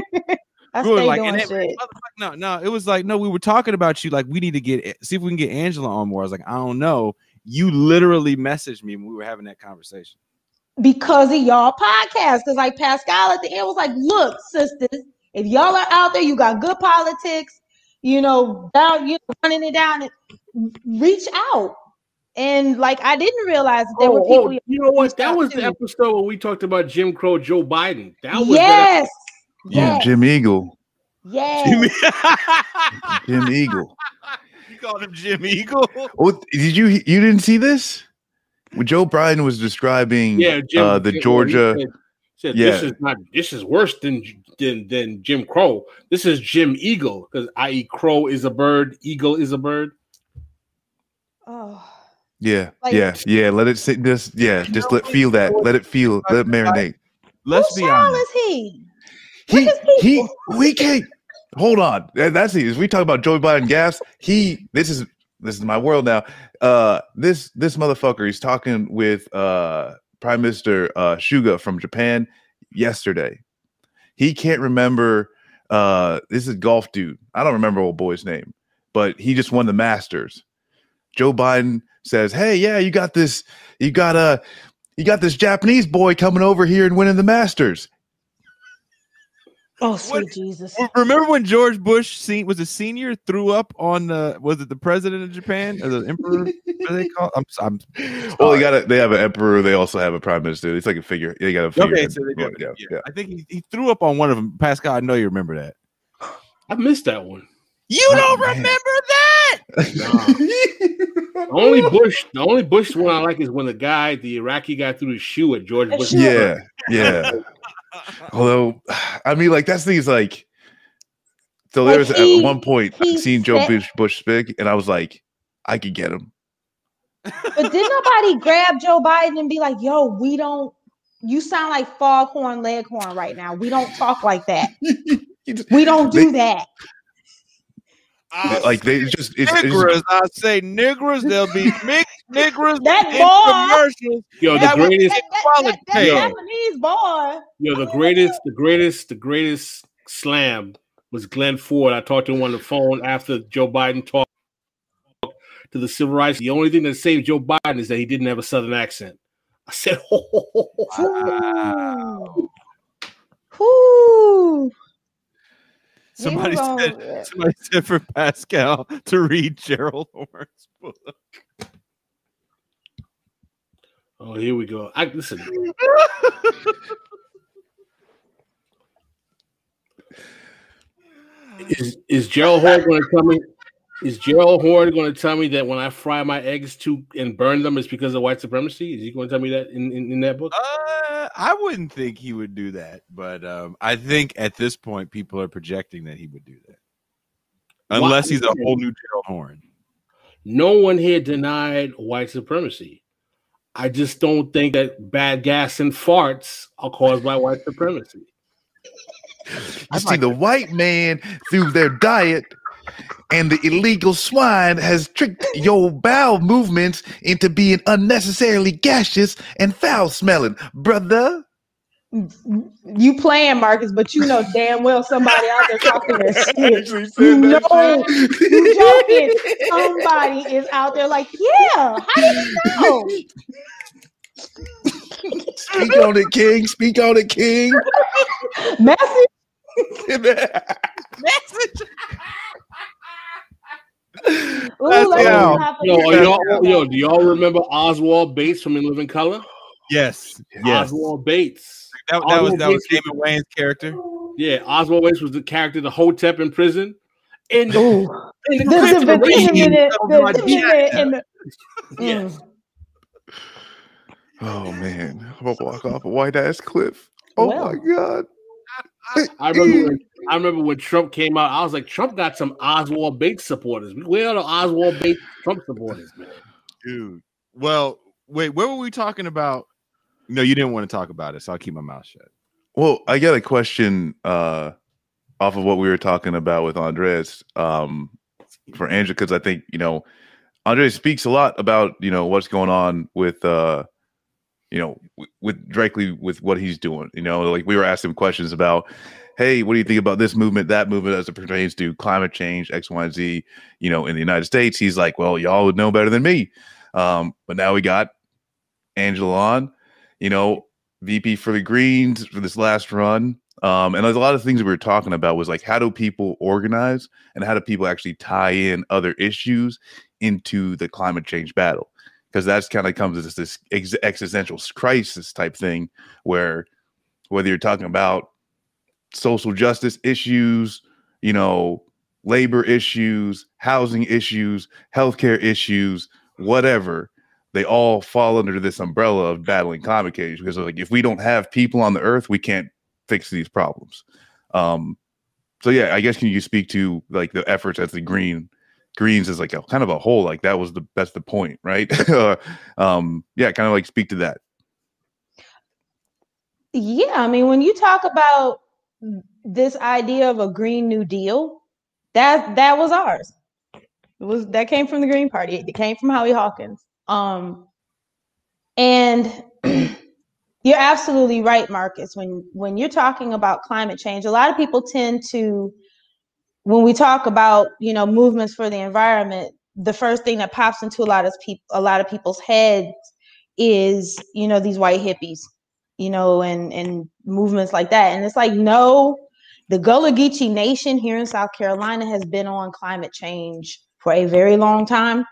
I We were like, doing shit. no, no, it was like, no, we were talking about you. Like, we need to get see if we can get Angela on more. I was like, I don't know. You literally messaged me when we were having that conversation. Because of y'all podcast. Because like Pascal at the end was like, look, sisters, if y'all are out there, you got good politics, you know, down, you know, running it down, reach out. and like I didn't realize that there Oh, were oh, oh you know what? That stuff was the episode where we talked about Jim Crow, Joe Biden. That was yes, Yeah, yes, Jim Eagle. yes. Jim Eagle. <laughs> you called him Jim Eagle. Oh, did you you didn't see this? When Joe Biden was describing The, yeah, Jim, uh, the Jim- Georgia. he Said, said, this is not. This is worse than than than Jim Crow. This is Jim Eagle because i.e. Crow is a bird, Eagle is a bird. Oh, Yeah, Like- yeah, yeah. Let it sit. Just yeah, just let feel that. Let it feel. Let it marinate. Let's whose be honest. is he? He Look at he. We can't. Hold on. That's it. As we talk about Joe Biden gas, he. This is this is my world now. Uh, this this motherfucker. He's talking with uh Prime Minister uh Suga from Japan yesterday. He can't remember. Uh, this is golf dude. I don't remember old boy's name, but he just won the Masters. Joe Biden says, "Hey, yeah, you got this. You got a, you got this Japanese boy coming over here and winning the Masters." Oh, sweet What- Jesus! Remember when George Bush se- was a senior, threw up on the was it the president of Japan or the emperor? <laughs> what do they call? I'm, I'm Well, they got a, they have an emperor. They also have a prime minister. It's like a figure. They got a figure. okay. So they do. yeah, yeah, yeah. I think he, he threw up on one of them. Pascal, I know you remember that. I missed that one. You Oh, don't man. remember that? The only Bush, the only Bush one I like is when the guy, the Iraqi guy, threw his shoe at George Bush. yeah, yeah. <laughs> Although, <sighs> I mean, like that's the thing is like. So there was he- at one point I seen Joe Bush, Bush speak, and I was like, I could get him. But did nobody grab Joe Biden and be like, "Yo, we don't." You sound like Foghorn Leghorn right now. We don't talk like that. <laughs> We don't do They- that. Like they just it's, it's I say nigras. There'll be <laughs> mixed nigras That in boy- commercials. Yo, the That greatest, That, that, quality that, that tail. Japanese boy. yo, the greatest, the greatest, the greatest slam was Glenn Ford. I talked to him on the phone after Joe Biden talked to the civil rights. The only thing that saved Joe Biden is that he didn't have a southern accent. I said, <laughs> Ooh. Ooh. He Somebody was on- said, somebody <laughs> said for Pascal to read Gerald Horne's book. Oh, here we go. I listen. <laughs> is is Gerald Horne going to come me? Is Gerald Horne going to tell me that when I fry my eggs to and burn them, it's because of white supremacy? Is he going to tell me that in, in, in that book? Uh, I wouldn't think he would do that, but um, I think at this point people are projecting that he would do that, unless he's a whole new Gerald Horne. No one here denied white supremacy. I just don't think that bad gas and farts are caused by white supremacy. You see, the white man through their diet and the illegal swine has tricked your bowel movements into being unnecessarily gaseous and foul smelling, brother. You playing, Marcus, but you know damn well somebody out there talking that <laughs> shit. Actually You that know, shit. you joking. Somebody is out there like, yeah, how did you know? Speak on it, King. Speak on it, King. <laughs> Message. <laughs> Message. Ooh, That's let's Yo, are y'all, yo, do y'all remember Oswald Bates from In Living Color? Yes, yes, Oswald Bates. that, that was Oswald that was Bates Damon Wayans' character. Yeah, Oswald Bates was the character, the Hotep in prison. And Ooh. in the The- yes. Mm. Oh man, I'm gonna walk off a white ass cliff. Oh Well. my god. I remember when I remember when Trump came out. I was like, Trump got some Oswald Bates supporters. Where are the Oswald Bates Trump supporters, man? Dude. Well, wait, where were we talking about? No, you didn't want to talk about it, so I'll keep my mouth shut. Well, I got a question uh off of what we were talking about with Andreas um for Angela because I think you know Andreas speaks a lot about you know what's going on with uh you know with directly with what he's doing you know like we were asking questions about hey what do you think about this movement that movement as it pertains to climate change x y z you know in the united states he's like well y'all would know better than me um but now we got angela on you know VP for the Greens for this last run. Um, and there's a lot of things we were talking about was like how do people organize and how do people actually tie in other issues into the climate change battle? Because that's kind of comes as this ex- existential crisis type thing where whether you're talking about social justice issues, you know, labor issues, housing issues, healthcare issues, whatever, they all fall under this umbrella of battling climate change because like if we don't have people on the earth, we can't fix these problems. Um, so yeah, I guess can you speak to like the efforts as the green greens is like a kind of a whole like that was the that's the point, right? <laughs> um, yeah, kind of like speak to that. Yeah, I mean, when you talk about this idea of a green new deal, that that was ours. It was that came from the Green Party. It came from Howie Hawkins. Um, and <clears throat> you're absolutely right, Marcus. When when you're talking about climate change, a lot of people tend to, when we talk about you know movements for the environment, the first thing that pops into a lot of people a lot of people's heads is you know these white hippies, you know, and and movements like that. And it's like no, the Gullah Geechee Nation here in South Carolina has been on climate change for a very long time.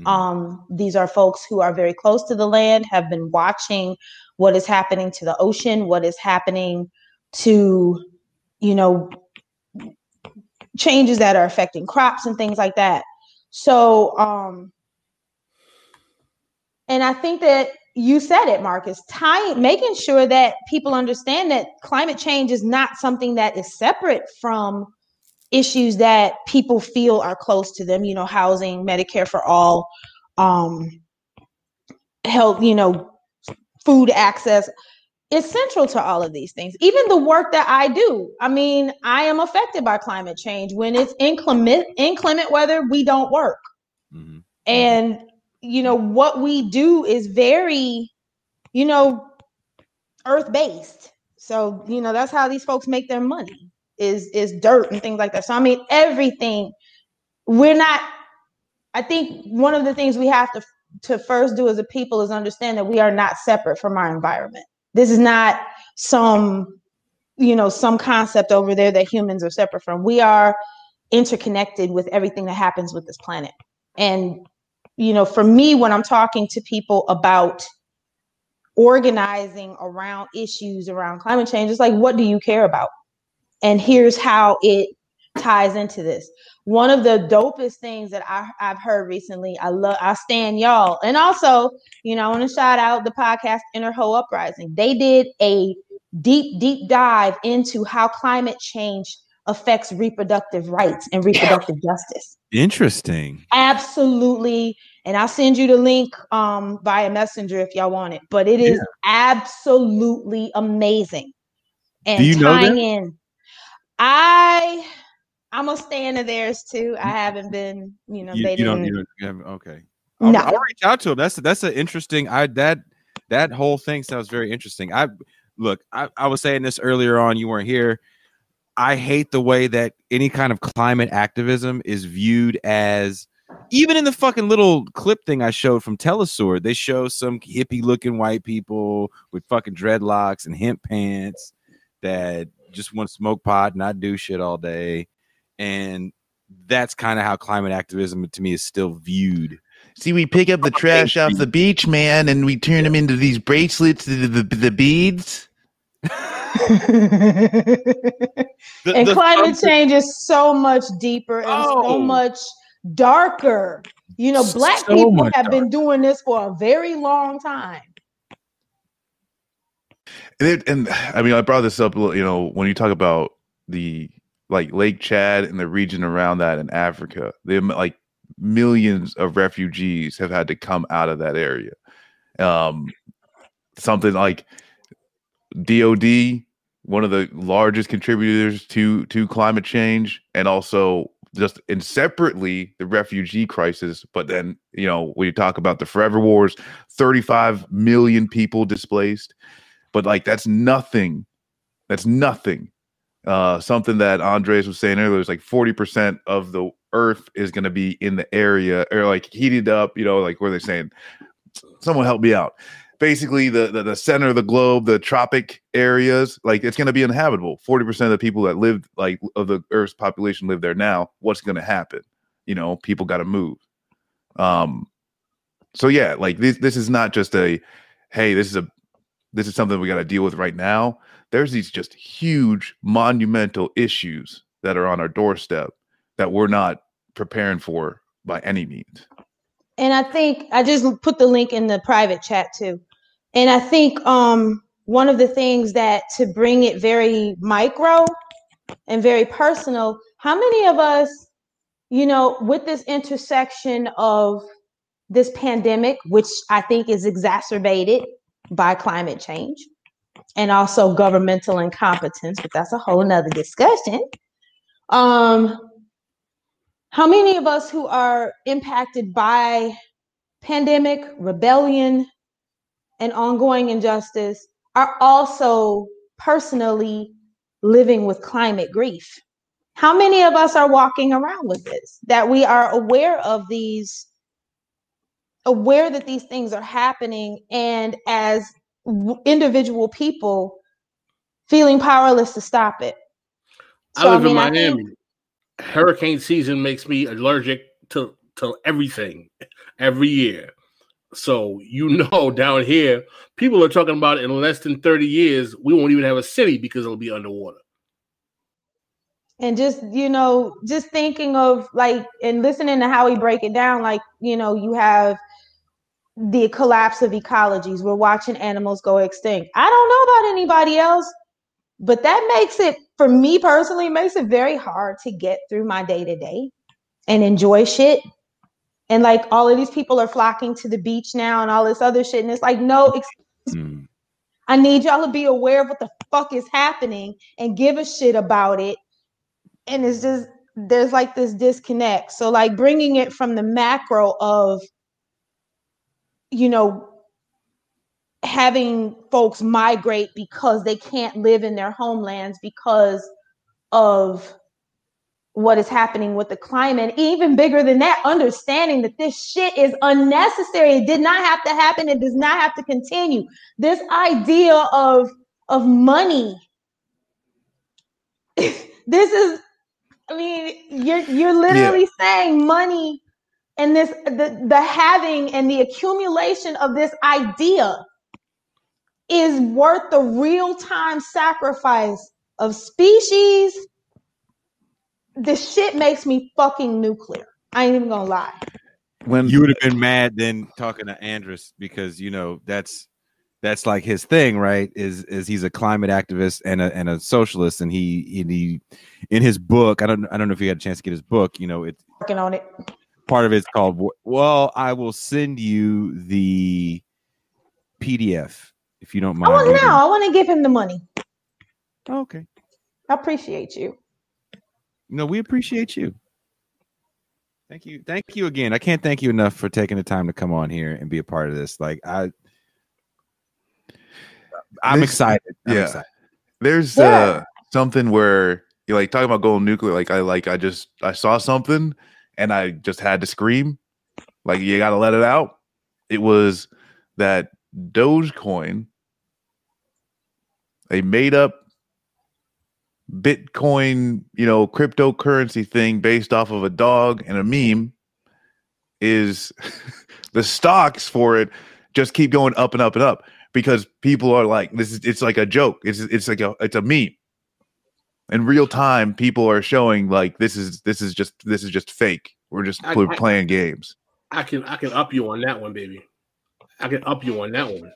Mhm. Um, these are folks who are very close to the land, have been watching what is happening to the ocean, what is happening to, you know, changes that are affecting crops and things like that. So, um, and I think that you said it, Marcus, tying, making sure that people understand that climate change is not something that is separate from issues that people feel are close to them, you know, housing, Medicare for all, um, health, you know, food access is central to all of these things. Even the work that I do. I mean, I am affected by climate change. When it's inclement, inclement weather, we don't work. Mhm. And you know, what we do is very, you know, earth based. So, you know, that's how these folks make their money is is dirt and things like that. So I mean everything we're not I think one of the things we have to to first do as a people is understand that we are not separate from our environment. This is not some you know some concept over there that humans are separate from. We are interconnected with everything that happens with this planet. And you know, for me when I'm talking to people about organizing around issues around climate change, it's like what do you care about? And here's how it ties into this. One of the dopest things that I, I've heard recently, I love, I stand y'all. And also, you know, I want to shout out the podcast Inner Hoe Uprising. They did a deep, deep dive into how climate change affects reproductive rights and reproductive justice. Interesting. Absolutely. And I'll send you the link um, via messenger if y'all want it. But it is absolutely amazing. And Do you know tying them? in. I I'm a fan of theirs too. I haven't been, you know, You, they you don't, didn't. don't you haven't- okay. I'll, No. I'll reach out to him. That's that's an interesting. I that that whole thing sounds very interesting. I look. I, I was saying this earlier on. You weren't here. I hate the way that any kind of climate activism is viewed as. Even in the fucking little clip thing I showed from Telesur, they show some hippie looking white people with fucking dreadlocks and hemp pants that just want to smoke pot, and not do shit all day. And that's kind of how climate activism to me is still viewed. See, we pick up the trash off the beach, man, and we turn them into these bracelets, the, the, the beads. <laughs> The- and the climate thumb- change is so much deeper and so Oh. much darker. You know, black So people much have been doing this for a very long time. And, it, and I mean, I brought this up, you know, when you talk about the like Lake Chad and the region around that in Africa, like millions of refugees have had to come out of that area. Um, something like DOD, one of the largest contributors to to climate change, and also just and separately the refugee crisis. But then you know when you talk about the forever wars, 35 million people displaced. But like that's nothing. That's nothing. Uh, something that Andreas was saying earlier is like 40% of the earth is going to be in the area or like heated up, you know, like where they're saying, someone help me out. Basically, the, the the center of the globe, the tropic areas, like it's going to be inhabitable. Forty percent of the people that live, like of the Earth's population, live there now. What's going to happen? You know, people got to move. Um, so yeah, like this this is not just a hey, this is a this is something we got to deal with right now. There's these just huge monumental issues that are on our doorstep that we're not preparing for by any means. and I think I just put the link in the private chat too. And I think um one of the things that to bring it very micro and very personal, how many of us, you know, with this intersection of this pandemic, which I think is exacerbated by climate change and also governmental incompetence, but that's a whole nother discussion. Um, how many of us who are impacted by pandemic, rebellion, and ongoing injustice are also personally living with climate grief? How many of us are walking around with this? That we are aware of these, aware that these things are happening, and as individual people feeling powerless to stop it. I live in I think- Miami. Hurricane season makes me allergic to to everything every year. So you <laughs> know, down here, people are talking about in less than thirty years, we won't even have a city because it'll be underwater. and just you know just thinking of like and listening to how he break it down like you know you have the collapse of ecologies we're watching animals go extinct i don't know about anybody else but that makes it for me personally makes it very hard to get through my day to day and enjoy shit and like all of these people are flocking to the beach now and all this other shit and it's like no Mm. I need y'all to be aware of what the fuck is happening and give a shit about it. And it's just there's like this disconnect. So like bringing it from the macro of you know having folks migrate because they can't live in their homelands because of what is happening with the climate. Even bigger than that, understanding that this shit is unnecessary. It did not have to happen. It does not have to continue. This idea of of money. <laughs> this is, I mean, you're you're literally saying money and this the, the having and the accumulation of this idea is worth the real-time sacrifice of species this shit makes me fucking nuclear. I ain't even gonna lie. When You would have been mad then talking to Andreas because you know that's that's like his thing, right? Is is he's a climate activist and a and a socialist, and he and he in his book. I don't I don't know if you had a chance to get his book. You know, it Working on it. Part of it's called. Well, I will send you the PDF if you don't I mind. want reading. now. I want to give him the money. Okay. I appreciate you. No, we appreciate you. Thank you. Thank you again. I can't thank you enough for taking the time to come on here and be a part of this. Like I I'm This- excited. I'm yeah. excited. there's Yeah. uh something where you like talking about going nuclear like i like i just i saw something and i just had to scream. Like you gotta let it out. It was that dogecoin a made up bitcoin you know cryptocurrency thing based off of a dog and a meme is <laughs> the stocks for it just keep going up and up and up because people are like this is it's like a joke. It's it's like a it's a meme in real time people are showing like this is this is just this is just fake we're just I- we're I- playing games I can I can up you on that one, baby. I can up you on that one.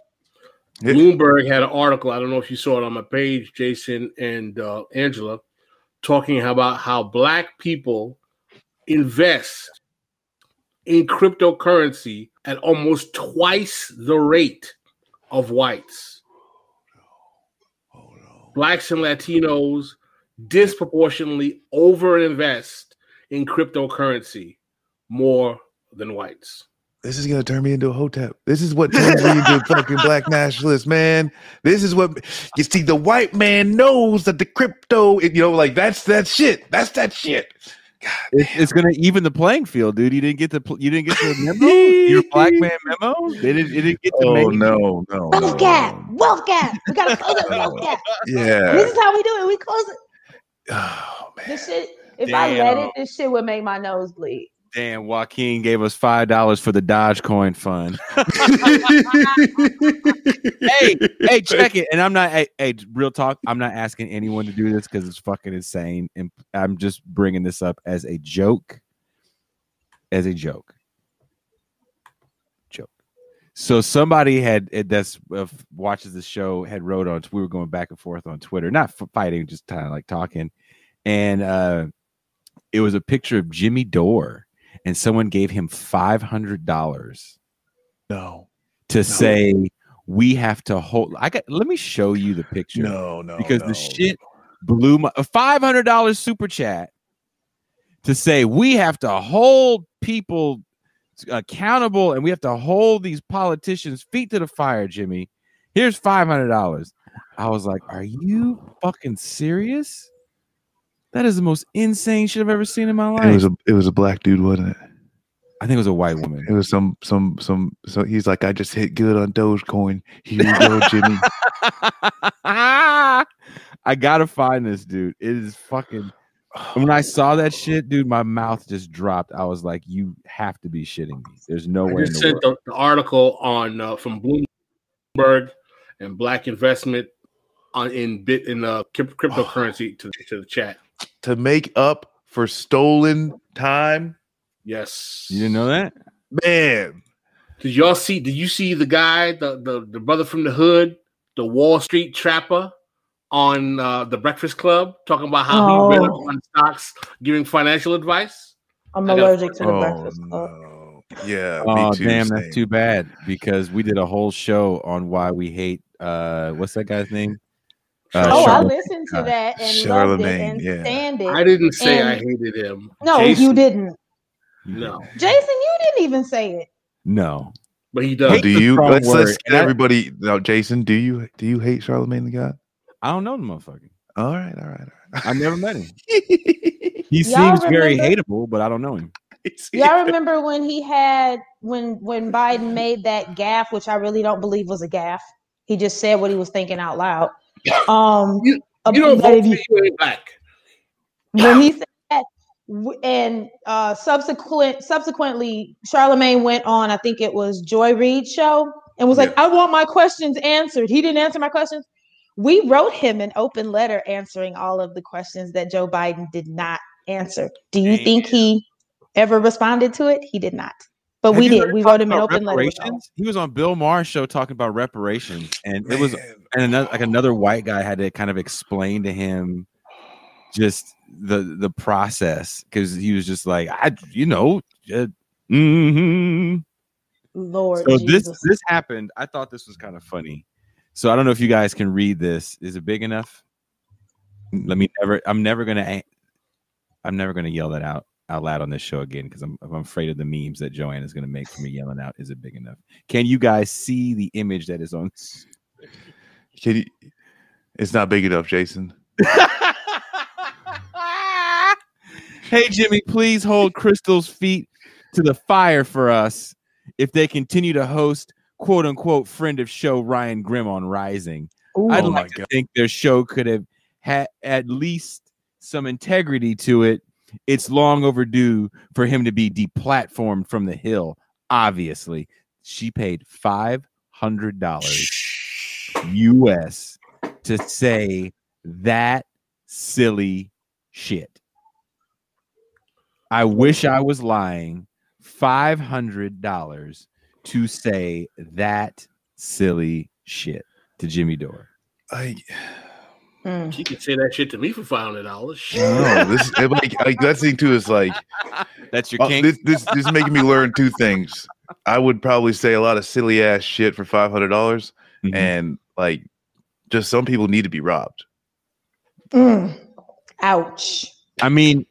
Yeah. Bloomberg had an article. I don't know if you saw it on my page, Jason and uh, Angela, talking about how black people invest in cryptocurrency at almost twice the rate of whites. Blacks and Latinos disproportionately overinvest in cryptocurrency more than whites. this is gonna turn me into a hotep this is what turns me into a <laughs> fucking black nationalist man this is what you see the white man knows that the crypto you know like that's that shit that's that shit It's, it's gonna even the playing field, dude. You didn't get the you didn't get the memo. Your black man memo. They didn't. It didn't get to oh make no no no, Wealth no, gap. no. Wealth gap. We gotta close it. Wealth <laughs> gap. yeah This is how we do it. We close it. Oh man This shit. If I let it, this shit would make my nose bleed. Damn, Joaquin gave us five dollars for the Dogecoin fund. <laughs> hey, hey, check it. And I'm not. Hey, hey, real talk. I'm not asking anyone to do this because it's fucking insane, and I'm just bringing this up as a joke. As a joke. Joke. So somebody had that's uh, watches the show had wrote on. We were going back and forth on Twitter, not fighting, just kind of like talking, and uh it was a picture of Jimmy Dore, and someone gave him five hundred dollars No, to say we have to hold. I got. Let me show you the picture no, no. because no. the shit blew my five hundred dollars super chat to say we have to hold people accountable and we have to hold these politicians feet to the fire. Jimmy, here's five hundred dollars. I was like, "Are you fucking serious?" That is the most insane shit I've ever seen in my life. It was a it was a black dude, wasn't it? I think it was a white woman. It was some some some. So he's like, I just hit good on Dogecoin. Here you go, Jimmy. <laughs> I gotta find this dude. It is fucking. When I saw that <sighs> shit, dude, my mouth just dropped. I was like, "You have to be shitting me." There's no I way in just the sent world. the, the article on uh, from Bloomberg and Black Investment on in bit in uh, cryptocurrency to, to the chat. to make up for stolen time, Yes, You didn't know that? man. Did y'all see? Did you see the guy, the the, the brother from the hood, the Wall Street trapper, on uh, the Breakfast Club, talking about how he read up Oh. on stocks, giving financial advice? I'm allergic to the Oh breakfast club. no. Yeah. Oh me too, damn, same. that's too bad because we did a whole show on why we hate. uh What's that guy's name? Uh, oh, I listened to that and loved it Charlemagne, and yeah. stand it. I didn't say I hated him. no, Jason- you didn't. No, Jason, you didn't even say it. No, but he Oh, does. do you? Let's let's get everybody. Now, Jason, do you do you hate Charlemagne the God? I don't know the motherfucker. All right, all right. All I never met him. <laughs> He Y'all seems very remember- hateable, but I don't know him. <laughs> Y'all remember when he had when when Biden made that gaffe, which I really don't believe was a gaffe. He just said what he was thinking out loud. Um, You- You don't but vote if for you- you ain't black. when he said that, and uh, subsequent subsequently, Charlemagne went on. I think it was Joy Reid's show, and was like, "I want my questions answered." He didn't answer my questions. We wrote him an open letter answering all of the questions that Joe Biden did not answer. Do you think he ever responded to it? He did not. But Have we did. We wrote him an open letter. with all- reparations? He was on Bill Maher's show talking about reparations, and it was and another like another white guy had to kind of explain to him just the the process because he was just like I you know uh, mhm. Lord so Jesus. this this happened I thought this was kind of funny so I don't know if you guys can read this. Is it big enough? Let me never I'm never gonna I'm never gonna yell that out out loud on this show again because I'm I'm afraid of the memes that Joanne is gonna make for me yelling out is it big enough? Can you guys see the image that is on Can you, it's not big enough, Jason. <laughs> hey Jimmy, please hold Crystal's feet to the fire for us if they continue to host quote unquote friend of show Ryan Grim on Rising. I'd Oh like to God. think their show could have had at least some integrity to it. It's long overdue for him to be deplatformed from the hill. Obviously, she paid five hundred dollars US to say that silly shit. I wish I was lying. Five hundred dollars to say that silly shit to Jimmy Dore. I, Mm. She could say that shit to me for five hundred dollars. no, this it, like, like that thing too is like That's your uh, king. this, this this is making me learn two things. I would probably say a lot of silly ass shit for five hundred dollars, Mhm. and like just some people need to be robbed. Mm. Ouch. I mean,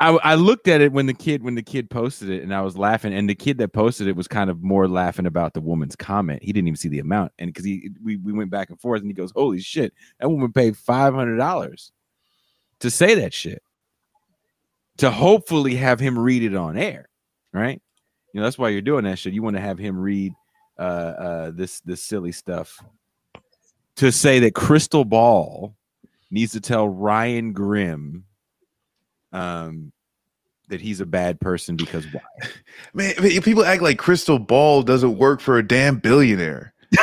I, I looked at it when the kid when the kid posted it, and I was laughing. And the kid that posted it was kind of more laughing about the woman's comment. He didn't even see the amount, and because he we, we went back and forth, and he goes, "Holy shit, that woman paid five hundred dollars to say that shit." To hopefully have him read it on air, right? You know that's why you're doing that shit. You want to have him read uh, uh, this this silly stuff to say that Crystal Ball needs to tell Ryan Grim um that he's a bad person because why? <laughs> Man, I mean, people act like Crystal Ball doesn't work for a damn billionaire. <laughs>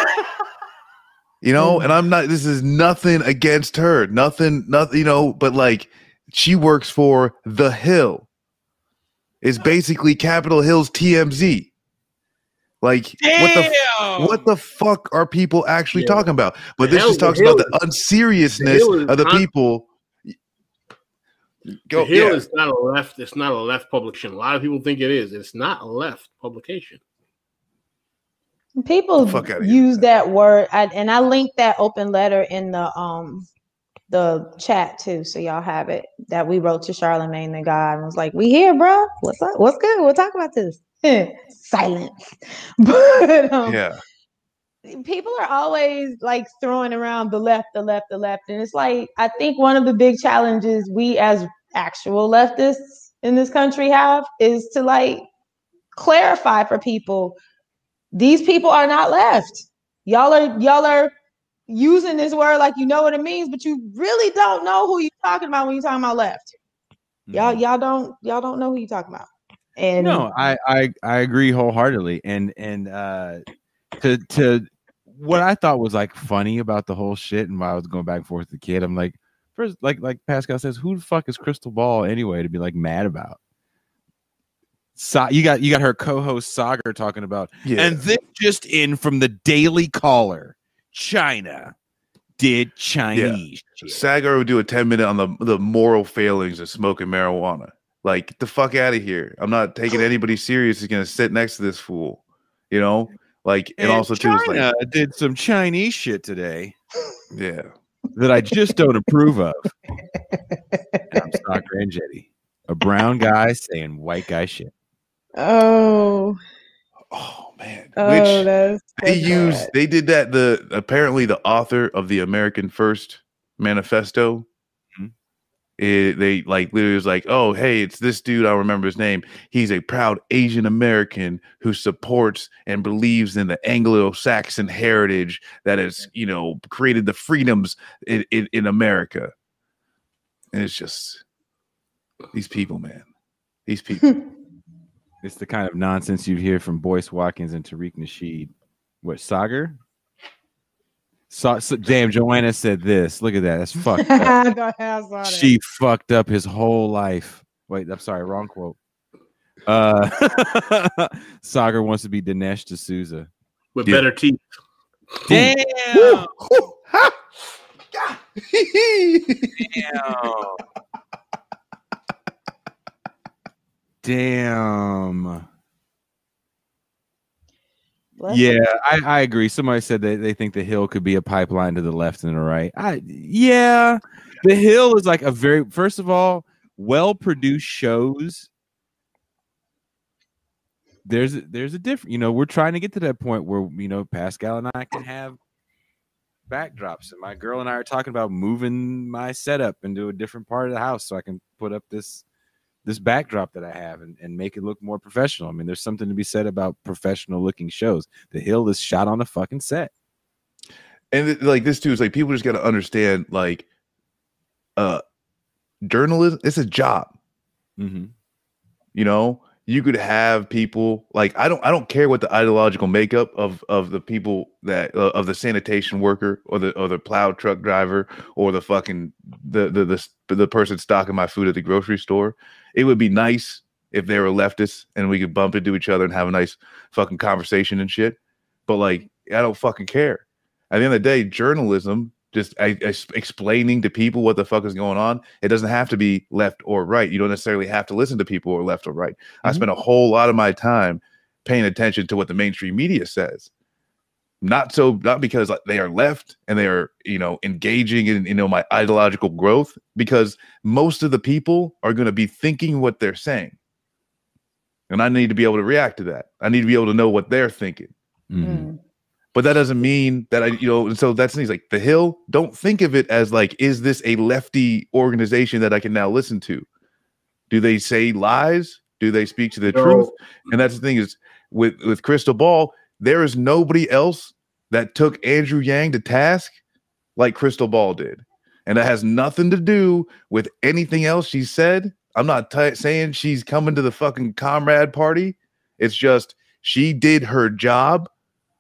you know, and I'm not. This is nothing against her. Nothing. Nothing. You know, but like she works for the Hill. It's <laughs> basically Capitol Hill's TMZ. Like what the what the fuck are people actually Yeah. talking about? But The this Hill- just talks about the unseriousness is of the con- people. Go, the Hill yeah. is not a left. It's not a left publication. A lot of people think it is. It's not a left publication. People Fuck outta here use that word, I, and I linked that open letter in the um the chat too, so y'all have it. That we wrote to Charlemagne the God and was like, "We here, bro. What's up? What's good? We'll talk about this." <laughs> Silence. <laughs> But um, yeah. People are always like throwing around the left, the left, the left. And it's like, I think one of the big challenges we as actual leftists in this country have is to like clarify for people these people are not left. Y'all are y'all are using this word like you know what it means, but you really don't know who you're talking about when you're talking about left. Y'all, y'all don't y'all don't know who you're talking about. And no I, I i agree wholeheartedly and and uh to to what i thought was like funny about the whole shit and why i was going back and forth with the kid i'm like first like like pascal says who the fuck is krystal ball anyway to be like mad about so you got you got her co-host saagar talking about Yeah. and this just in from the daily caller china did chinese shit. Saagar would do a 10 minute on the the moral failings of smoking marijuana. Like, get the fuck out of here. I'm not taking oh. anybody serious who's gonna sit next to this fool. You know? Like, and, also too, it's China like, did some chinese shit today yeah. that I just don't approve of. <laughs> I'm Saagar Enjeti, a brown guy saying white guy shit. oh, Oh man. oh, Which that's, they that's used they did that the apparently the author of the American First Manifesto. It, they like literally was like, oh hey, it's this dude. I remember his name. He's a proud Asian American who supports and believes in the Anglo-Saxon heritage that has you know created the freedoms in, in, in America. And it's just these people, man. These <laughs> people. It's the kind of nonsense you'd hear from Boyce Watkins and Tariq Nasheed. What, Saagar? So, so, damn, Joanna said this. Look at that. That's fucked <laughs> up. I thought I saw that. she fucked up his whole life. Wait, I'm sorry, wrong quote. Uh <laughs> Saagar wants to be Dinesh D'Souza. with Yeah. better teeth. Damn. Woo! Ha! <laughs> Damn. Damn. Bless Yeah, I, I agree. Somebody said that they think the hill could be a pipeline to the left and the right. I yeah, the hill is like a very first of all well produced shows. There's a, there's a different. You know, we're trying to get to that point where you know Pascal and I can have backdrops, and my girl and I are talking about moving my setup into a different part of the house so I can put up this this backdrop that I have and, and make it look more professional. I mean, there's something to be said about professional looking shows. The Hill is shot on a fucking set. and like this too is like people just got to understand like uh journalism it's a job Mm-hmm. you know you could have people like i don't i don't care what the ideological makeup of of the people that uh, of the sanitation worker or the or the plow truck driver or the fucking the the the, the person stocking my food at the grocery store. It would be nice if they were leftists and we could bump into each other and have a nice fucking conversation and shit. But like i don't fucking care. At the end of the day journalism just I, I- explaining to people what the fuck is going on it doesn't have to be left or right you don't necessarily have to listen to people who are left or right. I Mhm. spend a whole lot of my time paying attention to what the mainstream media says. Not so not because they are left and they are you know engaging in you know my ideological growth because most of the people are going to be thinking what they're saying. And i need to be able to react to that. I need to be able to know what they're thinking. Mm. But that doesn't mean that I, you know, and so that's things like the Hill. Don't think of it as like, is this a lefty organization that I can now listen to? Do they say lies? Do they speak to the No. truth? And that's the thing is with with Krystal Ball, there is nobody else that took Andrew Yang to task like Krystal Ball did, and that has nothing to do with anything else she said I'm not t- saying she's coming to the fucking comrade party. It's just she did her job.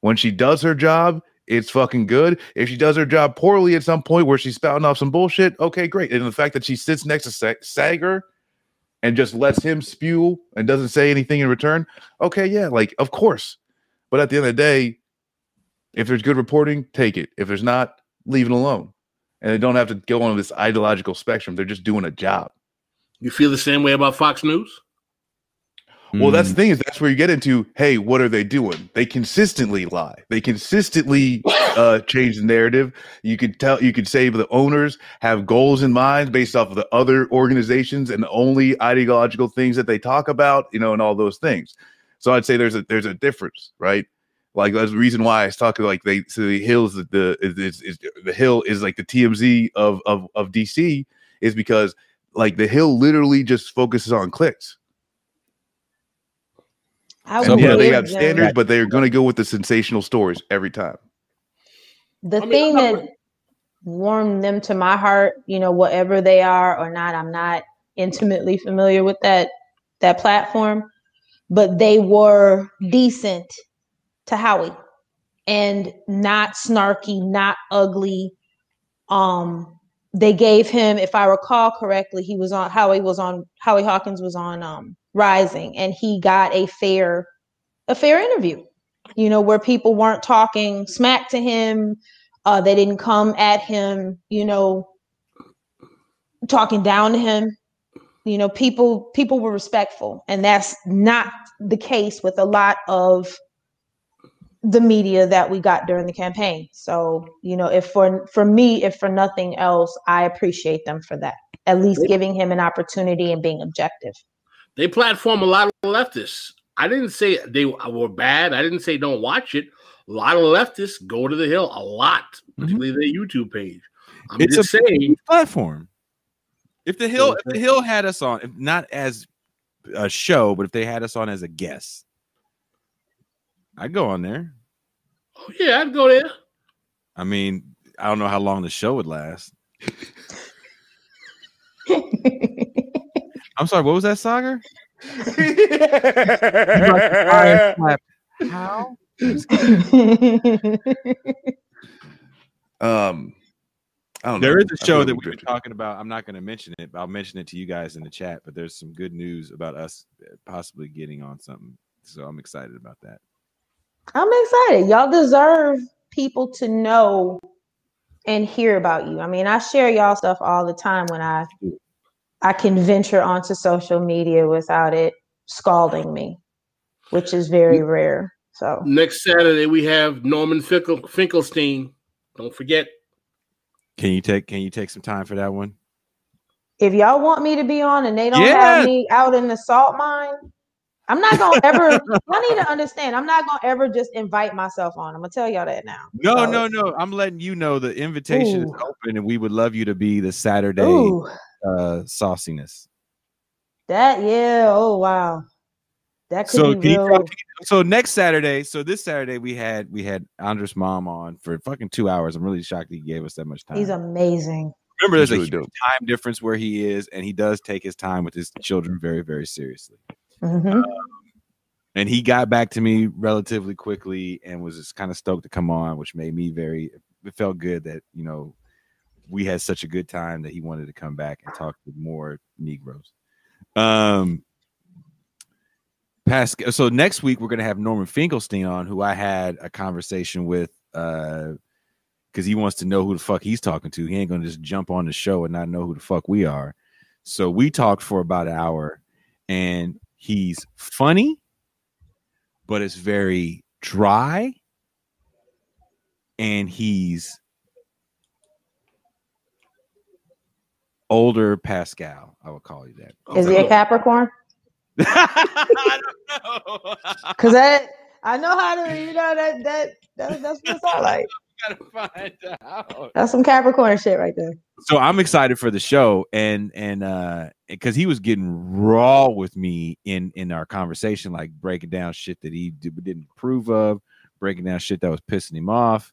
When she does her job, it's fucking good. If she does her job poorly at some point where she's spouting off some bullshit, okay, great. And the fact that she sits next to Sa- Saagar and just lets him spew and doesn't say anything in return, okay, yeah, like of course. But at the end of the day, if there's good reporting, take it. If there's not, leave it alone. And they don't have to go on this ideological spectrum. They're just doing a job. You feel the same way about Fox News? Well, that's Mm. the thing is that's where you get into. Hey, what are they doing? They consistently lie. They consistently uh, change the narrative. You could tell. You could say the owners have goals in mind based off of the other organizations and the only ideological things that they talk about. You know, and all those things. So I'd say there's a there's a difference, right? Like that's the reason why I was talking like they so the hills the, the is, is the hill is like the TMZ of of of DC is because like the hill literally just focuses on clicks. I And will yeah, they have them- standards, but they're going to go with the sensational stories every time. the I mean, thing I'm that warmed them to my heart, you know, whatever they are or not, I'm not intimately familiar with that that platform, but they were decent to Howie and not snarky, not ugly. Um, they gave him, if I recall correctly, he was on Howie was on Howie Hawkins was on um Rising, and he got a fair a fair interview. You know, where people weren't talking smack to him, uh, they didn't come at him, you know, talking down to him. You know, people people were respectful, and that's not the case with a lot of the media that we got during the campaign. So, you know, if for for me, if for nothing else, I appreciate them for that. At least giving him an opportunity and being objective. They platform a lot of leftists. I didn't say they were bad. I didn't say don't watch it. A lot of leftists go to the Hill a lot, mm-hmm. particularly their YouTube page. I'm It's just a saying. platform. If the hill, if the hill had us on, if not as a show, but if they had us on as a guest, I'd go on there. Oh yeah, I'd go there. I mean, I don't know how long the show would last. <laughs> I'm sorry, what was that, Saagar? How? <laughs> um, I don't There know. is a I show that we we've been talking about. I'm not going to mention it, but I'll mention it to you guys in the chat. But there's some good news about us possibly getting on something. So I'm excited about that. I'm excited. Y'all deserve people to know and hear about you. I mean, I share y'all stuff all the time when I I can venture onto social media without it scalding me, which is very rare. So Next Saturday we have Norman Finkel, Finkelstein. Don't forget. Can you take Can you take some time for that one? if y'all want me to be on and they don't Yeah. have me out in the salt mine, I'm not gonna ever. <laughs> y'all need to understand. I'm not gonna ever just invite myself on. I'm gonna tell y'all that now. No, So, no, no. I'm letting you know the invitation is open, and we would love you to be the Saturday Ooh, uh, sauciness. that yeah. Oh wow, that could So be real. drop- So next Saturday, so this Saturday we had we had Andreas Malm on for fucking two hours. I'm really shocked he gave us that much time. He's amazing. Remember, there's He's a really huge time difference where he is, and he does take his time with his children very, very seriously. Mhm. And he got back to me relatively quickly and was just kind of stoked to come on, which made me very. It felt good that you know we had such a good time that he wanted to come back and talk to more Negroes. Um, Pascal. So next week we're gonna have Norman Finkelstein on, who I had a conversation with, uh, because he wants to know who the fuck he's talking to. He ain't gonna just jump on the show and not know who the fuck we are. So we talked for about an hour, and he's funny, but it's very dry, and he's older Pascal. I would call you that. Is he a Capricorn? I don't know. Cause that I know how to. You know that that, that that's what it sound like. <laughs> gotta find out. That's some Capricorn shit right there. So I'm excited for the show, and and uh, because he was getting raw with me in in our conversation, like breaking down shit that he did, didn't approve of, breaking down shit that was pissing him off.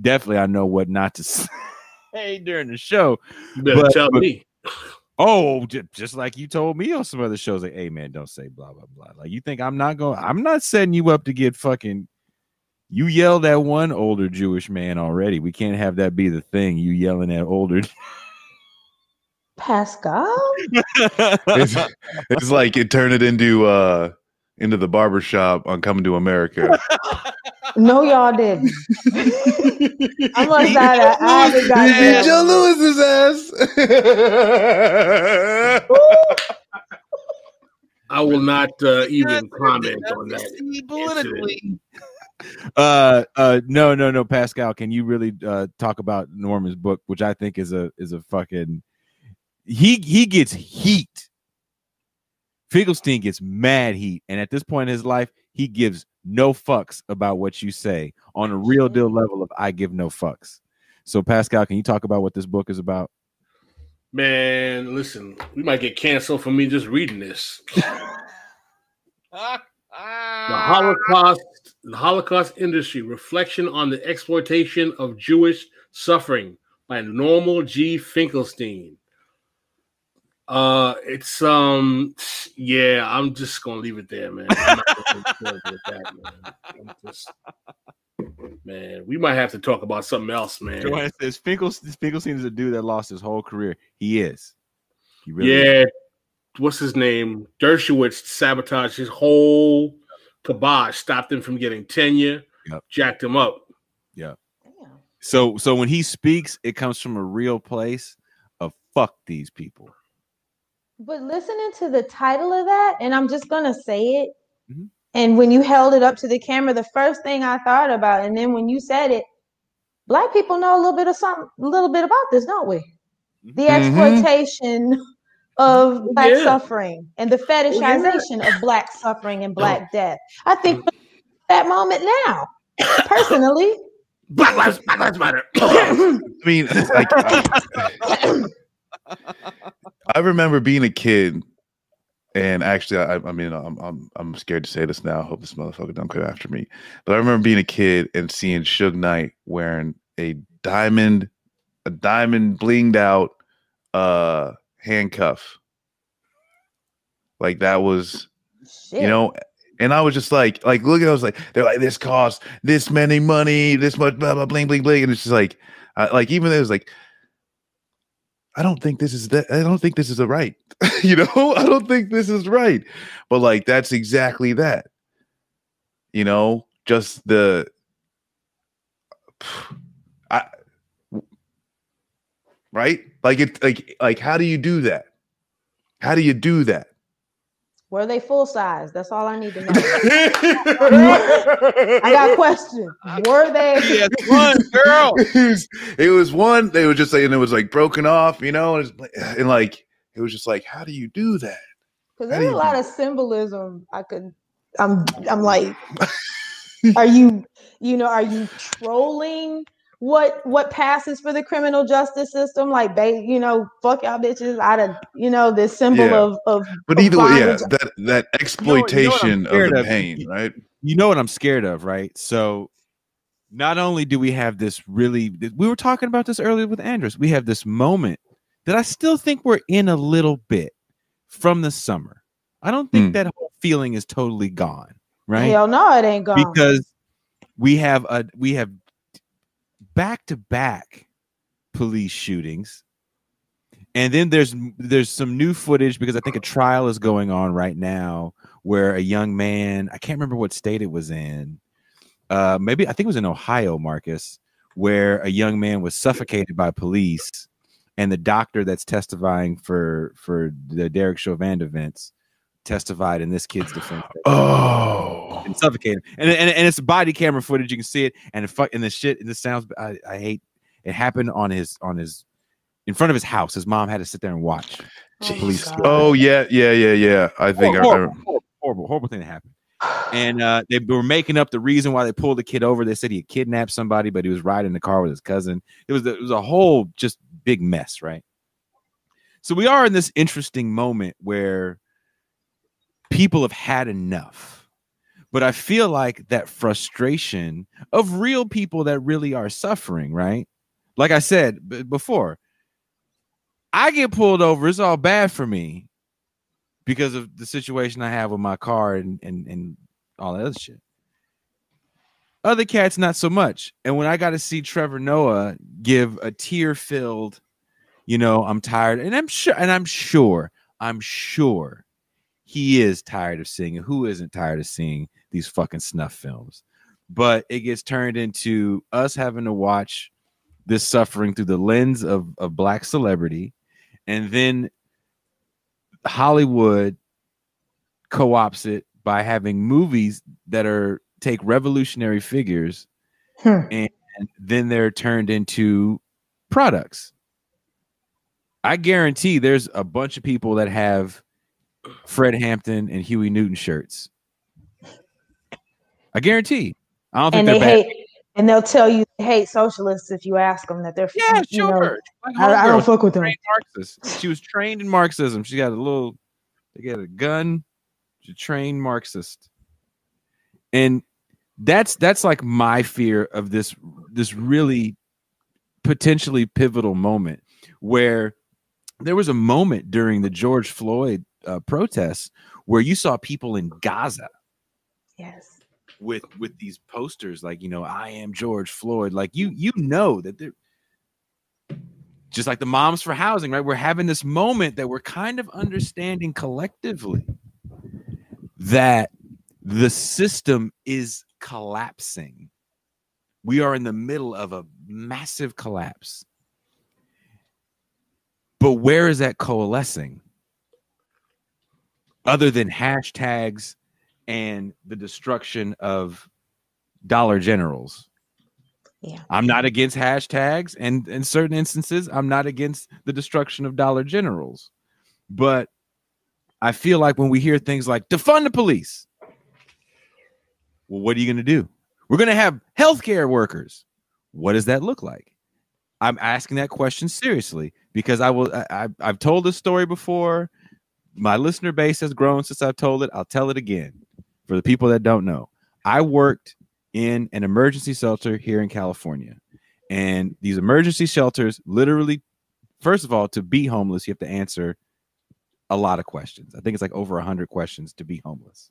Definitely, I know what not to <laughs> say during the show. You But- tell but- me. Oh, ju- just like you told me on some other shows, like, hey man, don't say blah blah blah. Like you think I'm not going? I'm not setting you up to get fucking. You yelled at one older Jewish man already. We can't have that be the thing. You yelling at older. <laughs> Pascal? <laughs> It's, it's like it turned it into uh into the barber shop on Coming to America. No, y'all didn't. <laughs> I must that. I haven't got Yeah, that. Joe Lewis's ass. I will not uh, even comment on that. incident. Uh uh no no no pascal can you really uh talk about norman's book which i think is a is a fucking he he gets heat. Finkelstein gets mad heat and at this point in his life he gives no fucks about what you say. On a real deal level of i give no fucks. So pascal can you talk about what this book is about? Man, listen, we might get canceled for me just reading this. <laughs> The Holocaust, the Holocaust industry, reflection on the exploitation of Jewish suffering by Norman G. Finkelstein. Uh, it's um, yeah, I'm just gonna leave it there, man. I'm not gonna go further with that, man. I'm just, man, we might have to talk about something else, man. Joanne says Finkelstein, Finkelstein is a dude that lost his whole career. He is. He really yeah, what's his name? Dershowitz sabotaged his whole kibosh, stopped him from getting tenure, Yep. jacked him up. Yeah. So so when he speaks, it comes from a real place of fuck these people. But listening to the title of that, and I'm just gonna say it. Mhm. And when you held it up to the camera, the first thing I thought about, and then when you said it, black people know a little bit of something, a little bit about this, don't we? The Mhm. exploitation of black Yeah. suffering and the fetishization of black suffering and black death. I think we're that moment now, <coughs> personally. Black lives, Black lives matter. <coughs> I mean, like I, I remember being a kid, and actually, I, I mean, I'm, I'm I'm scared to say this now. I hope this motherfucker don't come after me. But I remember being a kid and seeing Suge Knight wearing a diamond, a diamond blinged out uh handcuff. Like that was Shit. you know and i was just like like look at i was like they're like this costs this many money this much blah blah bling bling bling and it's just like I, like even though it was like i don't think this is that i don't think this is the right <laughs> you know <laughs> i don't think this is right but like that's exactly that you know just the <sighs> i right like it like like how do you do that how do you do that Were they full size? That's all I need to know. <laughs> I got a question. Were they? <laughs> one girl. <laughs> it, was, it was one they were just saying it was like broken off you know and, it's like- and like it was just like how do you do that Because there's a lot do- of symbolism. I could. I'm. I'm like. are you? You know? Are you trolling? What what passes for the criminal justice system? Like, ba- you know, fuck y'all bitches out of you know this symbol Yeah. of of. but of either way yeah bondage. that that You know exploitation you know of the of? pain right You know what I'm scared of, right? So not only do we have this really we were talking about this earlier with andreas We have this moment that I still think we're in a little bit from the summer. I don't think Hmm. that whole feeling is totally gone, right? Hell no, it ain't gone. because we have a we have back to back police shootings. And then there's there's some new footage because i think a trial is going on right now where a young man i can't remember what state it was in uh maybe i think it was in ohio marcus where a young man was suffocated by police and the doctor that's testifying for for the derek chauvin events testified in this kid's defense oh and suffocating. And, and and it's body camera footage. You can see it. And the fuck and the shit and the sounds. I, I hate. It happened on his on his in front of his house. His mom had to sit there and watch. Oh police- oh yeah yeah yeah yeah i think horrible, I, horrible, horrible, horrible thing that happened. And uh, they were making up the reason why they pulled the kid over. They said he had kidnapped somebody, but he was riding the car with his cousin. It was it was a whole just big mess, right? So we are in this interesting moment where people have had enough. But I feel like that frustration of real people that really are suffering, right? Like I said b- before, I get pulled over, it's all bad for me because of the situation I have with my car and and and all that other shit. Other cats, not so much. And when I got to see Trevor Noah give a tear-filled, you know, I'm tired, and I'm sure, and I'm sure, I'm sure he is tired of seeing it. Who isn't tired of seeing these fucking snuff films? But it gets turned into us having to watch this suffering through the lens of, of black celebrity, and then Hollywood co-ops it by having movies that are take revolutionary figures Hmm. and then they're turned into products. I guarantee there's a bunch of people that have Fred Hampton and Huey Newton shirts. I guarantee. I don't think and they're they bad. hate, and they'll tell you they hate socialists if you ask them that they're. Yeah, know, sure. Like I, I don't fuck with them. Marxist. She was trained in Marxism. She got a little, they got a gun. She trained Marxist, and that's that's like my fear of this this really potentially pivotal moment where there was a moment during the George Floyd uh, protests where you saw people in Gaza Yes. with with these posters like you know I am George Floyd. Like you you know that they're just like the moms for housing right? We're having this moment that we're kind of understanding collectively that the system is collapsing. We are in the middle of a massive collapse. But where is that coalescing other than hashtags and the destruction of dollar generals. Yeah. I'm not against hashtags, and in certain instances, I'm not against the destruction of dollar generals. But I feel like when we hear things like defund the police, well, what are you going to do? We're going to have healthcare workers. What does that look like? I'm asking that question seriously because I will. I, I, I've told this story before. My listener base has grown since I've told it. I'll tell it again for the people that don't know. I worked in an emergency shelter here in California. And these emergency shelters literally, first of all, to be homeless, you have to answer a lot of questions. I think it's like over 100 questions to be homeless.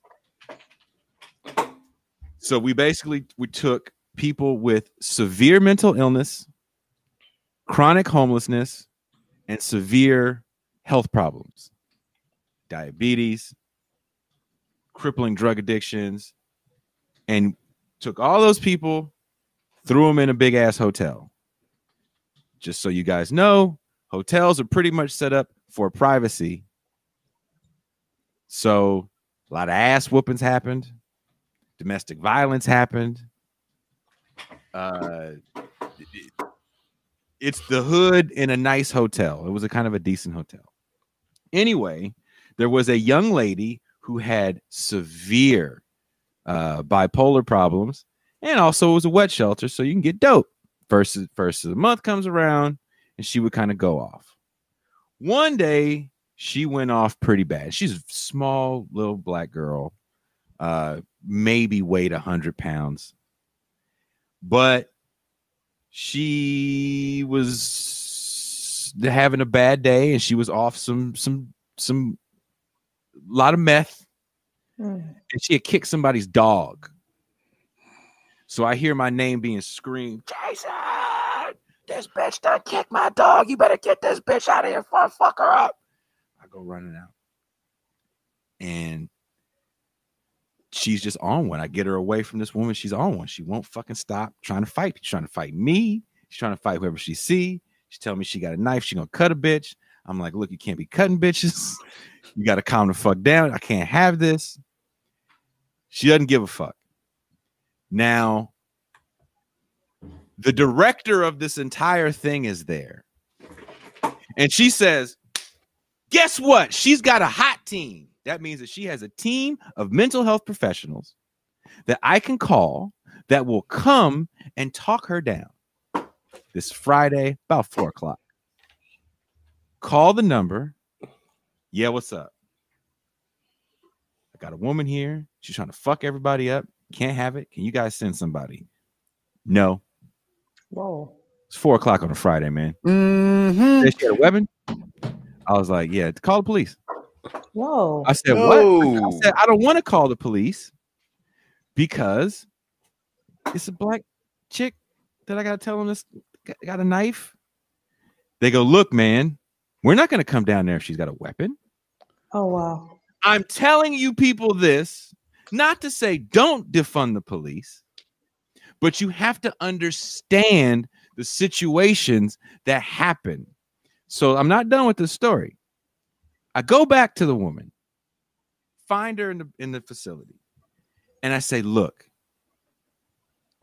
So we basically we took people with severe mental illness, chronic homelessness, and severe health problems. Diabetes, crippling drug addictions, and took all those people, threw them in a big ass hotel. Just so you guys know, hotels are pretty much set up for privacy. So a lot of ass whoopings happened, domestic violence happened. Uh, it's the hood in a nice hotel. It was a kind of a decent hotel. Anyway, there was a young lady who had severe uh, bipolar problems, and also it was a wet shelter, so you can get dope. First, first of the month comes around, and she would kind of go off. One day, she went off pretty bad. She's a small little black girl, uh, maybe weighed a hundred pounds, but she was having a bad day, and she was off some some some lot of meth Mm. and she had kicked somebody's dog. So I hear my name being screamed, Jason, this bitch done kicked my dog. You better get this bitch out of here before I fuck her up. I go running out. And she's just on one. I get her away from this woman. She's on one. She won't fucking stop trying to fight. She's trying to fight me. She's trying to fight whoever she see. She's telling me she got a knife. She gonna cut a bitch. I'm like, look, you can't be cutting bitches. <laughs> You gotta calm the fuck down. I can't have this. She doesn't give a fuck. Now, the director of this entire thing is there. And she says, Guess what? She's got a hot team. That means that she has a team of mental health professionals that I can call that will come and talk her down this Friday, about four o'clock. Call the number. Yeah, what's up? I got a woman here. She's trying to fuck everybody up. Can't have it. Can you guys send somebody? No. Whoa. It's four o'clock on a Friday, man. Mm-hmm. Said She had a weapon. I was like, yeah, call the police. Whoa. I said, what? I said, I don't want to call the police because it's a black chick that I got to tell them this got- got a knife. They go, look, man, we're not going to come down there if she's got a weapon. Oh wow. I'm telling you people this not to say don't defund the police, but you have to understand the situations that happen. So I'm not done with the story. I go back to the woman, find her in the in the facility, and I say, "Look,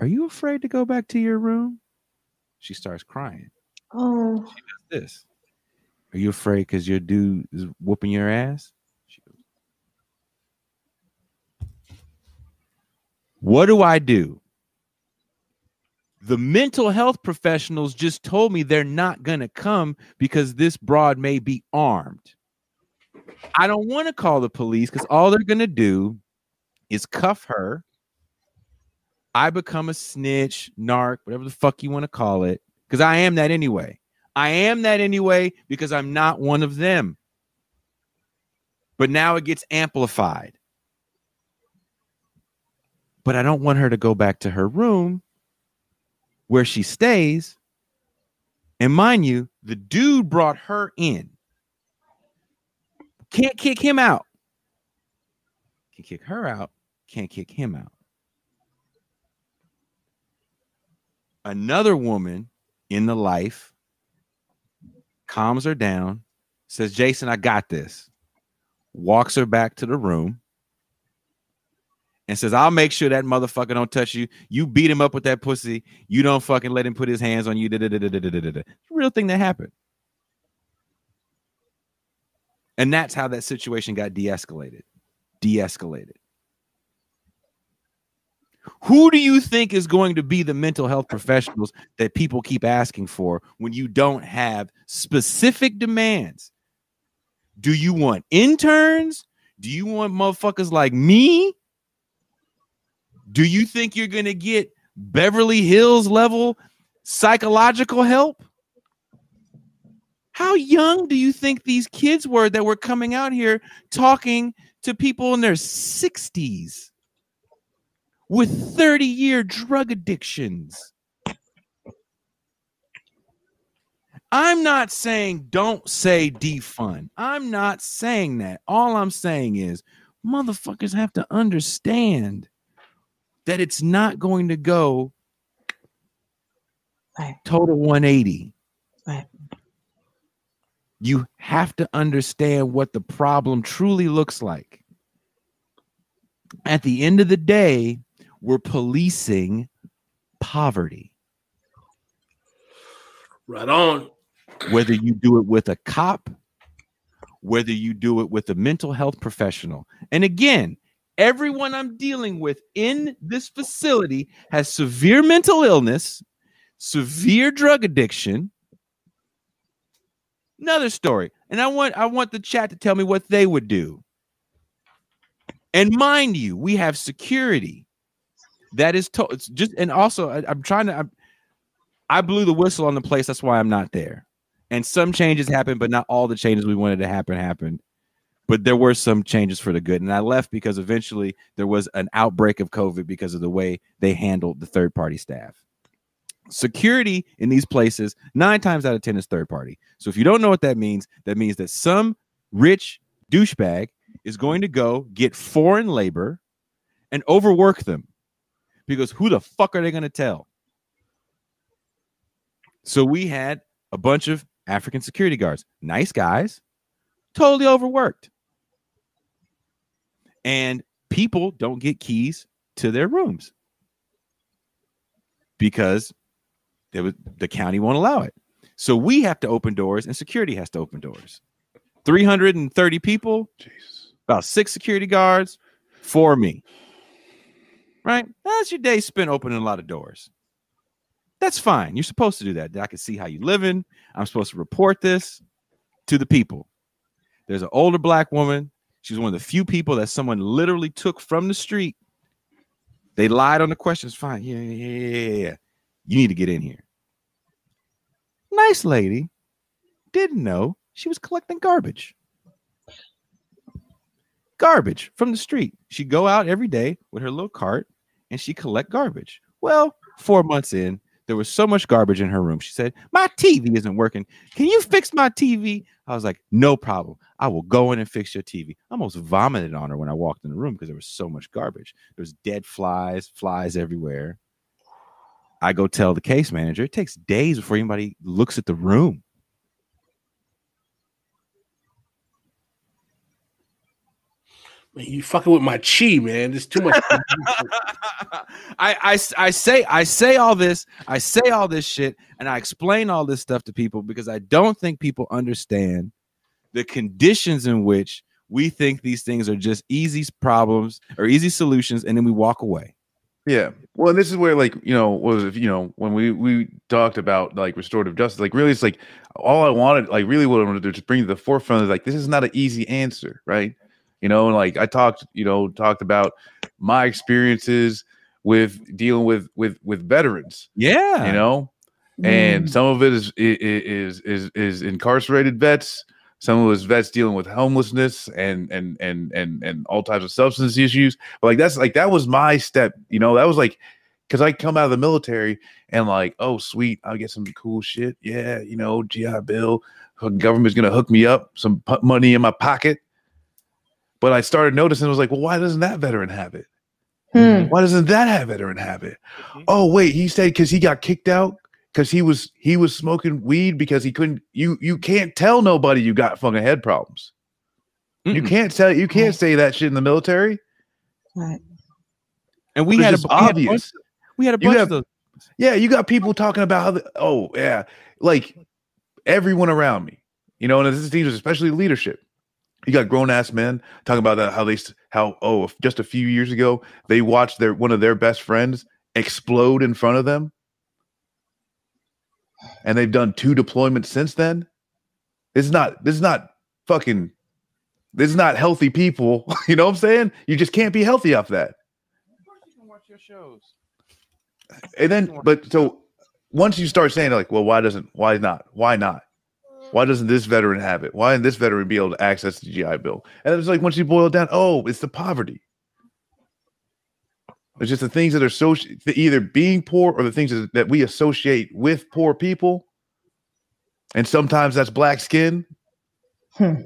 are you afraid to go back to your room?" She starts crying. Oh. she does This. Are you afraid because your dude is whooping your ass? What do I do? The mental health professionals just told me they're not going to come because this broad may be armed. I don't want to call the police because all they're going to do is cuff her. I become a snitch, narc, whatever the fuck you want to call it, because I am that anyway. I am that anyway because I'm not one of them. But now it gets amplified. But I don't want her to go back to her room where she stays. And mind you, the dude brought her in. Can't kick him out. Can kick her out. Can't kick him out. Another woman in the life calms her down, says, Jason, I got this. Walks her back to the room and says, I'll make sure that motherfucker don't touch you. You beat him up with that pussy. You don't fucking let him put his hands on you. Da-da-da-da-da-da-da-da. Real thing that happened. And that's how that situation got de-escalated. De-escalated. Who do you think is going to be the mental health professionals that people keep asking for when you don't have specific demands? Do you want interns? Do you want motherfuckers like me? Do you think you're going to get Beverly Hills level psychological help? How young do you think these kids were that were coming out here talking to people in their 60s with 30 year drug addictions? I'm not saying don't say defund. I'm not saying that. All I'm saying is motherfuckers have to understand that it's not going to go Right. total 180. Right. You have to understand what the problem truly looks like. At the end of the day, we're policing poverty. Right on. whether you do it with a cop, whether you do it with a mental health professional. And again, everyone I'm dealing with in this facility has severe mental illness, severe drug addiction. Another story. And I want I want the chat to tell me what they would do. And mind you, we have security that is to- just and also I, am trying to I'm, I blew the whistle on the place. That's why I'm not there and some changes happened, but not all the changes we wanted to happen happened. But there were some changes for the good, and I left because eventually there was an outbreak of COVID because of the way they handled the third party staff. Security in these places, nine times out of 10, is third party. So if you don't know what that means, that means that some rich douchebag is going to go get foreign labor and overwork them because who the fuck are they going to tell? So we had a bunch of African security guards, nice guys, totally overworked. And people don't get keys to their rooms because the county won't allow it. So we have to open doors and security has to open doors. 330 people, Jesus. about six security guards, for me. Right? That's your day spent opening a lot of doors. That's fine. You're supposed to do that. I can see how you're living. I'm supposed to report this to the people. There's an older black woman. She's one of the few people that someone literally took from the street. They lied on the questions. Fine. Yeah, yeah, yeah, yeah. You need to get in here. Nice lady. Didn't know. She was collecting garbage. Garbage from the street. She'd go out every day with her little cart and she collect garbage. Well, four months in, there was so much garbage in her room. She said, My TV isn't working. Can you fix my TV? I was like, No problem. I will go in and fix your TV. I almost vomited on her when I walked in the room because there was so much garbage. There was dead flies, flies everywhere. I go tell the case manager. It takes days before anybody looks at the room. Man, you fucking with my chi, man. There's too much. <laughs> <laughs> I, I I say I say all this I say all this shit and I explain all this stuff to people because I don't think people understand the conditions in which we think these things are just easy problems or easy solutions and then we walk away. Yeah. Well, and this is where like, you know, was if you know, when we we talked about like restorative justice, like really it's like all I wanted, like really what I wanted to just bring to the forefront is like this is not an easy answer, right? You know, and like I talked, you know, talked about my experiences with dealing with with with veterans, Yeah. you know, and mm. some of it is i- i- is is is incarcerated vets. Some of it is vets dealing with homelessness and and and and and all types of substance issues. But like that's like that was my step, you know. That was like because I come out of the military and like, oh sweet, I'll get some cool shit. Yeah, you know, GI Bill, government's gonna hook me up, some money in my pocket. But I started noticing, I was like, well, why doesn't that veteran have it? Hmm. Why doesn't that have veteran have it? Oh wait, he said because he got kicked out because he was he was smoking weed because he couldn't. You you can't tell nobody you got fucking head problems. You Mm-mm. can't tell you can't say that shit in the military. Right. and we had, a, just we had a bunch, obvious. we had a bunch have- of those. Yeah, you got people talking about how the, oh yeah, like everyone around me, you know, and this is teams, especially leadership. You got grown ass men talking about that how they s- how oh just a few years ago they watched their one of their best friends explode in front of them, and they've done two deployments since then. This is not this is not fucking this is not healthy people. <laughs> You know what I'm saying? You just can't be healthy off that. watch your shows. And then, but so once you start saying like, well, why doesn't, why not, why not, why doesn't this veteran have it? Why didn't this veteran be able to access the GI Bill? And it's like once you boil it down, oh, it's the poverty. It's just the things that are so either being poor or the things that we associate with poor people, and sometimes that's black skin. Hmm.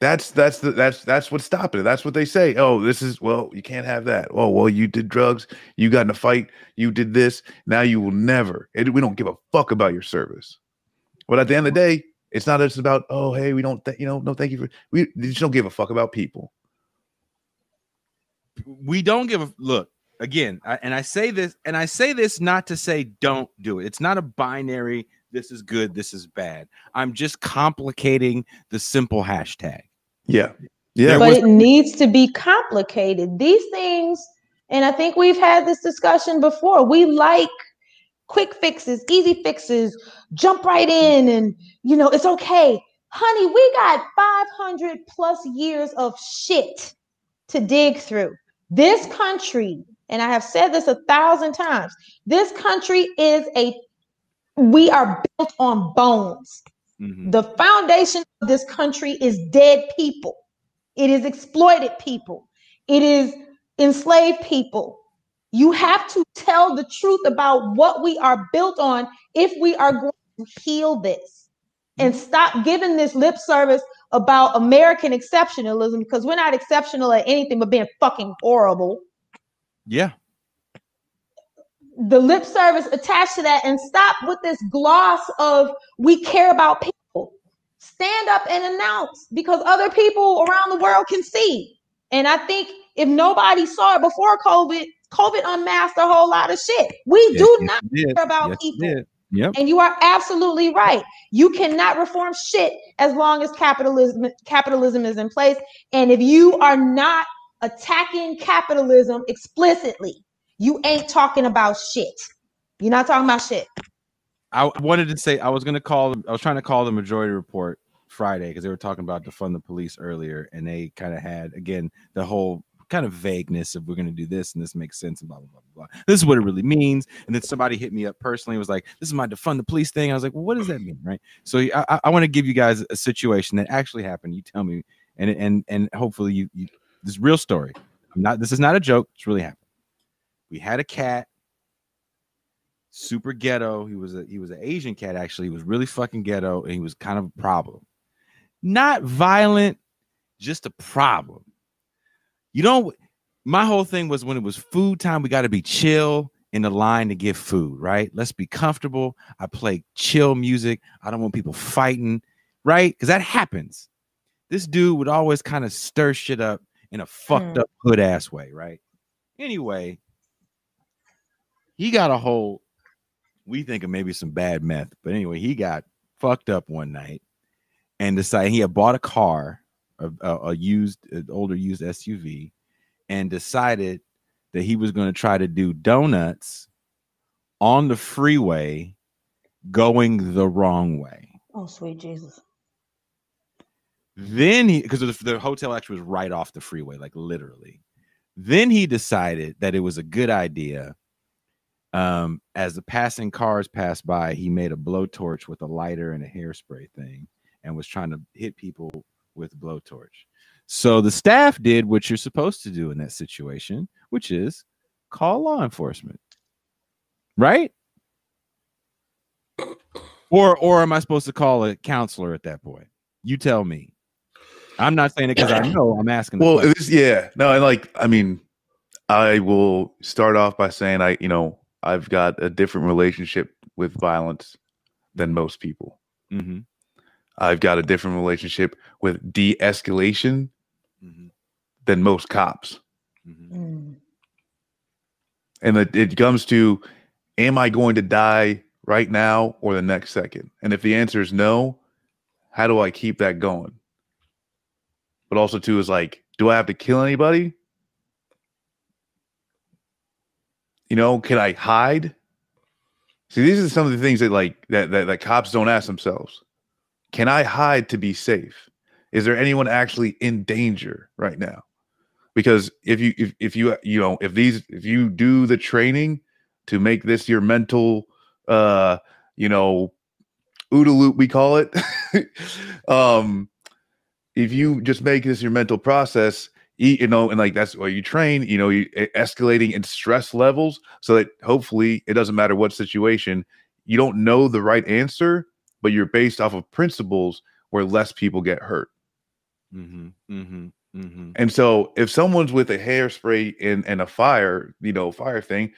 That's that's the that's that's what's stopping it. That's what they say. Oh, this is well, you can't have that. Oh, well, you did drugs, you got in a fight, you did this. Now you will never. And we don't give a fuck about your service. But at the end of the day, it's not just about oh, hey, we don't, th- you know, no, thank you for. We just don't give a fuck about people. we don't give a look again I, and i say this and i say this not to say don't do it it's not a binary this is good this is bad i'm just complicating the simple hashtag Yeah, yeah. but it needs to be complicated. These things, and I think we've had this discussion before. We like quick fixes, easy fixes, jump right in, and you know, it's okay. Honey, we got 500 plus years of shit to dig through. This country, and I have said this a thousand times, this country is a, we are built on bones. Mhm. The foundation of this country is dead people. It is exploited people. It is enslaved people. You have to tell the truth about what we are built on if we are going to heal this and mm-hmm. stop giving this lip service about American exceptionalism because we're not exceptional at anything but being fucking horrible. yeah the lip service attached to that and stop with this gloss of we care about people. Stand up and announce because other people around the world can see. And I think if nobody saw it before COVID, COVID unmasked a whole lot of shit. We Yes, do yes, not care about Yes, people. yep And you are absolutely right. You cannot reform shit as long as capitalism capitalism is in place. And if you are not attacking capitalism explicitly, you ain't talking about shit. You're not talking about shit. I wanted to say I was going to call. I was trying to call the majority report Friday because they were talking about defund the police earlier, and they kind of had again the whole kind of vagueness of we're going to do this and this makes sense and blah blah blah blah. This is what it really means. And then somebody hit me up personally was like, "This is my defund the police thing." I was like, "Well, what does that mean?" Right. So I, I, I want to give you guys a situation that actually happened. You tell me, and and and hopefully you, you this real story. I'm not. This is not a joke. It's really happened. We had a cat super ghetto. He was a he was an Asian cat actually. He was really fucking ghetto and he was kind of a problem. Not violent, just a problem. You know, my whole thing was when it was food time, we got to be chill in the line to get food, right? Let's be comfortable. I play chill music. I don't want people fighting, right? Because that happens. This dude would always kind of stir shit up in a fucked Hmm. up hood ass way, right? Anyway, he got a whole we think of maybe some bad meth, but anyway, he got fucked up one night and decided he had bought a car, a, a, used, an older used SUV, and decided that he was going to try to do donuts on the freeway going the wrong way. Oh, sweet Jesus. Then he, because the, the hotel actually was right off the freeway, like literally. Then he decided that it was a good idea. Um, as the passing cars passed by, he made a blowtorch with a lighter and a hairspray thing and was trying to hit people with blowtorch. So the staff did what you're supposed to do in that situation, which is call law enforcement. Right? Or or am I supposed to call a counselor at that point? You tell me. I'm not saying it because I <coughs> know. I'm asking. Well, it's, yeah, no, and like, I mean, I will start off by saying I, you know, I've got a different relationship with violence than most people. Mhm, I've got a different relationship with de-escalation mhm, than most cops. mhm. Mm. And it, it comes to, am I going to die right now or the next second? And if the answer is no, how do I keep that going? But also, too, is like, do I have to kill anybody? You know, can I hide? See, these are some of the things that like that that, that cops don't ask themselves. Can I hide to be safe? Is there anyone actually in danger right now? Because if you if, if you you know if these if you do the training to make this your mental uh you know OODA loop we call it <laughs> um if you just make this your mental process you know and like that's why you train you know you escalating in stress levels so that hopefully it doesn't matter what situation you don't know the right answer but you're based off of principles where less people get hurt Mhm, mhm, mhm. and so if someone's with a hairspray and, and a fire, you know, fire thing,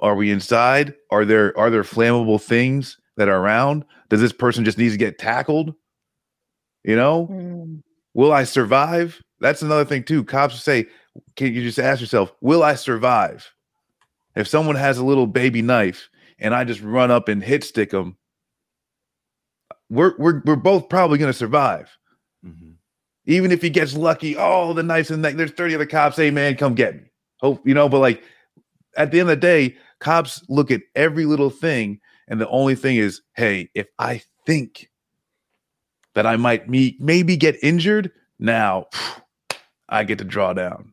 are we inside? Are there are there flammable things that are around? Does this person just need to get tackled? You know, Mm. will I survive? That's another thing too. Cops say, can you just ask yourself, will I survive? If someone has a little baby knife and I just run up and hit stick them, we're we're we're both probably gonna survive. Mhm. Even if he gets lucky, oh, the knife's and the. There's 30 other cops. Hey, man, come get me. Hope you know, but like at the end of the day, cops look at every little thing, and the only thing is, hey, if I think that I might me maybe get injured, now I get to draw down.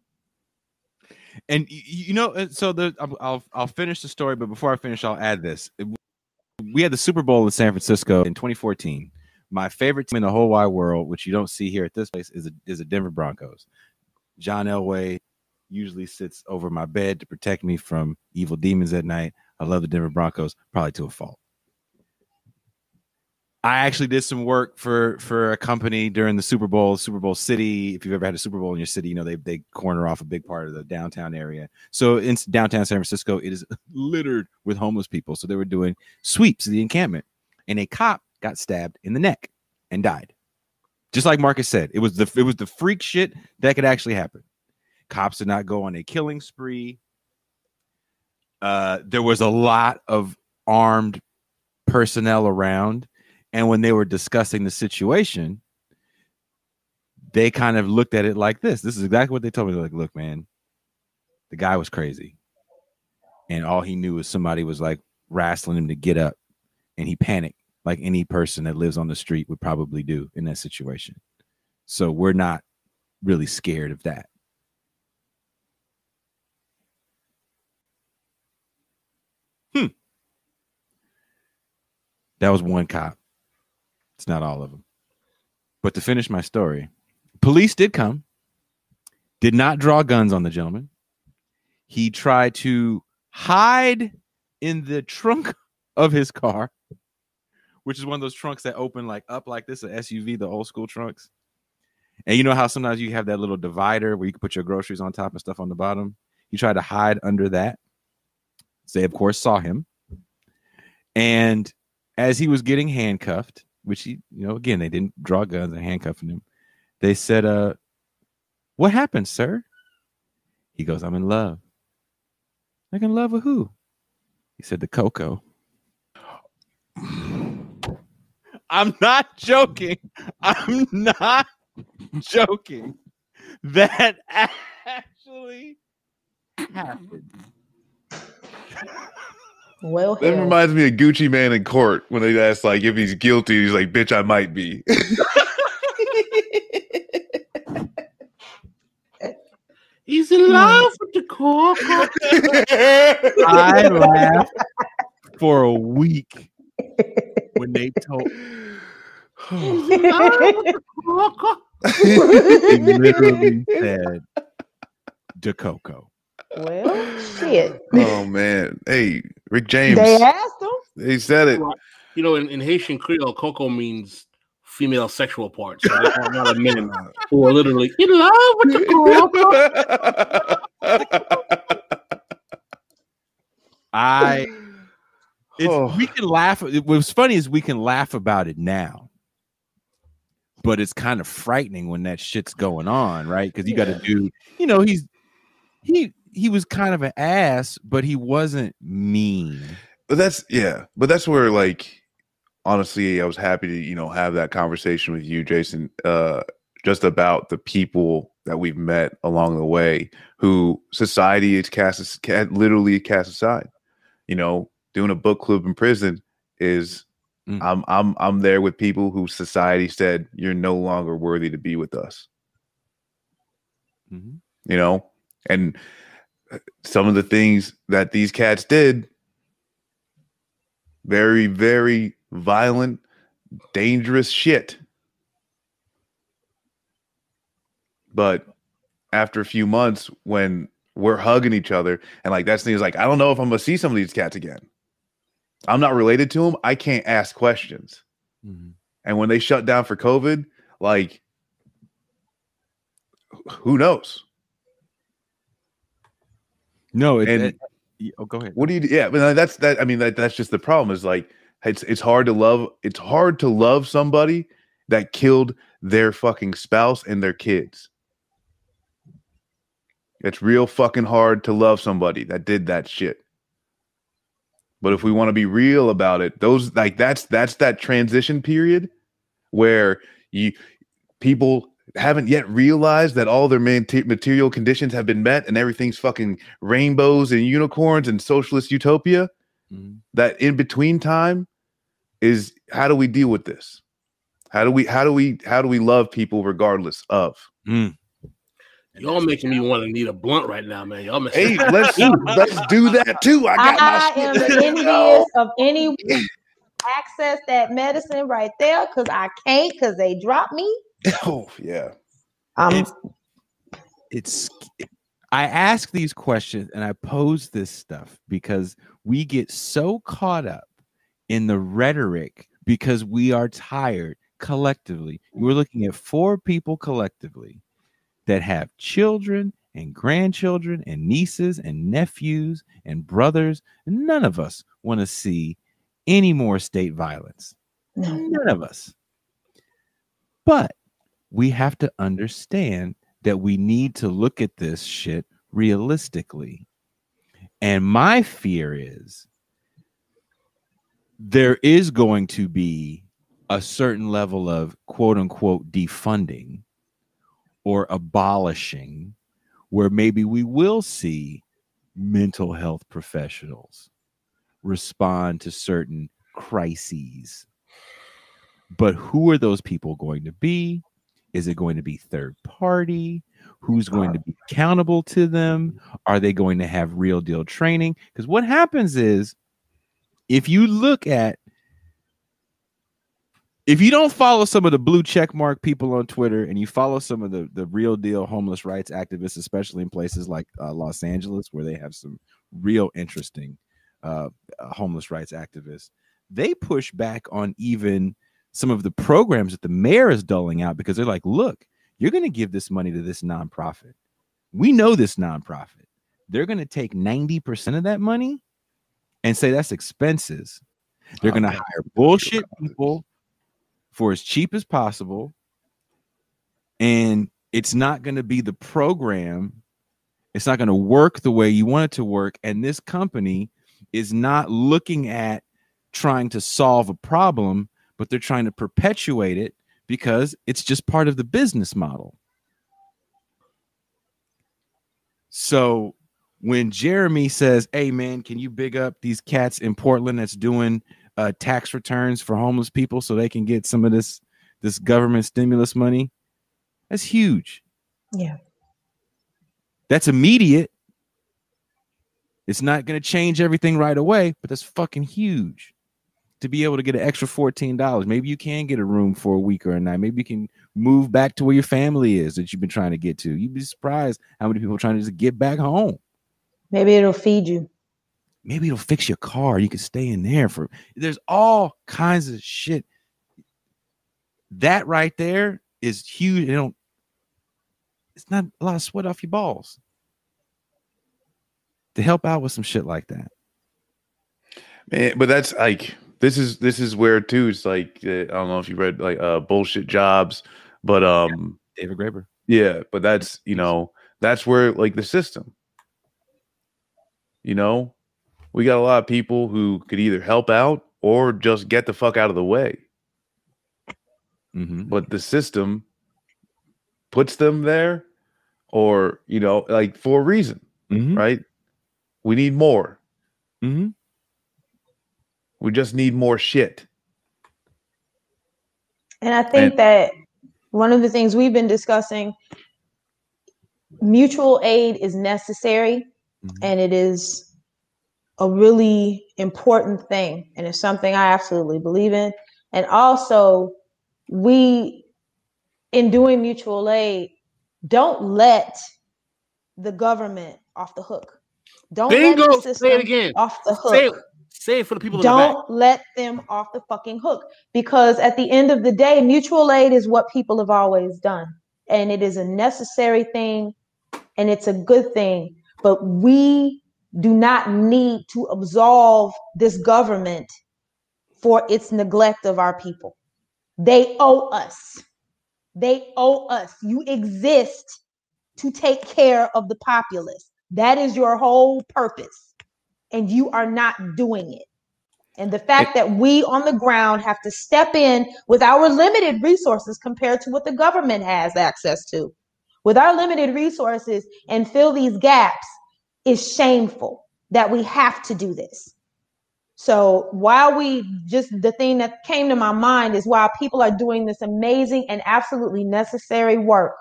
And you know, so the I'll I'll finish the story, but before I finish, I'll add this. We had the Super Bowl in San Francisco in 2014. My favorite team in the whole wide world, which you don't see here at this place, is a, is the Denver Broncos. John Elway usually sits over my bed to protect me from evil demons at night. I love the Denver Broncos, probably to a fault. I actually did some work for for a company during the Super Bowl, Super Bowl City. If you've ever had a Super Bowl in your city, you know they they corner off a big part of the downtown area. So in downtown San Francisco, it is <laughs> littered with homeless people. So they were doing sweeps of the encampment, and a cop got stabbed in the neck and died. Just like Marcus said, it was the it was the freak shit that could actually happen. Cops did not go on a killing spree. Uh, there was a lot of armed personnel around, and when they were discussing the situation, they kind of looked at it like this. This is exactly what they told me. They're like, look, man, the guy was crazy. And all he knew was somebody was like wrestling him to get up. And he panicked, like any person that lives on the street would probably do in that situation. So we're not really scared of that. Hmm. That was one cop. It's not all of them. But to finish my story, police did come, did not draw guns on the gentleman. He tried to hide in the trunk of his car, which is one of those trunks that open like up like this, an SUV, the old school trunks. And you know how sometimes you have that little divider where you can put your groceries on top and stuff on the bottom? He tried to hide under that. They, of course, saw him. And as he was getting handcuffed, which he, you know, again, they didn't draw guns and handcuffing him, they said, uh, what happened, sir? He goes, I'm in love. Like in love with who? He said, the cocoa. <sighs> I'm not joking. I'm not joking. That <laughs> actually happened. <laughs> Well, That hell. reminds me of Gucci Mane in court when they ask like if he's guilty. He's like, "Bitch, I might be." <laughs> He's in hmm. love with the coco. <laughs> I laughed for a week when they told He's in love with the coco. they literally said the cocoa. well, shit. oh man, hey, Rick James, They asked him. he said it. You know, in, in Haitian Creole, coco means female sexual parts. So there are a lot of who are literally in love with the coco. <laughs> I it's, Oh. we can laugh. What's funny is we can laugh about it now, but it's kind of frightening when that shit's going on, right? Because you got to do, you know, he's he he was kind of an ass, but he wasn't mean. But that's yeah, but that's where like honestly, I was happy to you know have that conversation with you, Jason, uh, just about the people that we've met along the way who society is cast ca- literally cast aside. You know, doing a book club in prison is Mm. I'm I'm I'm there with people who society said you're no longer worthy to be with us. Mhm. You know, and some of the things that these cats did very very violent dangerous shit. But after a few months when we're hugging each other and like that's the thing is like i don't know if i'm gonna see some of these cats again. I'm not related to them i can't ask questions. Mhm. and when they shut down for covid like who knows No, it, And- it- oh, go ahead. What do you? Yeah, but uh, that's that. I mean, that that's just the problem. Is like it's it's hard to love. It's hard to love somebody that killed their fucking spouse and their kids. It's real fucking hard to love somebody that did that shit. But if we want to be real about it, those like that's that's that transition period where you people haven't yet realized that all their material conditions have been met and everything's fucking rainbows and unicorns and socialist utopia. Mhm. That in between time is how do we deal with this? How do we how do we how do we love people regardless of? Mm. Y'all making me want to need a blunt right now, man. Y'all making Hey, <laughs> let's let's do that too. I got I my am shit. envious of any access that medicine right there because I can't because they dropped me. <laughs> Oh yeah. Um, It's- it's I ask these questions and I pose this stuff because we get so caught up in the rhetoric because we are tired collectively. We're looking at four people collectively that have children and grandchildren and nieces and nephews and brothers. None of us want to see any more state violence. no. None of us. But we have to understand that we need to look at this shit realistically. And my fear is there is going to be a certain level of quote unquote defunding or abolishing where maybe we will see mental health professionals respond to certain crises. But who are those people going to be? Is it going to be third party? Who's going to be accountable to them? Are they going to have real deal training? Because what happens is if you look at if you don't follow some of the blue check mark people on Twitter and you follow some of the the real deal homeless rights activists, especially in places like uh, Los Angeles, where they have some real interesting uh, uh, homeless rights activists, they push back on even some of the programs that the mayor is doling out because they're like, look, you're going to give this money to this nonprofit. We know this nonprofit. They're going to take 90% of that money and say that's expenses. They're oh, going to hire bullshit people for as cheap as possible. And it's not going to be the program. It's not going to work the way you want it to work. And this company is not looking at trying to solve a problem, but they're trying to perpetuate it because it's just part of the business model. So when Jeremy says, "Hey man, can you big up these cats in Portland that's doing uh, tax returns for homeless people so they can get some of this this government stimulus money?" That's huge. Yeah. That's immediate. It's not going to change everything right away, but that's fucking huge. To be able to get an extra $14. Maybe you can get a room for a week or a night. Maybe you can move back to where your family is that you've been trying to get to. You'd be surprised how many people are trying to just get back home. Maybe it'll feed you. Maybe it'll fix your car. You can stay in there for there's all kinds of shit. That right there is huge. They don't it's not a lot of sweat off your balls to help out with some shit like that. Man, but that's like this is this is where too. It's like uh, I don't know if you read like uh bullshit jobs, but um David Graeber. yeah, but that's you know that's where like the system. You know, we got a lot of people who could either help out or just get the fuck out of the way, Mm-hmm. but the system puts them there, or you know, like for a reason, Mm-hmm. right? We need more. Mm-hmm. We just need more shit. And I think And- that one of the things we've been discussing, mutual aid is necessary Mhm. and it is a really important thing. And it's something I absolutely believe in. And also, we, in doing mutual aid, don't let the government off the hook. Don't Bingo. let the Say it system again. off the hook Say it, for the people in the back. don't let them off the fucking hook because at the end of the day mutual aid is what people have always done and it is a necessary thing and it's a good thing but we do not need to absolve this government for its neglect of our people. They owe us. They owe us. You exist to take care of the populace. That is your whole purpose and you are not doing it. And the fact that we on the ground have to step in with our limited resources compared to what the government has access to, with our limited resources and fill these gaps is shameful that we have to do this. So while we just the thing that came to my mind is while people are doing this amazing and absolutely necessary work,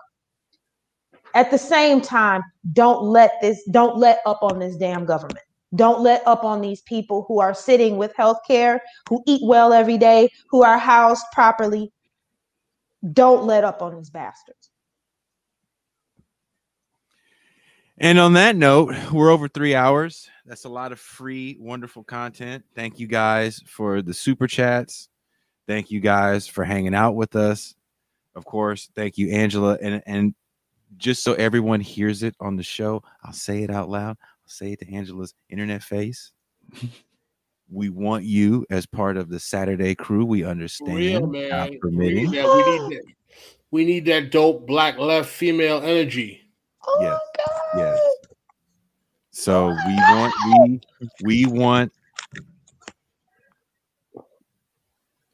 at the same time, don't let this, don't let up on this damn government. Don't let up on these people who are sitting with health care, who eat well every day, who are housed properly. Don't let up on these bastards. And on that note, we're over three hours. That's a lot of free, wonderful content. Thank you guys for the super chats. Thank you guys for hanging out with us. Of course, thank you, Angela. And and just so everyone hears it on the show, I'll say it out loud. I'll say it to Angela's internet face. we want you as part of the Saturday crew. We understand. Real man. We need, that, we, need that, we need that dope black left female energy. Oh Yes, God. yes. So we want we we want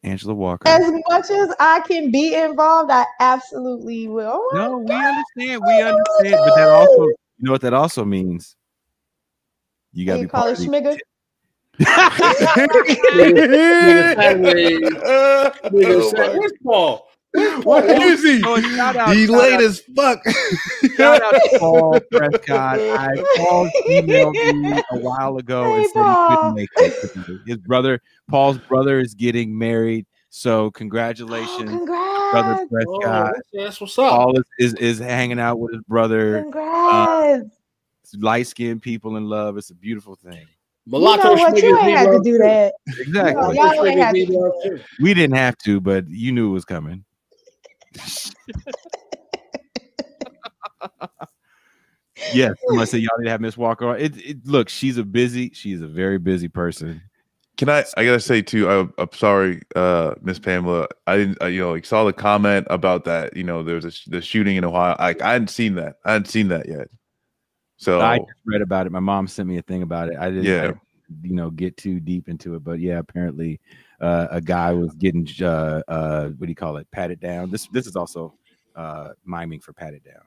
Angela Walker. As much as I can be involved, I absolutely will. Oh my No, we God. understand. We understand. But that also, you know what that also means? You gotta you be call part it of schmigger? Nigga sideways. Nigga Oh said, my- Where's Paul? What is he? Oh, shout out, he shout late out. as fuck. Shout out to Paul <laughs> Prescott. I Paul emailed me a while ago and Hey, said he couldn't make it. His brother, Paul's brother, is getting married So Oh, congratulations, congrats! brother Oh, Prescott. that's, that's what's up. Paul is, is is hanging out with his brother. Congrats! Light skinned people in love. It's a beautiful thing. you know what? You ain't had to do that. Exactly. Y'all ain't had to do that. We didn't have to, but you knew it was coming. <laughs> yes, someone said y'all need to have Miss Walker. It, it look, she's a busy, she's a very busy person. Can I? I gotta say too. I, I'm sorry, uh, Miss Pamela. I didn't. Uh, you know, like saw the comment about that. You know, there was a, sh- the shooting in Ohio. Like I hadn't seen that. I hadn't seen that yet. So I just read about it. My mom sent me a thing about it. I didn't, I Yeah. didn't, you know, get too deep into it, but yeah, apparently, uh, a guy was getting, uh, uh, what do you call it, patted down. This, this is also, uh, miming for patted down.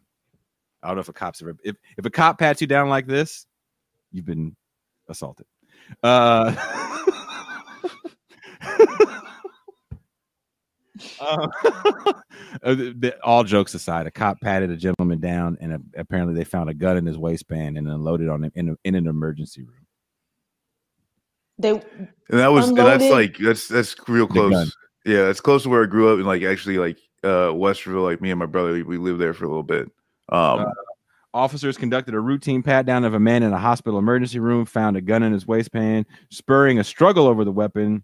I don't know if a cop's ever, if if a cop pats you down like this, you've been assaulted. Uh, <laughs> <laughs> uh, uh, the- the- all jokes aside, a cop patted a gentleman down, and uh, apparently they found a gun in his waistband and unloaded on him in, a, in an emergency room. They and that was and that's like that's that's real close. Yeah, it's close to where I grew up, and like actually like uh Westerville. Like me and my brother, we, we lived there for a little bit. Um, Uh, Officers conducted a routine pat down of a man in a hospital emergency room, found a gun in his waistband, spurring a struggle over the weapon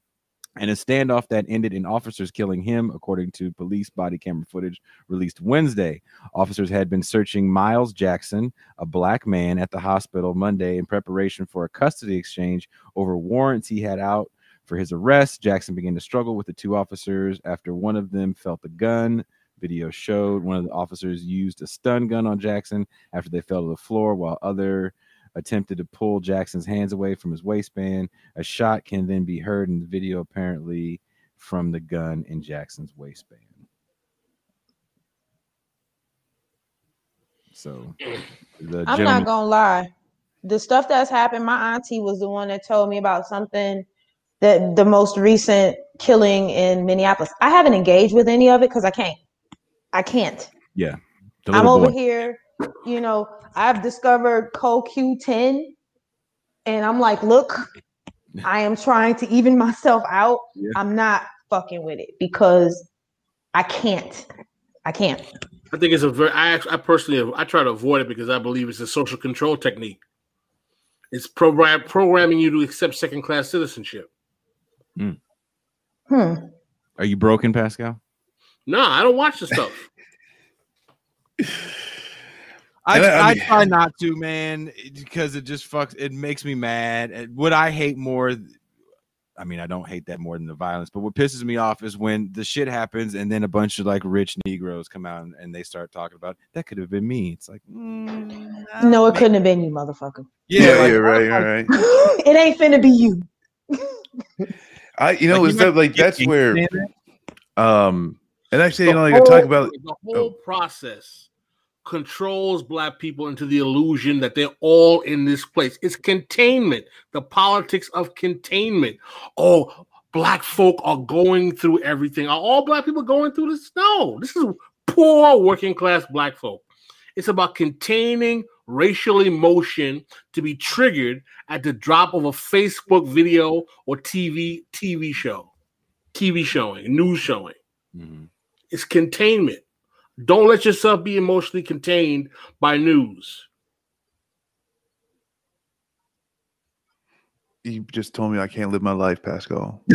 and a standoff that ended in officers killing him, according to police body camera footage released Wednesday. Officers had been searching Miles Jackson, a black man, at the hospital Monday in preparation for a custody exchange over warrants he had out for his arrest. Jackson began to struggle with the two officers after one of them felt the gun. Video showed one of the officers used a stun gun on Jackson after they fell to the floor, while other attempted to pull Jackson's hands away from his waistband. A shot can then be heard in the video, apparently from the gun in Jackson's waistband. So, I'm gentleman, not gonna lie. The stuff that's happened, my auntie was the one that told me about something that the most recent killing in Minneapolis. I haven't engaged with any of it because I can't. I can't. yeah, I'm little over here, you know, I've discovered CoQ10 and I'm like, look, I am trying to even myself out. Yeah. I'm not fucking with it because I can't. I can't. I think it's a very. I actually, I personally, I try to avoid it because I believe it's a social control technique. It's program programming you to accept second class citizenship. Hmm. Are you broken, Pascal? No, I don't watch the stuff. <laughs> I, I- I I, try not to, man, because it just fucks. It makes me mad. And what I hate more, I mean, I don't hate that more than the violence, but what pisses me off is when the shit happens and then a bunch of like rich Negroes come out and, and they start talking about that could have been me. It's like, mm, No, it couldn't have been you, motherfucker. yeah, yeah, yeah, right, right, right. <laughs> it ain't finna be you. <laughs> I, you know, like, is you that like that's where, um, and actually, you know, like I talk about, the whole process controls black people into the illusion that they're all in this place. It's containment, the politics of containment. Oh, black folk are going through everything. Are all black people going through this? No, this is poor working class black folk. It's about containing racial emotion to be triggered at the drop of a Facebook video or TV TV show, TV showing, news showing. Mhm. It's containment. Don't let yourself be emotionally contained by news. you just told me I can't live my life, Pascal. <laughs>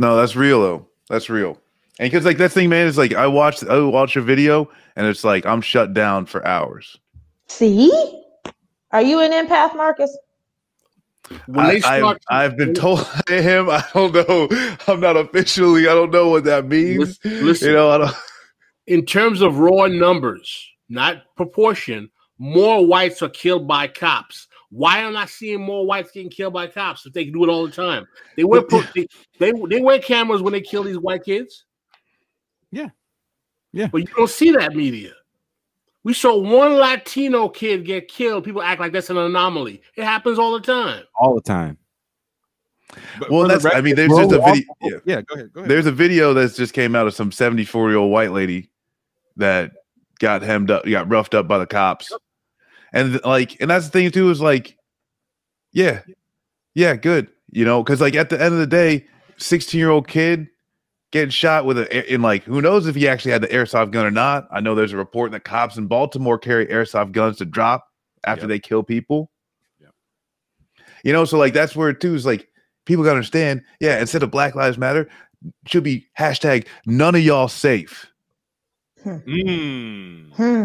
No, that's real though. That's real. And because like that thing, man, is like I watched I watch a video and it's like I'm shut down for hours. See? Are you an empath, Marcus? When I, have been told <laughs> I am. I don't know. I'm not officially. I don't know what that means. Listen-. You know, I don't. <laughs> in terms of raw numbers, not proportion, more whites are killed by cops. Why am I seeing more whites getting killed by cops if they can do it all the time? They wear pro- they, they they wear cameras when they kill these white kids. Yeah. Yeah. But you don't see that media. We saw one Latino kid get killed. People act like that's an anomaly. It happens all the time. all the time. But Well, for the that's- I mean, there's bro, just a video- yeah. yeah, go ahead. Go ahead. There's a video that's just came out of some 74 year old white lady that got hemmed up, got roughed up by the cops, and like, and that's the thing too is like, yeah, yeah, good, You know, because like at the end of the day, 16 year old kid getting shot with a in like who knows if he actually had the airsoft gun or not. I know there's a report that cops in Baltimore carry airsoft guns to drop after Yep. they kill people. Yep. You know, so like that's where it too is like people gotta understand. Yeah, instead of Black Lives Matter, should be hashtag none of y'all safe. Mm. Hmm.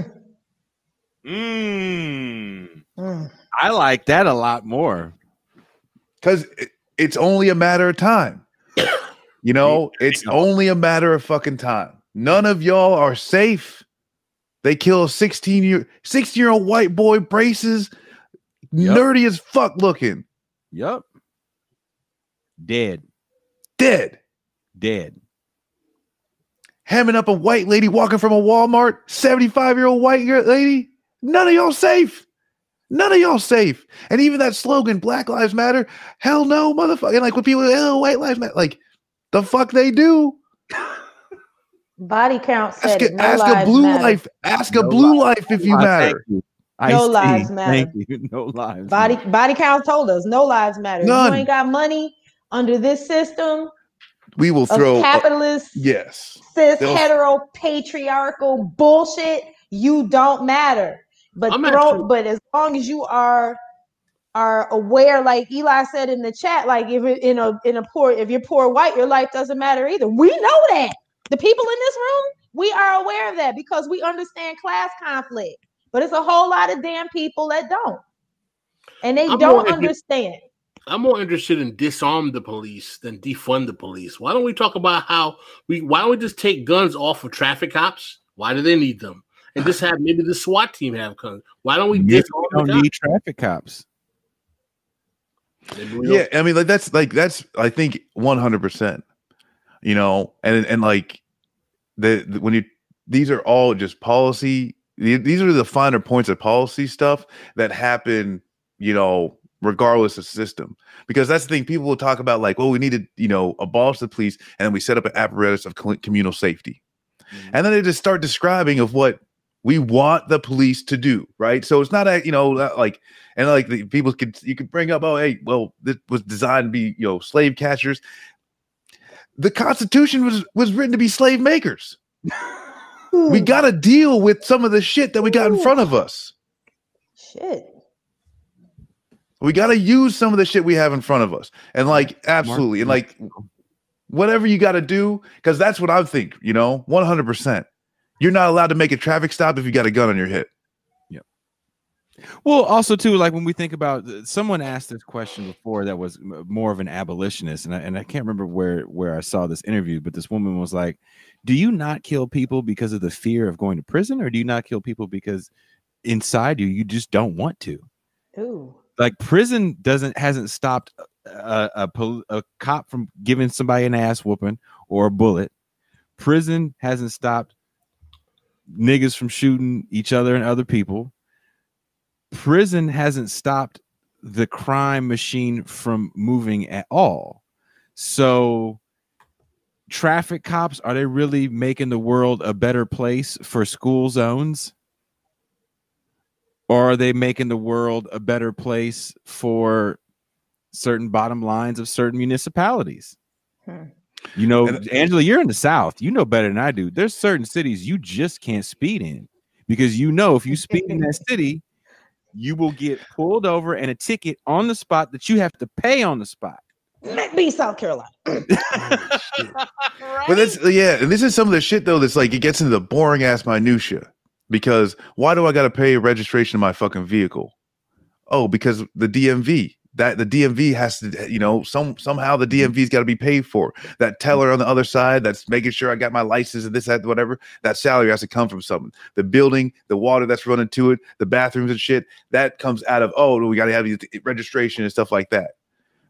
Mm. Hmm. I like that a lot more. because it, it's only a matter of time. You know, it's only a matter of fucking time. None of y'all are safe. They kill a 16 year 16 year old white boy braces, Yep. nerdy as fuck looking, Yup. Dead. dead. Dead. Hemming up a white lady walking from a Walmart, 75 year old white lady. None of y'all safe. None of y'all safe. And even that slogan, Black Lives Matter, hell no, motherfucker. Like when people, oh, white lives matter, like the fuck they do. Body count said Ask a, No ask a blue matter. life. Ask a No blue life if you matter. Thank you. No Ice-T. lives matter. Thank you. No lives. Body matter. body count told us no lives matter. None. you ain't got money under this system We will throw. capitalist, yes. cis, they'll- hetero, patriarchal bullshit, you don't matter. But throw, but as long as you are are aware, like Eli said in the chat, like if you're in a in a poor, if you're poor white, your life doesn't matter either. We know that. The people in this room, we are aware of that because we understand class conflict. But it's a whole lot of damn people that don't. And they I'm don't more indi- understand. I'm more interested in disarm the police than defund the police. Why don't we talk about how we? Why don't we just take guns off of traffic cops? Why do they need them? And just have maybe the SWAT team have guns. Why don't we Maybe disarm we don't need traffic cops. cops? Maybe we don't- Yeah. I mean, like that's like that's I think one hundred percent. You know, and and like the, the- when you these are all just policy. These are the finer points of policy stuff that happen. You know, regardless of system, because that's the thing. People will talk about like, well, we need to you know abolish the police, and then we set up an apparatus of communal safety. and then they just start describing of what we want the police to do right? So it's not a you know like and like the people could you could bring up oh hey well this was designed to be you know slave catchers the constitution was was written to be slave makers. We got to deal with some of the shit that we got in front of us. Shit. we got to use some of the shit we have in front of us. And like absolutely and like whatever you got to do because that's what i think you know 100% you're not allowed to make a traffic stop if you got a gun on your hip Yep. Well, also too, like when we think about uh, someone asked this question before that was more of an abolitionist, and I, and I can't remember where where I saw this interview, but this woman was like, "Do you not kill people because of the fear of going to prison, or do you not kill people because inside you you just don't want to?" Ooh. Like prison doesn't hasn't stopped a a, pol- a cop from giving somebody an ass whooping or a bullet. Prison hasn't stopped niggas from shooting each other and other people prison hasn't stopped the crime machine from moving at all. So traffic cops are they really making the world a better place for school zones? Or are they making the world a better place for certain bottom lines of certain municipalities? Hmm. You know, And- Angela, you're in the South. You know better than I do. There's certain cities you just can't speed in because you know if you speed in that city, you will get pulled over and a ticket on the spot that you have to pay on the spot. Be South Carolina. <laughs> Oh, but that's yeah, and this is some of the shit though that's like it gets into the boring ass minutia. Because why do I gotta pay registration of my fucking vehicle? Oh, because the DMV. That the DMV has to, you know, some somehow the mm-hmm. DMV's got to be paid for. That mm-hmm. teller on the other side that's making sure I got my license and this, that, whatever. That salary has to come from something. The building, the water that's running to it, the bathrooms and shit, that comes out of oh, we got to have the registration and stuff like that.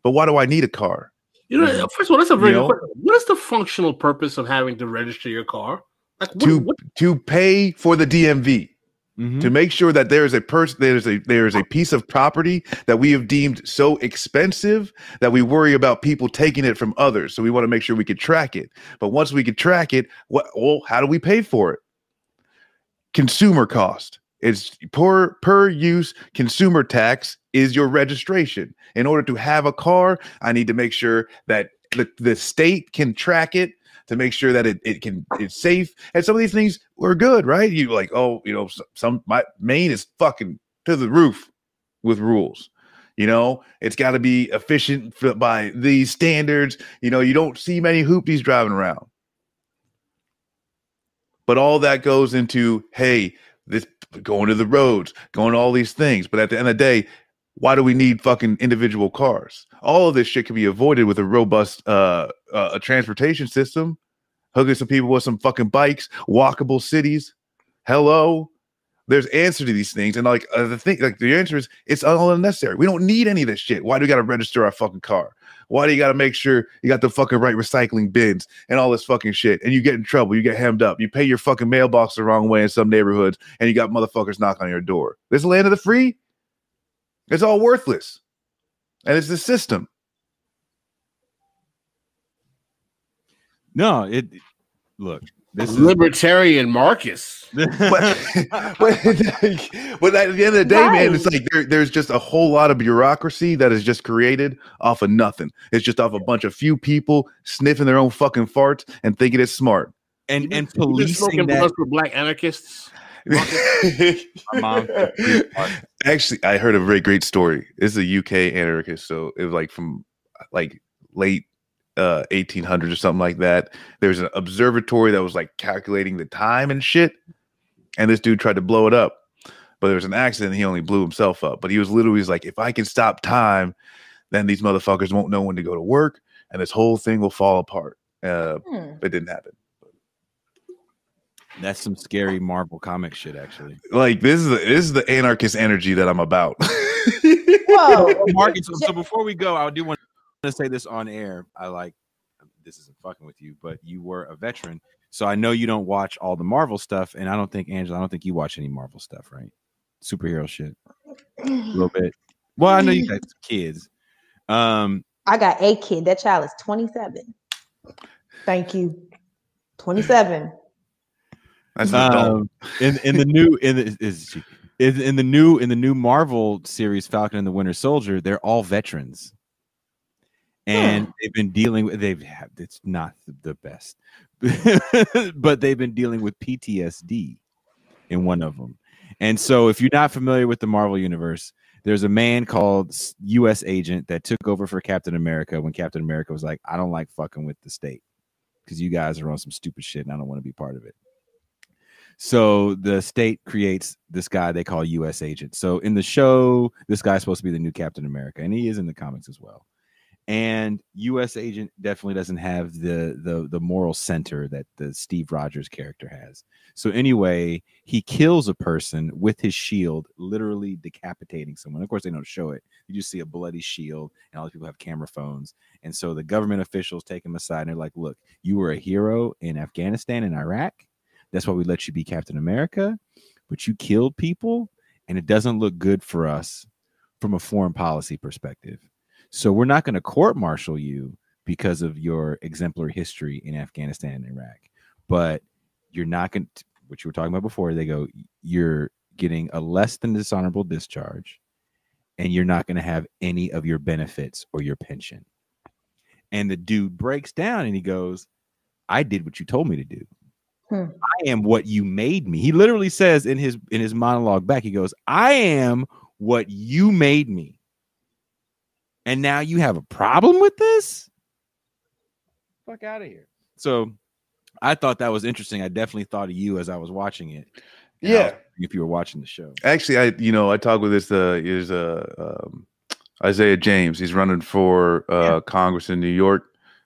But why do I need a car? You know, uh, first of all, that's a very You good know? question. What is the functional purpose of having to register your car? Like, what, to what- to pay for the DMV Mhm. to make sure that there is a person there's a there is a piece of property that we have deemed so expensive that we worry about people taking it from others. So we want to make sure we could track it. But once we could track it, what well, how do we pay for it? Consumer cost. It's per per use consumer tax is your registration. In order to have a car, I need to make sure that the, the state can track it to make sure that it, it can it's safe. And some of these things were good, right? You like, oh, you know, some my Maine is fucking to the roof with rules. You know, it's got to be efficient by these standards. You know, you don't see many hoopties driving around. But all that goes into, hey, this going to the roads, going to all these things. But at the end of the day, why do we need fucking individual cars? All of this shit can be avoided with a robust uh, uh a transportation system, hooking some people with some fucking bikes, walkable cities. Hello, there's answer to these things, and like uh, the thing, like the answer is it's all unnecessary. We don't need any of this shit. Why do we got to register our fucking car? Why do you got to make sure you got the fucking right recycling bins and all this fucking shit? And you get in trouble, you get hemmed up, you pay your fucking mailbox the wrong way in some neighborhoods, and you got motherfuckers knock on your door. This is land of the free. It's all worthless, and it's the system. No, it. Look, this is Libertarian Marcus. but <laughs> but, but at the end of the day, man, it's like there, there's just a whole lot of bureaucracy that is just created off of nothing. It's just off a bunch of few people sniffing their own fucking farts and thinking it's smart. and and You been policing smoking that. black anarchists. My mom- Actually, I heard a very great story. This is a UK anarchist, so it was like from like late uh 1800s or something like that. There's an observatory that was like calculating the time and shit, and this dude tried to blow it up, but there was an accident. And he only blew himself up. But he was literally was like, if I can stop time, then these motherfuckers won't know when to go to work, and this whole thing will fall apart. Uh, Hmm. it didn't happen. That's some scary Marvel comic shit, actually. Like this is the, this is the anarchist energy that I'm about. <laughs> Whoa. <laughs> Marcus, so, so before we go, I do want to say this on air. I like this isn't fucking with you, but you were a veteran, so I know you don't watch all the Marvel stuff, and I don't think Angela, I don't think you watch any Marvel stuff, right? Superhero shit, a little bit. Well, I know you got kids. Um, I got a kid. That child is 27. <laughs> Thank you. 27. That's um in in the new in the is in, in the new in the new Marvel series Falcon and the Winter Soldier, they're all veterans. And they've been dealing with they've had it's not the best. <laughs> but they've been dealing with PTSD in one of them. And so if you're not familiar with the Marvel universe, there's a man called US agent that took over for Captain America when Captain America was like, I don't like fucking with the state because you guys are on some stupid shit and I don't want to be part of it. So the state creates this guy they call U.S. agent. So in the show, this guy's supposed to be the new Captain America, and he is in the comics as well. And U.S. agent definitely doesn't have the the the moral center that the Steve Rogers character has. So anyway, he kills a person with his shield, literally decapitating someone. Of course, they don't show it. You just see a bloody shield, and all these people have camera phones. And so the government officials take him aside, and they're like, "Look, you were a hero in Afghanistan and Iraq." That's why we let you be Captain America, but you killed people, and it doesn't look good for us from a foreign policy perspective. So we're not going to court martial you because of your exemplary history in Afghanistan and Iraq, but you're not going to, what you were talking about before, they go, you're getting a less than dishonorable discharge, and you're not going to have any of your benefits or your pension. And the dude breaks down and he goes, I did what you told me to do. Hmm. I am what you made me. He literally says in his in his monologue back, he goes, I am what you made me. And now you have a problem with this? Fuck out of here. So I thought that was interesting. I definitely thought of you as I was watching it. And I was Yeah. If you were watching the show. Actually, I you know I talked with this uh is uh um, Isaiah James. He's running for uh Congress in New York.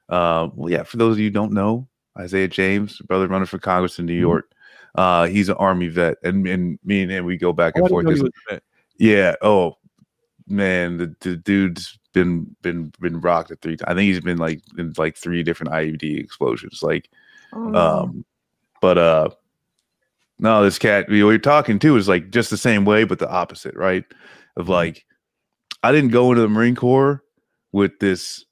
Uh, well, yeah. For those of you who don't know, Isaiah James, brother running for Congress in New Mhm. York. Uh, he's an Army vet, and and me and him we go back and forth. know he This- was. Yeah. Oh man, the, the dude's been been been rocked at three. I think he's been like in like three different IED explosions. Like Oh, um, but uh, no, this cat we were talking to is like just the same way, but the opposite, right? Of like, I didn't go into the Marine Corps with this,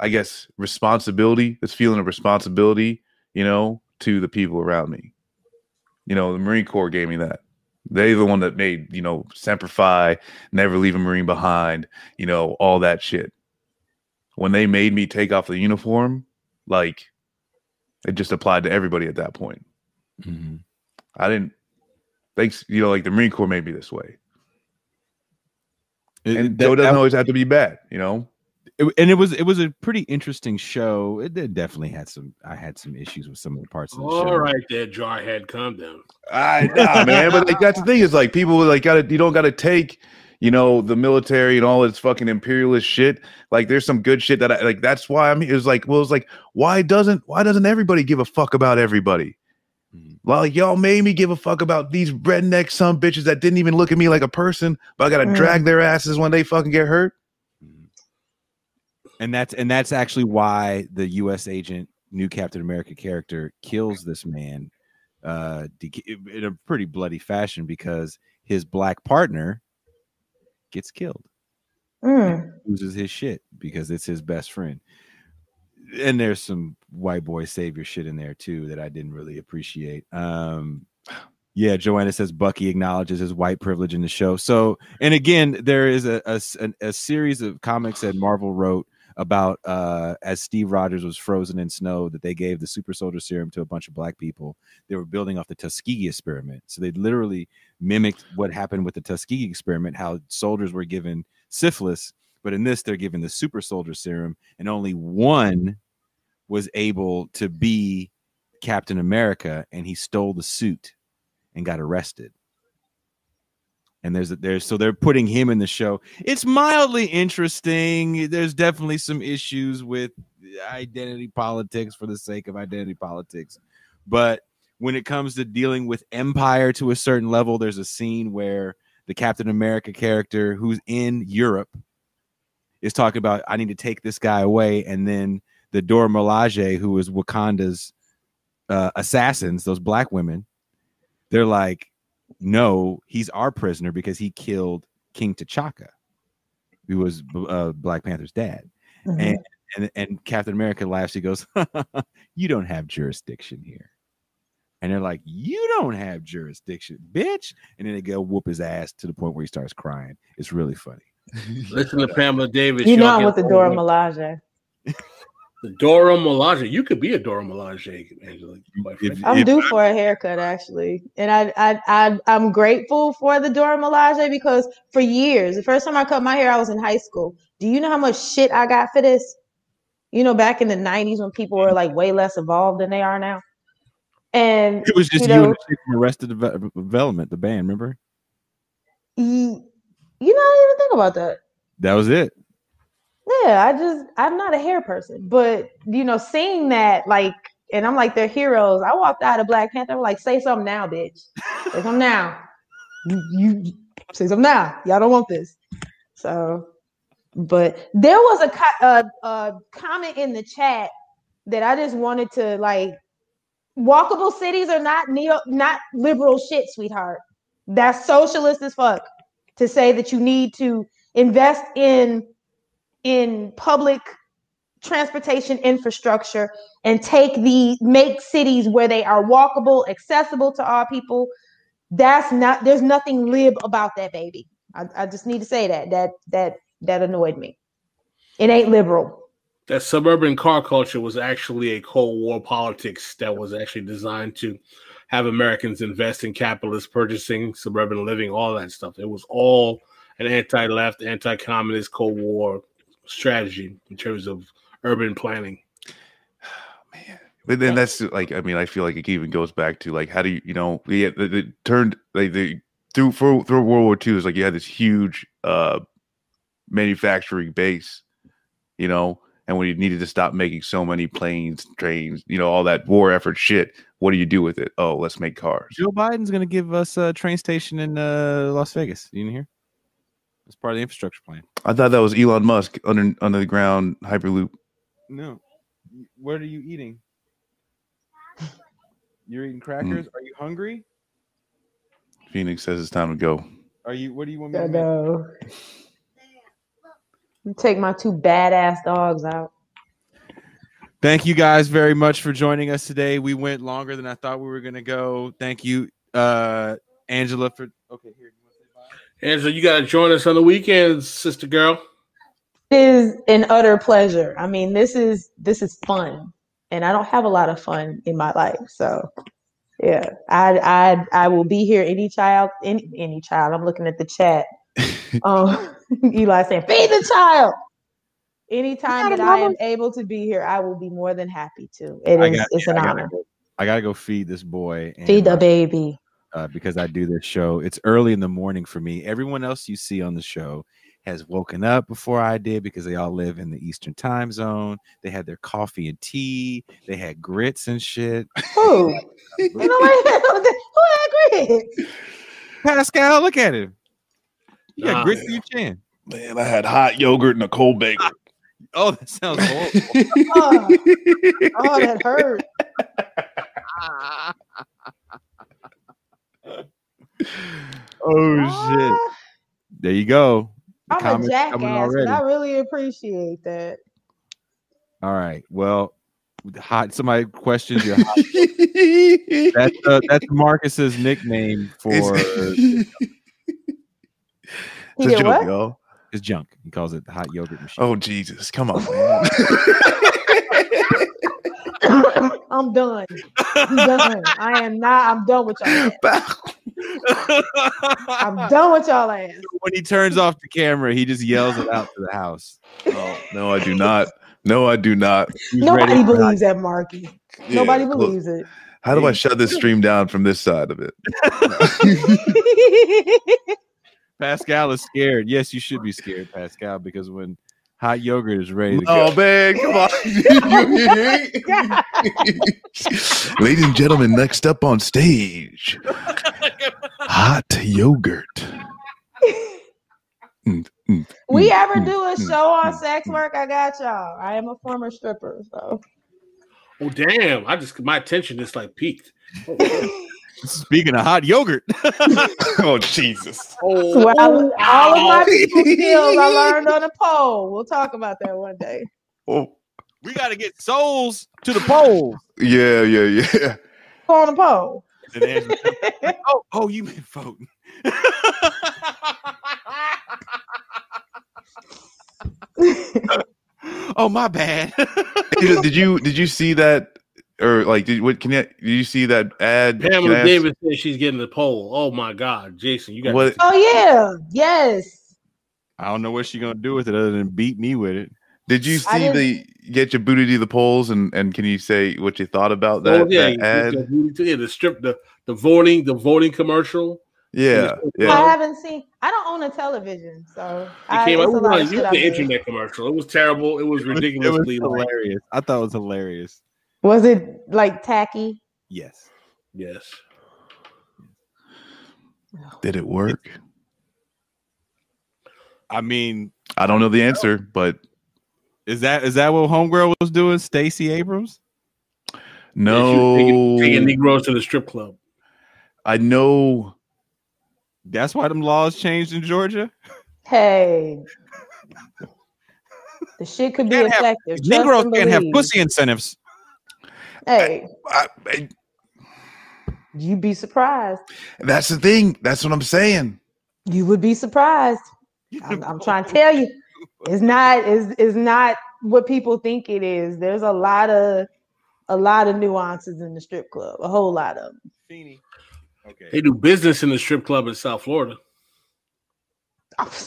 I guess, responsibility, this feeling of responsibility, you know, to the people around me. You know, the Marine Corps gave me that. They're the one that made, you know, Semper Fi, never leave a Marine behind, you know, all that shit. When they made me take off the uniform, like it just applied to everybody at that point. Mhm. I didn't thanks, you know, like the Marine Corps made me this way. It- And that- so it doesn't that- always have to be bad, you know. It- and it was it was a pretty interesting show. It, did definitely had some. I had some issues with some of the parts of the show. All right, there, jarhead, calm down. I nah, man, but like that's the thing is like people like gotta you don't gotta take you know the military and all its fucking imperialist shit. Like there's some good shit that I like. That's why I'm. It was like well, it's like why doesn't why doesn't everybody give a fuck about everybody? Mhm. Like y'all made me give a fuck about these redneck some bitches that didn't even look at me like a person, but I gotta Mm. drag their asses when they fucking get hurt. And that's and that's actually why the U.S. agent, new Captain America character, kills this man uh, in a pretty bloody fashion because his black partner gets killed, Mm. loses his shit because it's his best friend. And there's some white boy savior shit in there too that I didn't really appreciate. Um, yeah, Joanna says Bucky acknowledges his white privilege in the show. So, and again, there is a a, a series of comics that Marvel wrote about uh, as Steve Rogers was frozen in snow that they gave the super soldier serum to a bunch of black people. They were building off the Tuskegee experiment. So they literally mimicked what happened with the Tuskegee experiment, how soldiers were given syphilis, but in this they're given the super soldier serum, and only one was able to be Captain America, and he stole the suit and got arrested. And there's there's so they're putting him in the show. It's mildly interesting. There's definitely some issues with identity politics for the sake of identity politics. But when it comes to dealing with empire to a certain level, there's a scene where the Captain America character who's in Europe is talking about I need to take this guy away, and then the Dora Milaje, who is Wakanda's uh, assassins, those black women, they're like, no, he's our prisoner because he killed King T'Chaka, who was uh, Black Panther's dad. Mhm. And, and and Captain America laughs. He goes, <laughs> "You don't have jurisdiction here." And they're like, "You don't have jurisdiction, bitch!" And then they go whoop his ass to the point where he starts crying. It's really funny. Listen to <laughs> Pamela Davis. You know y'all I'm with the Dora Milaje. <laughs> The Dora Milaje. You could be a Dora Milaje, Angela. If- I'm if- due for a haircut actually, and I I I I'm grateful for the Dora Milaje because for years, the first time I cut my hair, I was in high school. Do you know how much shit I got for this? You know, back in the '90s when people were like way less evolved than they are now, and It was just you you, know, and the chick from Arrested Development, the band. Remember? y- you know, I didn't even think about that. That was it. Yeah, I just I'm not a hair person, but you know, seeing that like, and I'm like they're heroes. I walked out of Black Panther, I'm like, say something now, bitch. Say something now. You, you say something now. Y'all don't want this. So, but there was a, co- a a comment in the chat that I just wanted to like. Walkable cities are not neo, not liberal shit, sweetheart. That's socialist as fuck to say that you need to invest in in public transportation infrastructure and take the make cities where they are walkable, accessible to all people. That's not there's nothing lib about that baby. I, I just need to say that. That that that annoyed me. It ain't liberal. that suburban car culture was actually a Cold War politics that was actually designed to have Americans invest in capitalist purchasing, suburban living, all that stuff. It was all an anti-left, anti-communist Cold War strategy in terms of urban planning. <sighs> man. But then that's like, I mean, I feel like it even goes back to like, how do you, you know, yeah, it, it turned like the through for, through World War II is like you had this huge uh manufacturing base, you know, and when you needed to stop making so many planes, trains, you know, all that war effort shit, what do you do with it? Oh, let's make cars. Joe Biden's going to give us a train station in uh, Las Vegas. You didn't hear? It's part of the infrastructure plan. I thought that was Elon Musk under under the ground hyperloop. No. What are you eating? You're eating crackers? Are you hungry? Phoenix says it's time to go. Are you? What do you want me to make? know. Take my two badass dogs out. Thank you guys very much for joining us today. We went longer than I thought we were going to go. Thank you, uh, Angela for okay here. you wanna say bye? Angela, you gotta join us on the weekends, sister girl. It is an utter pleasure. I mean, this is this is fun, and I don't have a lot of fun in my life. So, yeah, I I I will be here any child any any child. I'm looking at the chat. <laughs> Um, <laughs> Eli saying, "Feed the child." Anytime that I am able to be here, I will be more than happy to. It is, I is got- it's yeah, an I gotta honor. I gotta go feed this boy. and Feed the my- baby. Uh, because I do this show. It's early in the morning for me. Everyone else you see on the show has woken up before I did because they all live in the Eastern time zone. They had their coffee and tea. They had grits and shit. Who? <laughs> <laughs> You know what? <laughs> Who had grits? Pascal, look at him. You got Nah. grits in your chin. Man, I had hot yogurt and a cold bagel. Oh, that sounds horrible. Oh, oh, that hurt. <laughs> oh shit! Ah, There you go. The I'm a jackass, already. but I really appreciate that. All right. Well, hot. Somebody questions your. Hot, <laughs> that's uh, that's Marcus's nickname for <laughs> He It's a did joke, what? y'all. his junk. He calls it the hot yogurt machine. Oh Jesus, come on, man. I'm done. I'm done. I am not. I'm done with y'all. Ass. I'm <laughs> done with y'all ass. when he turns off the camera, he just yells it out to the house. <laughs> oh, no, I do not. No, I do not. He's Nobody ready for believes that, Marky. Yeah, Nobody look, believes it. How do I shut this stream down from this side of it? <laughs> Pascal is scared. Yes, you should be scared, Pascal, because when hot yogurt is ready to Oh go, man, come on. Ladies and gentlemen, next up on stage, hot yogurt. Mm, mm, we mm, ever mm, do a show on sex work? I got y'all. I am a former stripper, so. Oh damn! I just my attention just like peaked. <laughs> speaking of hot yogurt, <laughs> Oh Jesus! Oh, Well, all of my people skills I <laughs> learned on a pole. We'll talk about that one day. Oh, we got to get souls to the polls. yeah, yeah, yeah. On the pole. And Angela <laughs> oh, oh, you been voting. <laughs> oh, my bad. did, did you did you see that or like did what can you did you see that ad? Can Pamela Davis says she's getting the poll. Oh my God, Jason, you got What Oh yeah, yes. I don't know what she's gonna do with it other than beat me with it. Did you see the get your booty to the polls and and can you say what you thought about oh, that, oh, yeah, that you- ad? you- yeah, the strip, the the voting, the voting commercial. Yeah, yeah. I haven't seen. I don't own a television, so It I, came out. it's It a was lot on of the miss. internet commercial. It was terrible. It was It was ridiculously hilarious. I thought it was hilarious. Was it like tacky? Yes. yes. Did it work? I mean, I don't know the answer, but is that is that what Homegirl was doing? Stacey Abrams? Yeah, she was no. taking, taking Negroes to the strip club. I know. That's why them laws changed in Georgia. Hey, the shit could be Can't effective. Trust Negroes can't have pussy incentives. Hey, I, I- you'd be surprised. that's the thing. That's what I'm saying. You would be surprised. <laughs> I'm, I'm trying to tell you, it's not is is not what people think it is. There's a lot of a lot of nuances in the strip club, a whole lot of them. Feeny. Okay. They do business in the strip club in South Florida.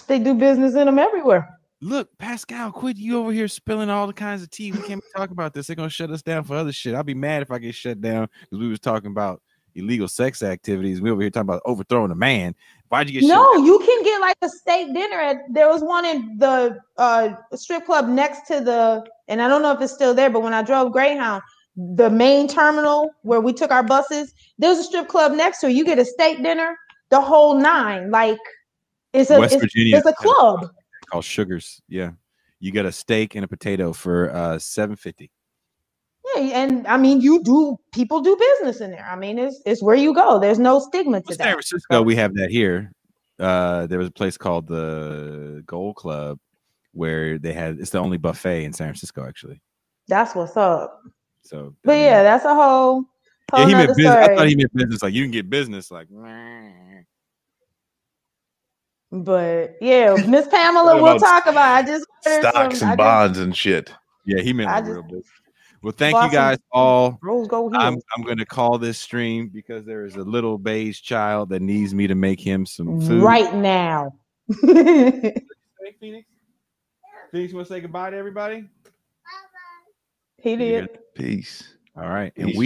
They do business in them everywhere. Look, Pascal, quit you over here spilling all the kinds of tea. We can't talk about this. They're gonna shut us down for other shit. I'll be mad if I get shut down because we was talking about illegal sex activities. We over here talking about overthrowing a man. Why'd you get No, you can get like a steak dinner at there was one in the uh strip club next to the and I don't know if it's still there, but when I drove Greyhound, the main terminal where we took our buses, there's a strip club next to it. You get a steak dinner, the whole nine. Like it's a West it's, Virginia it's a club. called Sugars? Yeah, you get a steak and a potato for uh seven fifty. Yeah, and I mean you do people do business in there. I mean it's it's where you go. There's no stigma to San that. Francisco, we have that here. Uh, there was a place called the Gold Club where they had it's the only buffet in San Francisco, actually. That's what's up. So, I But mean, yeah, that's a whole Yeah, he meant nother business. I thought he meant business. Like you can get business. Like But yeah, Miss Pamela, we'll talk about. I just Stocks some, I and just- bonds and shit. yeah, he meant I like just real business. Well, thank bought you guys all. Rose gold I'm. I'm gonna call this stream because there is a little beige child that needs me to make him some food. right now. <laughs> Hey, Phoenix. Phoenix, you want to say goodbye to everybody? Bye. he did. Peace. All right, and Peace. we